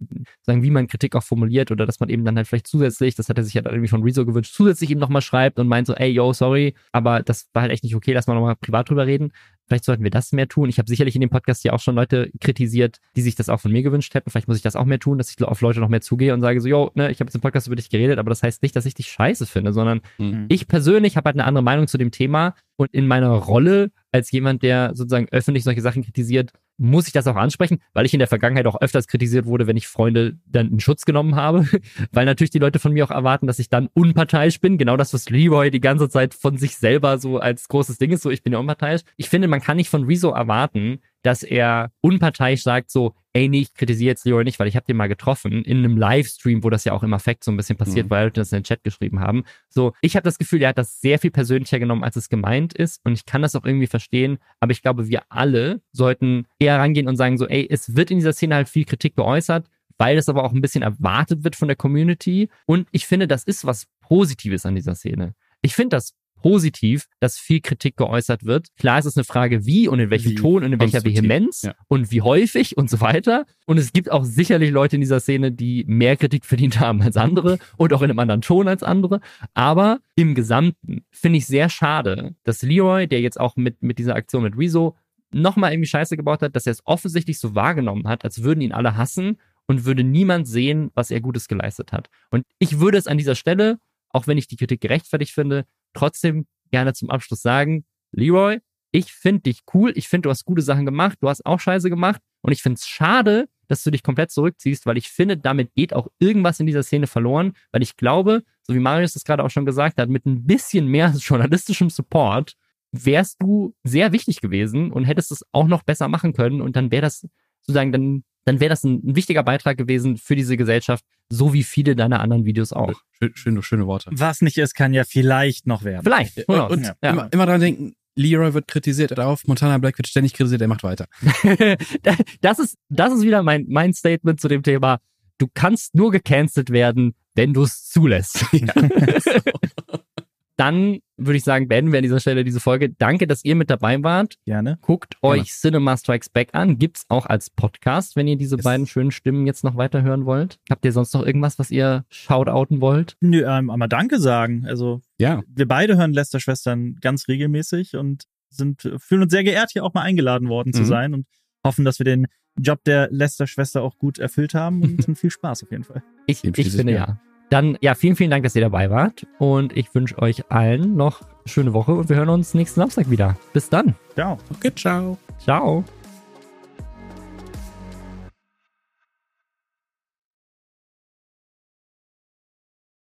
Speaker 1: sagen, wie man Kritik auch formuliert oder dass man eben dann halt vielleicht zusätzlich, das hat er sich ja dann irgendwie von Rezo gewünscht, zusätzlich eben nochmal schreibt und meint so, ey, yo, sorry, aber das war halt echt nicht okay, lass mal nochmal privat drüber reden. Vielleicht sollten wir das mehr tun. Ich habe sicherlich in dem Podcast ja auch schon Leute kritisiert, die sich das auch von mir gewünscht hätten. Vielleicht muss ich das auch mehr tun, dass ich auf Leute noch mehr zugehe und sage so, yo, ne, ich habe jetzt im Podcast über dich geredet, aber das heißt nicht, dass ich dich scheiße finde, sondern mhm. ich persönlich habe halt eine andere Meinung zu dem Thema und in meiner Rolle als jemand, der sozusagen öffentlich solche Sachen kritisiert, muss ich das auch ansprechen, weil ich in der Vergangenheit auch öfters kritisiert wurde, wenn ich Freunde dann in Schutz genommen habe, weil natürlich die Leute von mir auch erwarten, dass ich dann unparteiisch bin. Genau das, was Leroy die ganze Zeit von sich selber so als großes Ding ist, so ich bin ja unparteiisch. Ich finde, man kann nicht von Rezo erwarten, dass er unparteiisch sagt so, ey, nee, ich kritisiere jetzt Leroy nicht, weil ich habe den mal getroffen in einem Livestream, wo das ja auch im Affekt so ein bisschen passiert, mhm. weil Leute das in den Chat geschrieben haben. So, ich habe das Gefühl, er hat das sehr viel persönlicher genommen, als es gemeint ist und ich kann das auch irgendwie verstehen, aber ich glaube, wir alle sollten eher rangehen und sagen so, ey, es wird in dieser Szene halt viel Kritik geäußert, weil es aber auch ein bisschen erwartet wird von der Community und ich finde, das ist was Positives an dieser Szene. Ich finde das positiv, dass viel Kritik geäußert wird. Klar ist es eine Frage, wie und in welchem wie Ton und in welcher Vehemenz ja. und wie häufig und so weiter. Und es gibt auch sicherlich Leute in dieser Szene, die mehr Kritik verdient haben als andere und auch in einem anderen Ton als andere. Aber im Gesamten finde ich sehr schade, dass Leroy, der jetzt auch mit, mit dieser Aktion mit Rezo nochmal irgendwie Scheiße gebaut hat, dass er es offensichtlich so wahrgenommen hat, als würden ihn alle hassen und würde niemand sehen, was er Gutes geleistet hat. Und ich würde es an dieser Stelle, auch wenn ich die Kritik gerechtfertigt finde, trotzdem gerne zum Abschluss sagen, Leroy, ich finde dich cool, ich finde, du hast gute Sachen gemacht, du hast auch Scheiße gemacht und ich finde es schade, dass du dich komplett zurückziehst, weil ich finde, damit geht auch irgendwas in dieser Szene verloren, weil ich glaube, so wie Marius das gerade auch schon gesagt hat, mit ein bisschen mehr journalistischem Support wärst du sehr wichtig gewesen und hättest es auch noch besser machen können und dann wäre das sozusagen, dann dann wäre das ein, ein, wichtiger Beitrag gewesen für diese Gesellschaft, so wie viele deiner anderen Videos auch.
Speaker 3: Schön, schöne, schöne Worte.
Speaker 2: Was nicht ist, kann ja vielleicht noch werden.
Speaker 1: Vielleicht.
Speaker 3: Und, und ja. immer, immer dran denken, Leroy wird kritisiert darauf, Montana Black wird ständig kritisiert, er macht weiter.
Speaker 1: das ist, das ist wieder mein, mein Statement zu dem Thema. Du kannst nur gecancelt werden, wenn du es zulässt. Ja. dann würde ich sagen, beenden wir an dieser Stelle diese Folge. Danke, dass ihr mit dabei wart.
Speaker 2: Gerne.
Speaker 1: Guckt Gerne. euch Cinema Strikes Back an. Gibt's auch als Podcast, wenn ihr diese yes. beiden schönen Stimmen jetzt noch weiter hören wollt. Habt ihr sonst noch irgendwas, was ihr shoutouten wollt?
Speaker 2: Nö, ähm, aber Danke sagen. Also, ja. Wir beide hören Lester Schwestern ganz regelmäßig und sind, fühlen uns sehr geehrt, hier auch mal eingeladen worden mhm. zu sein und hoffen, dass wir den Job der Lester Schwester auch gut erfüllt haben und viel Spaß auf jeden Fall.
Speaker 1: Ich, ich finde ja. Dann ja, vielen, vielen Dank, dass ihr dabei wart. Und ich wünsche euch allen noch eine schöne Woche und wir hören uns nächsten Samstag wieder. Bis dann.
Speaker 2: Ciao.
Speaker 3: Okay, ciao.
Speaker 1: Ciao.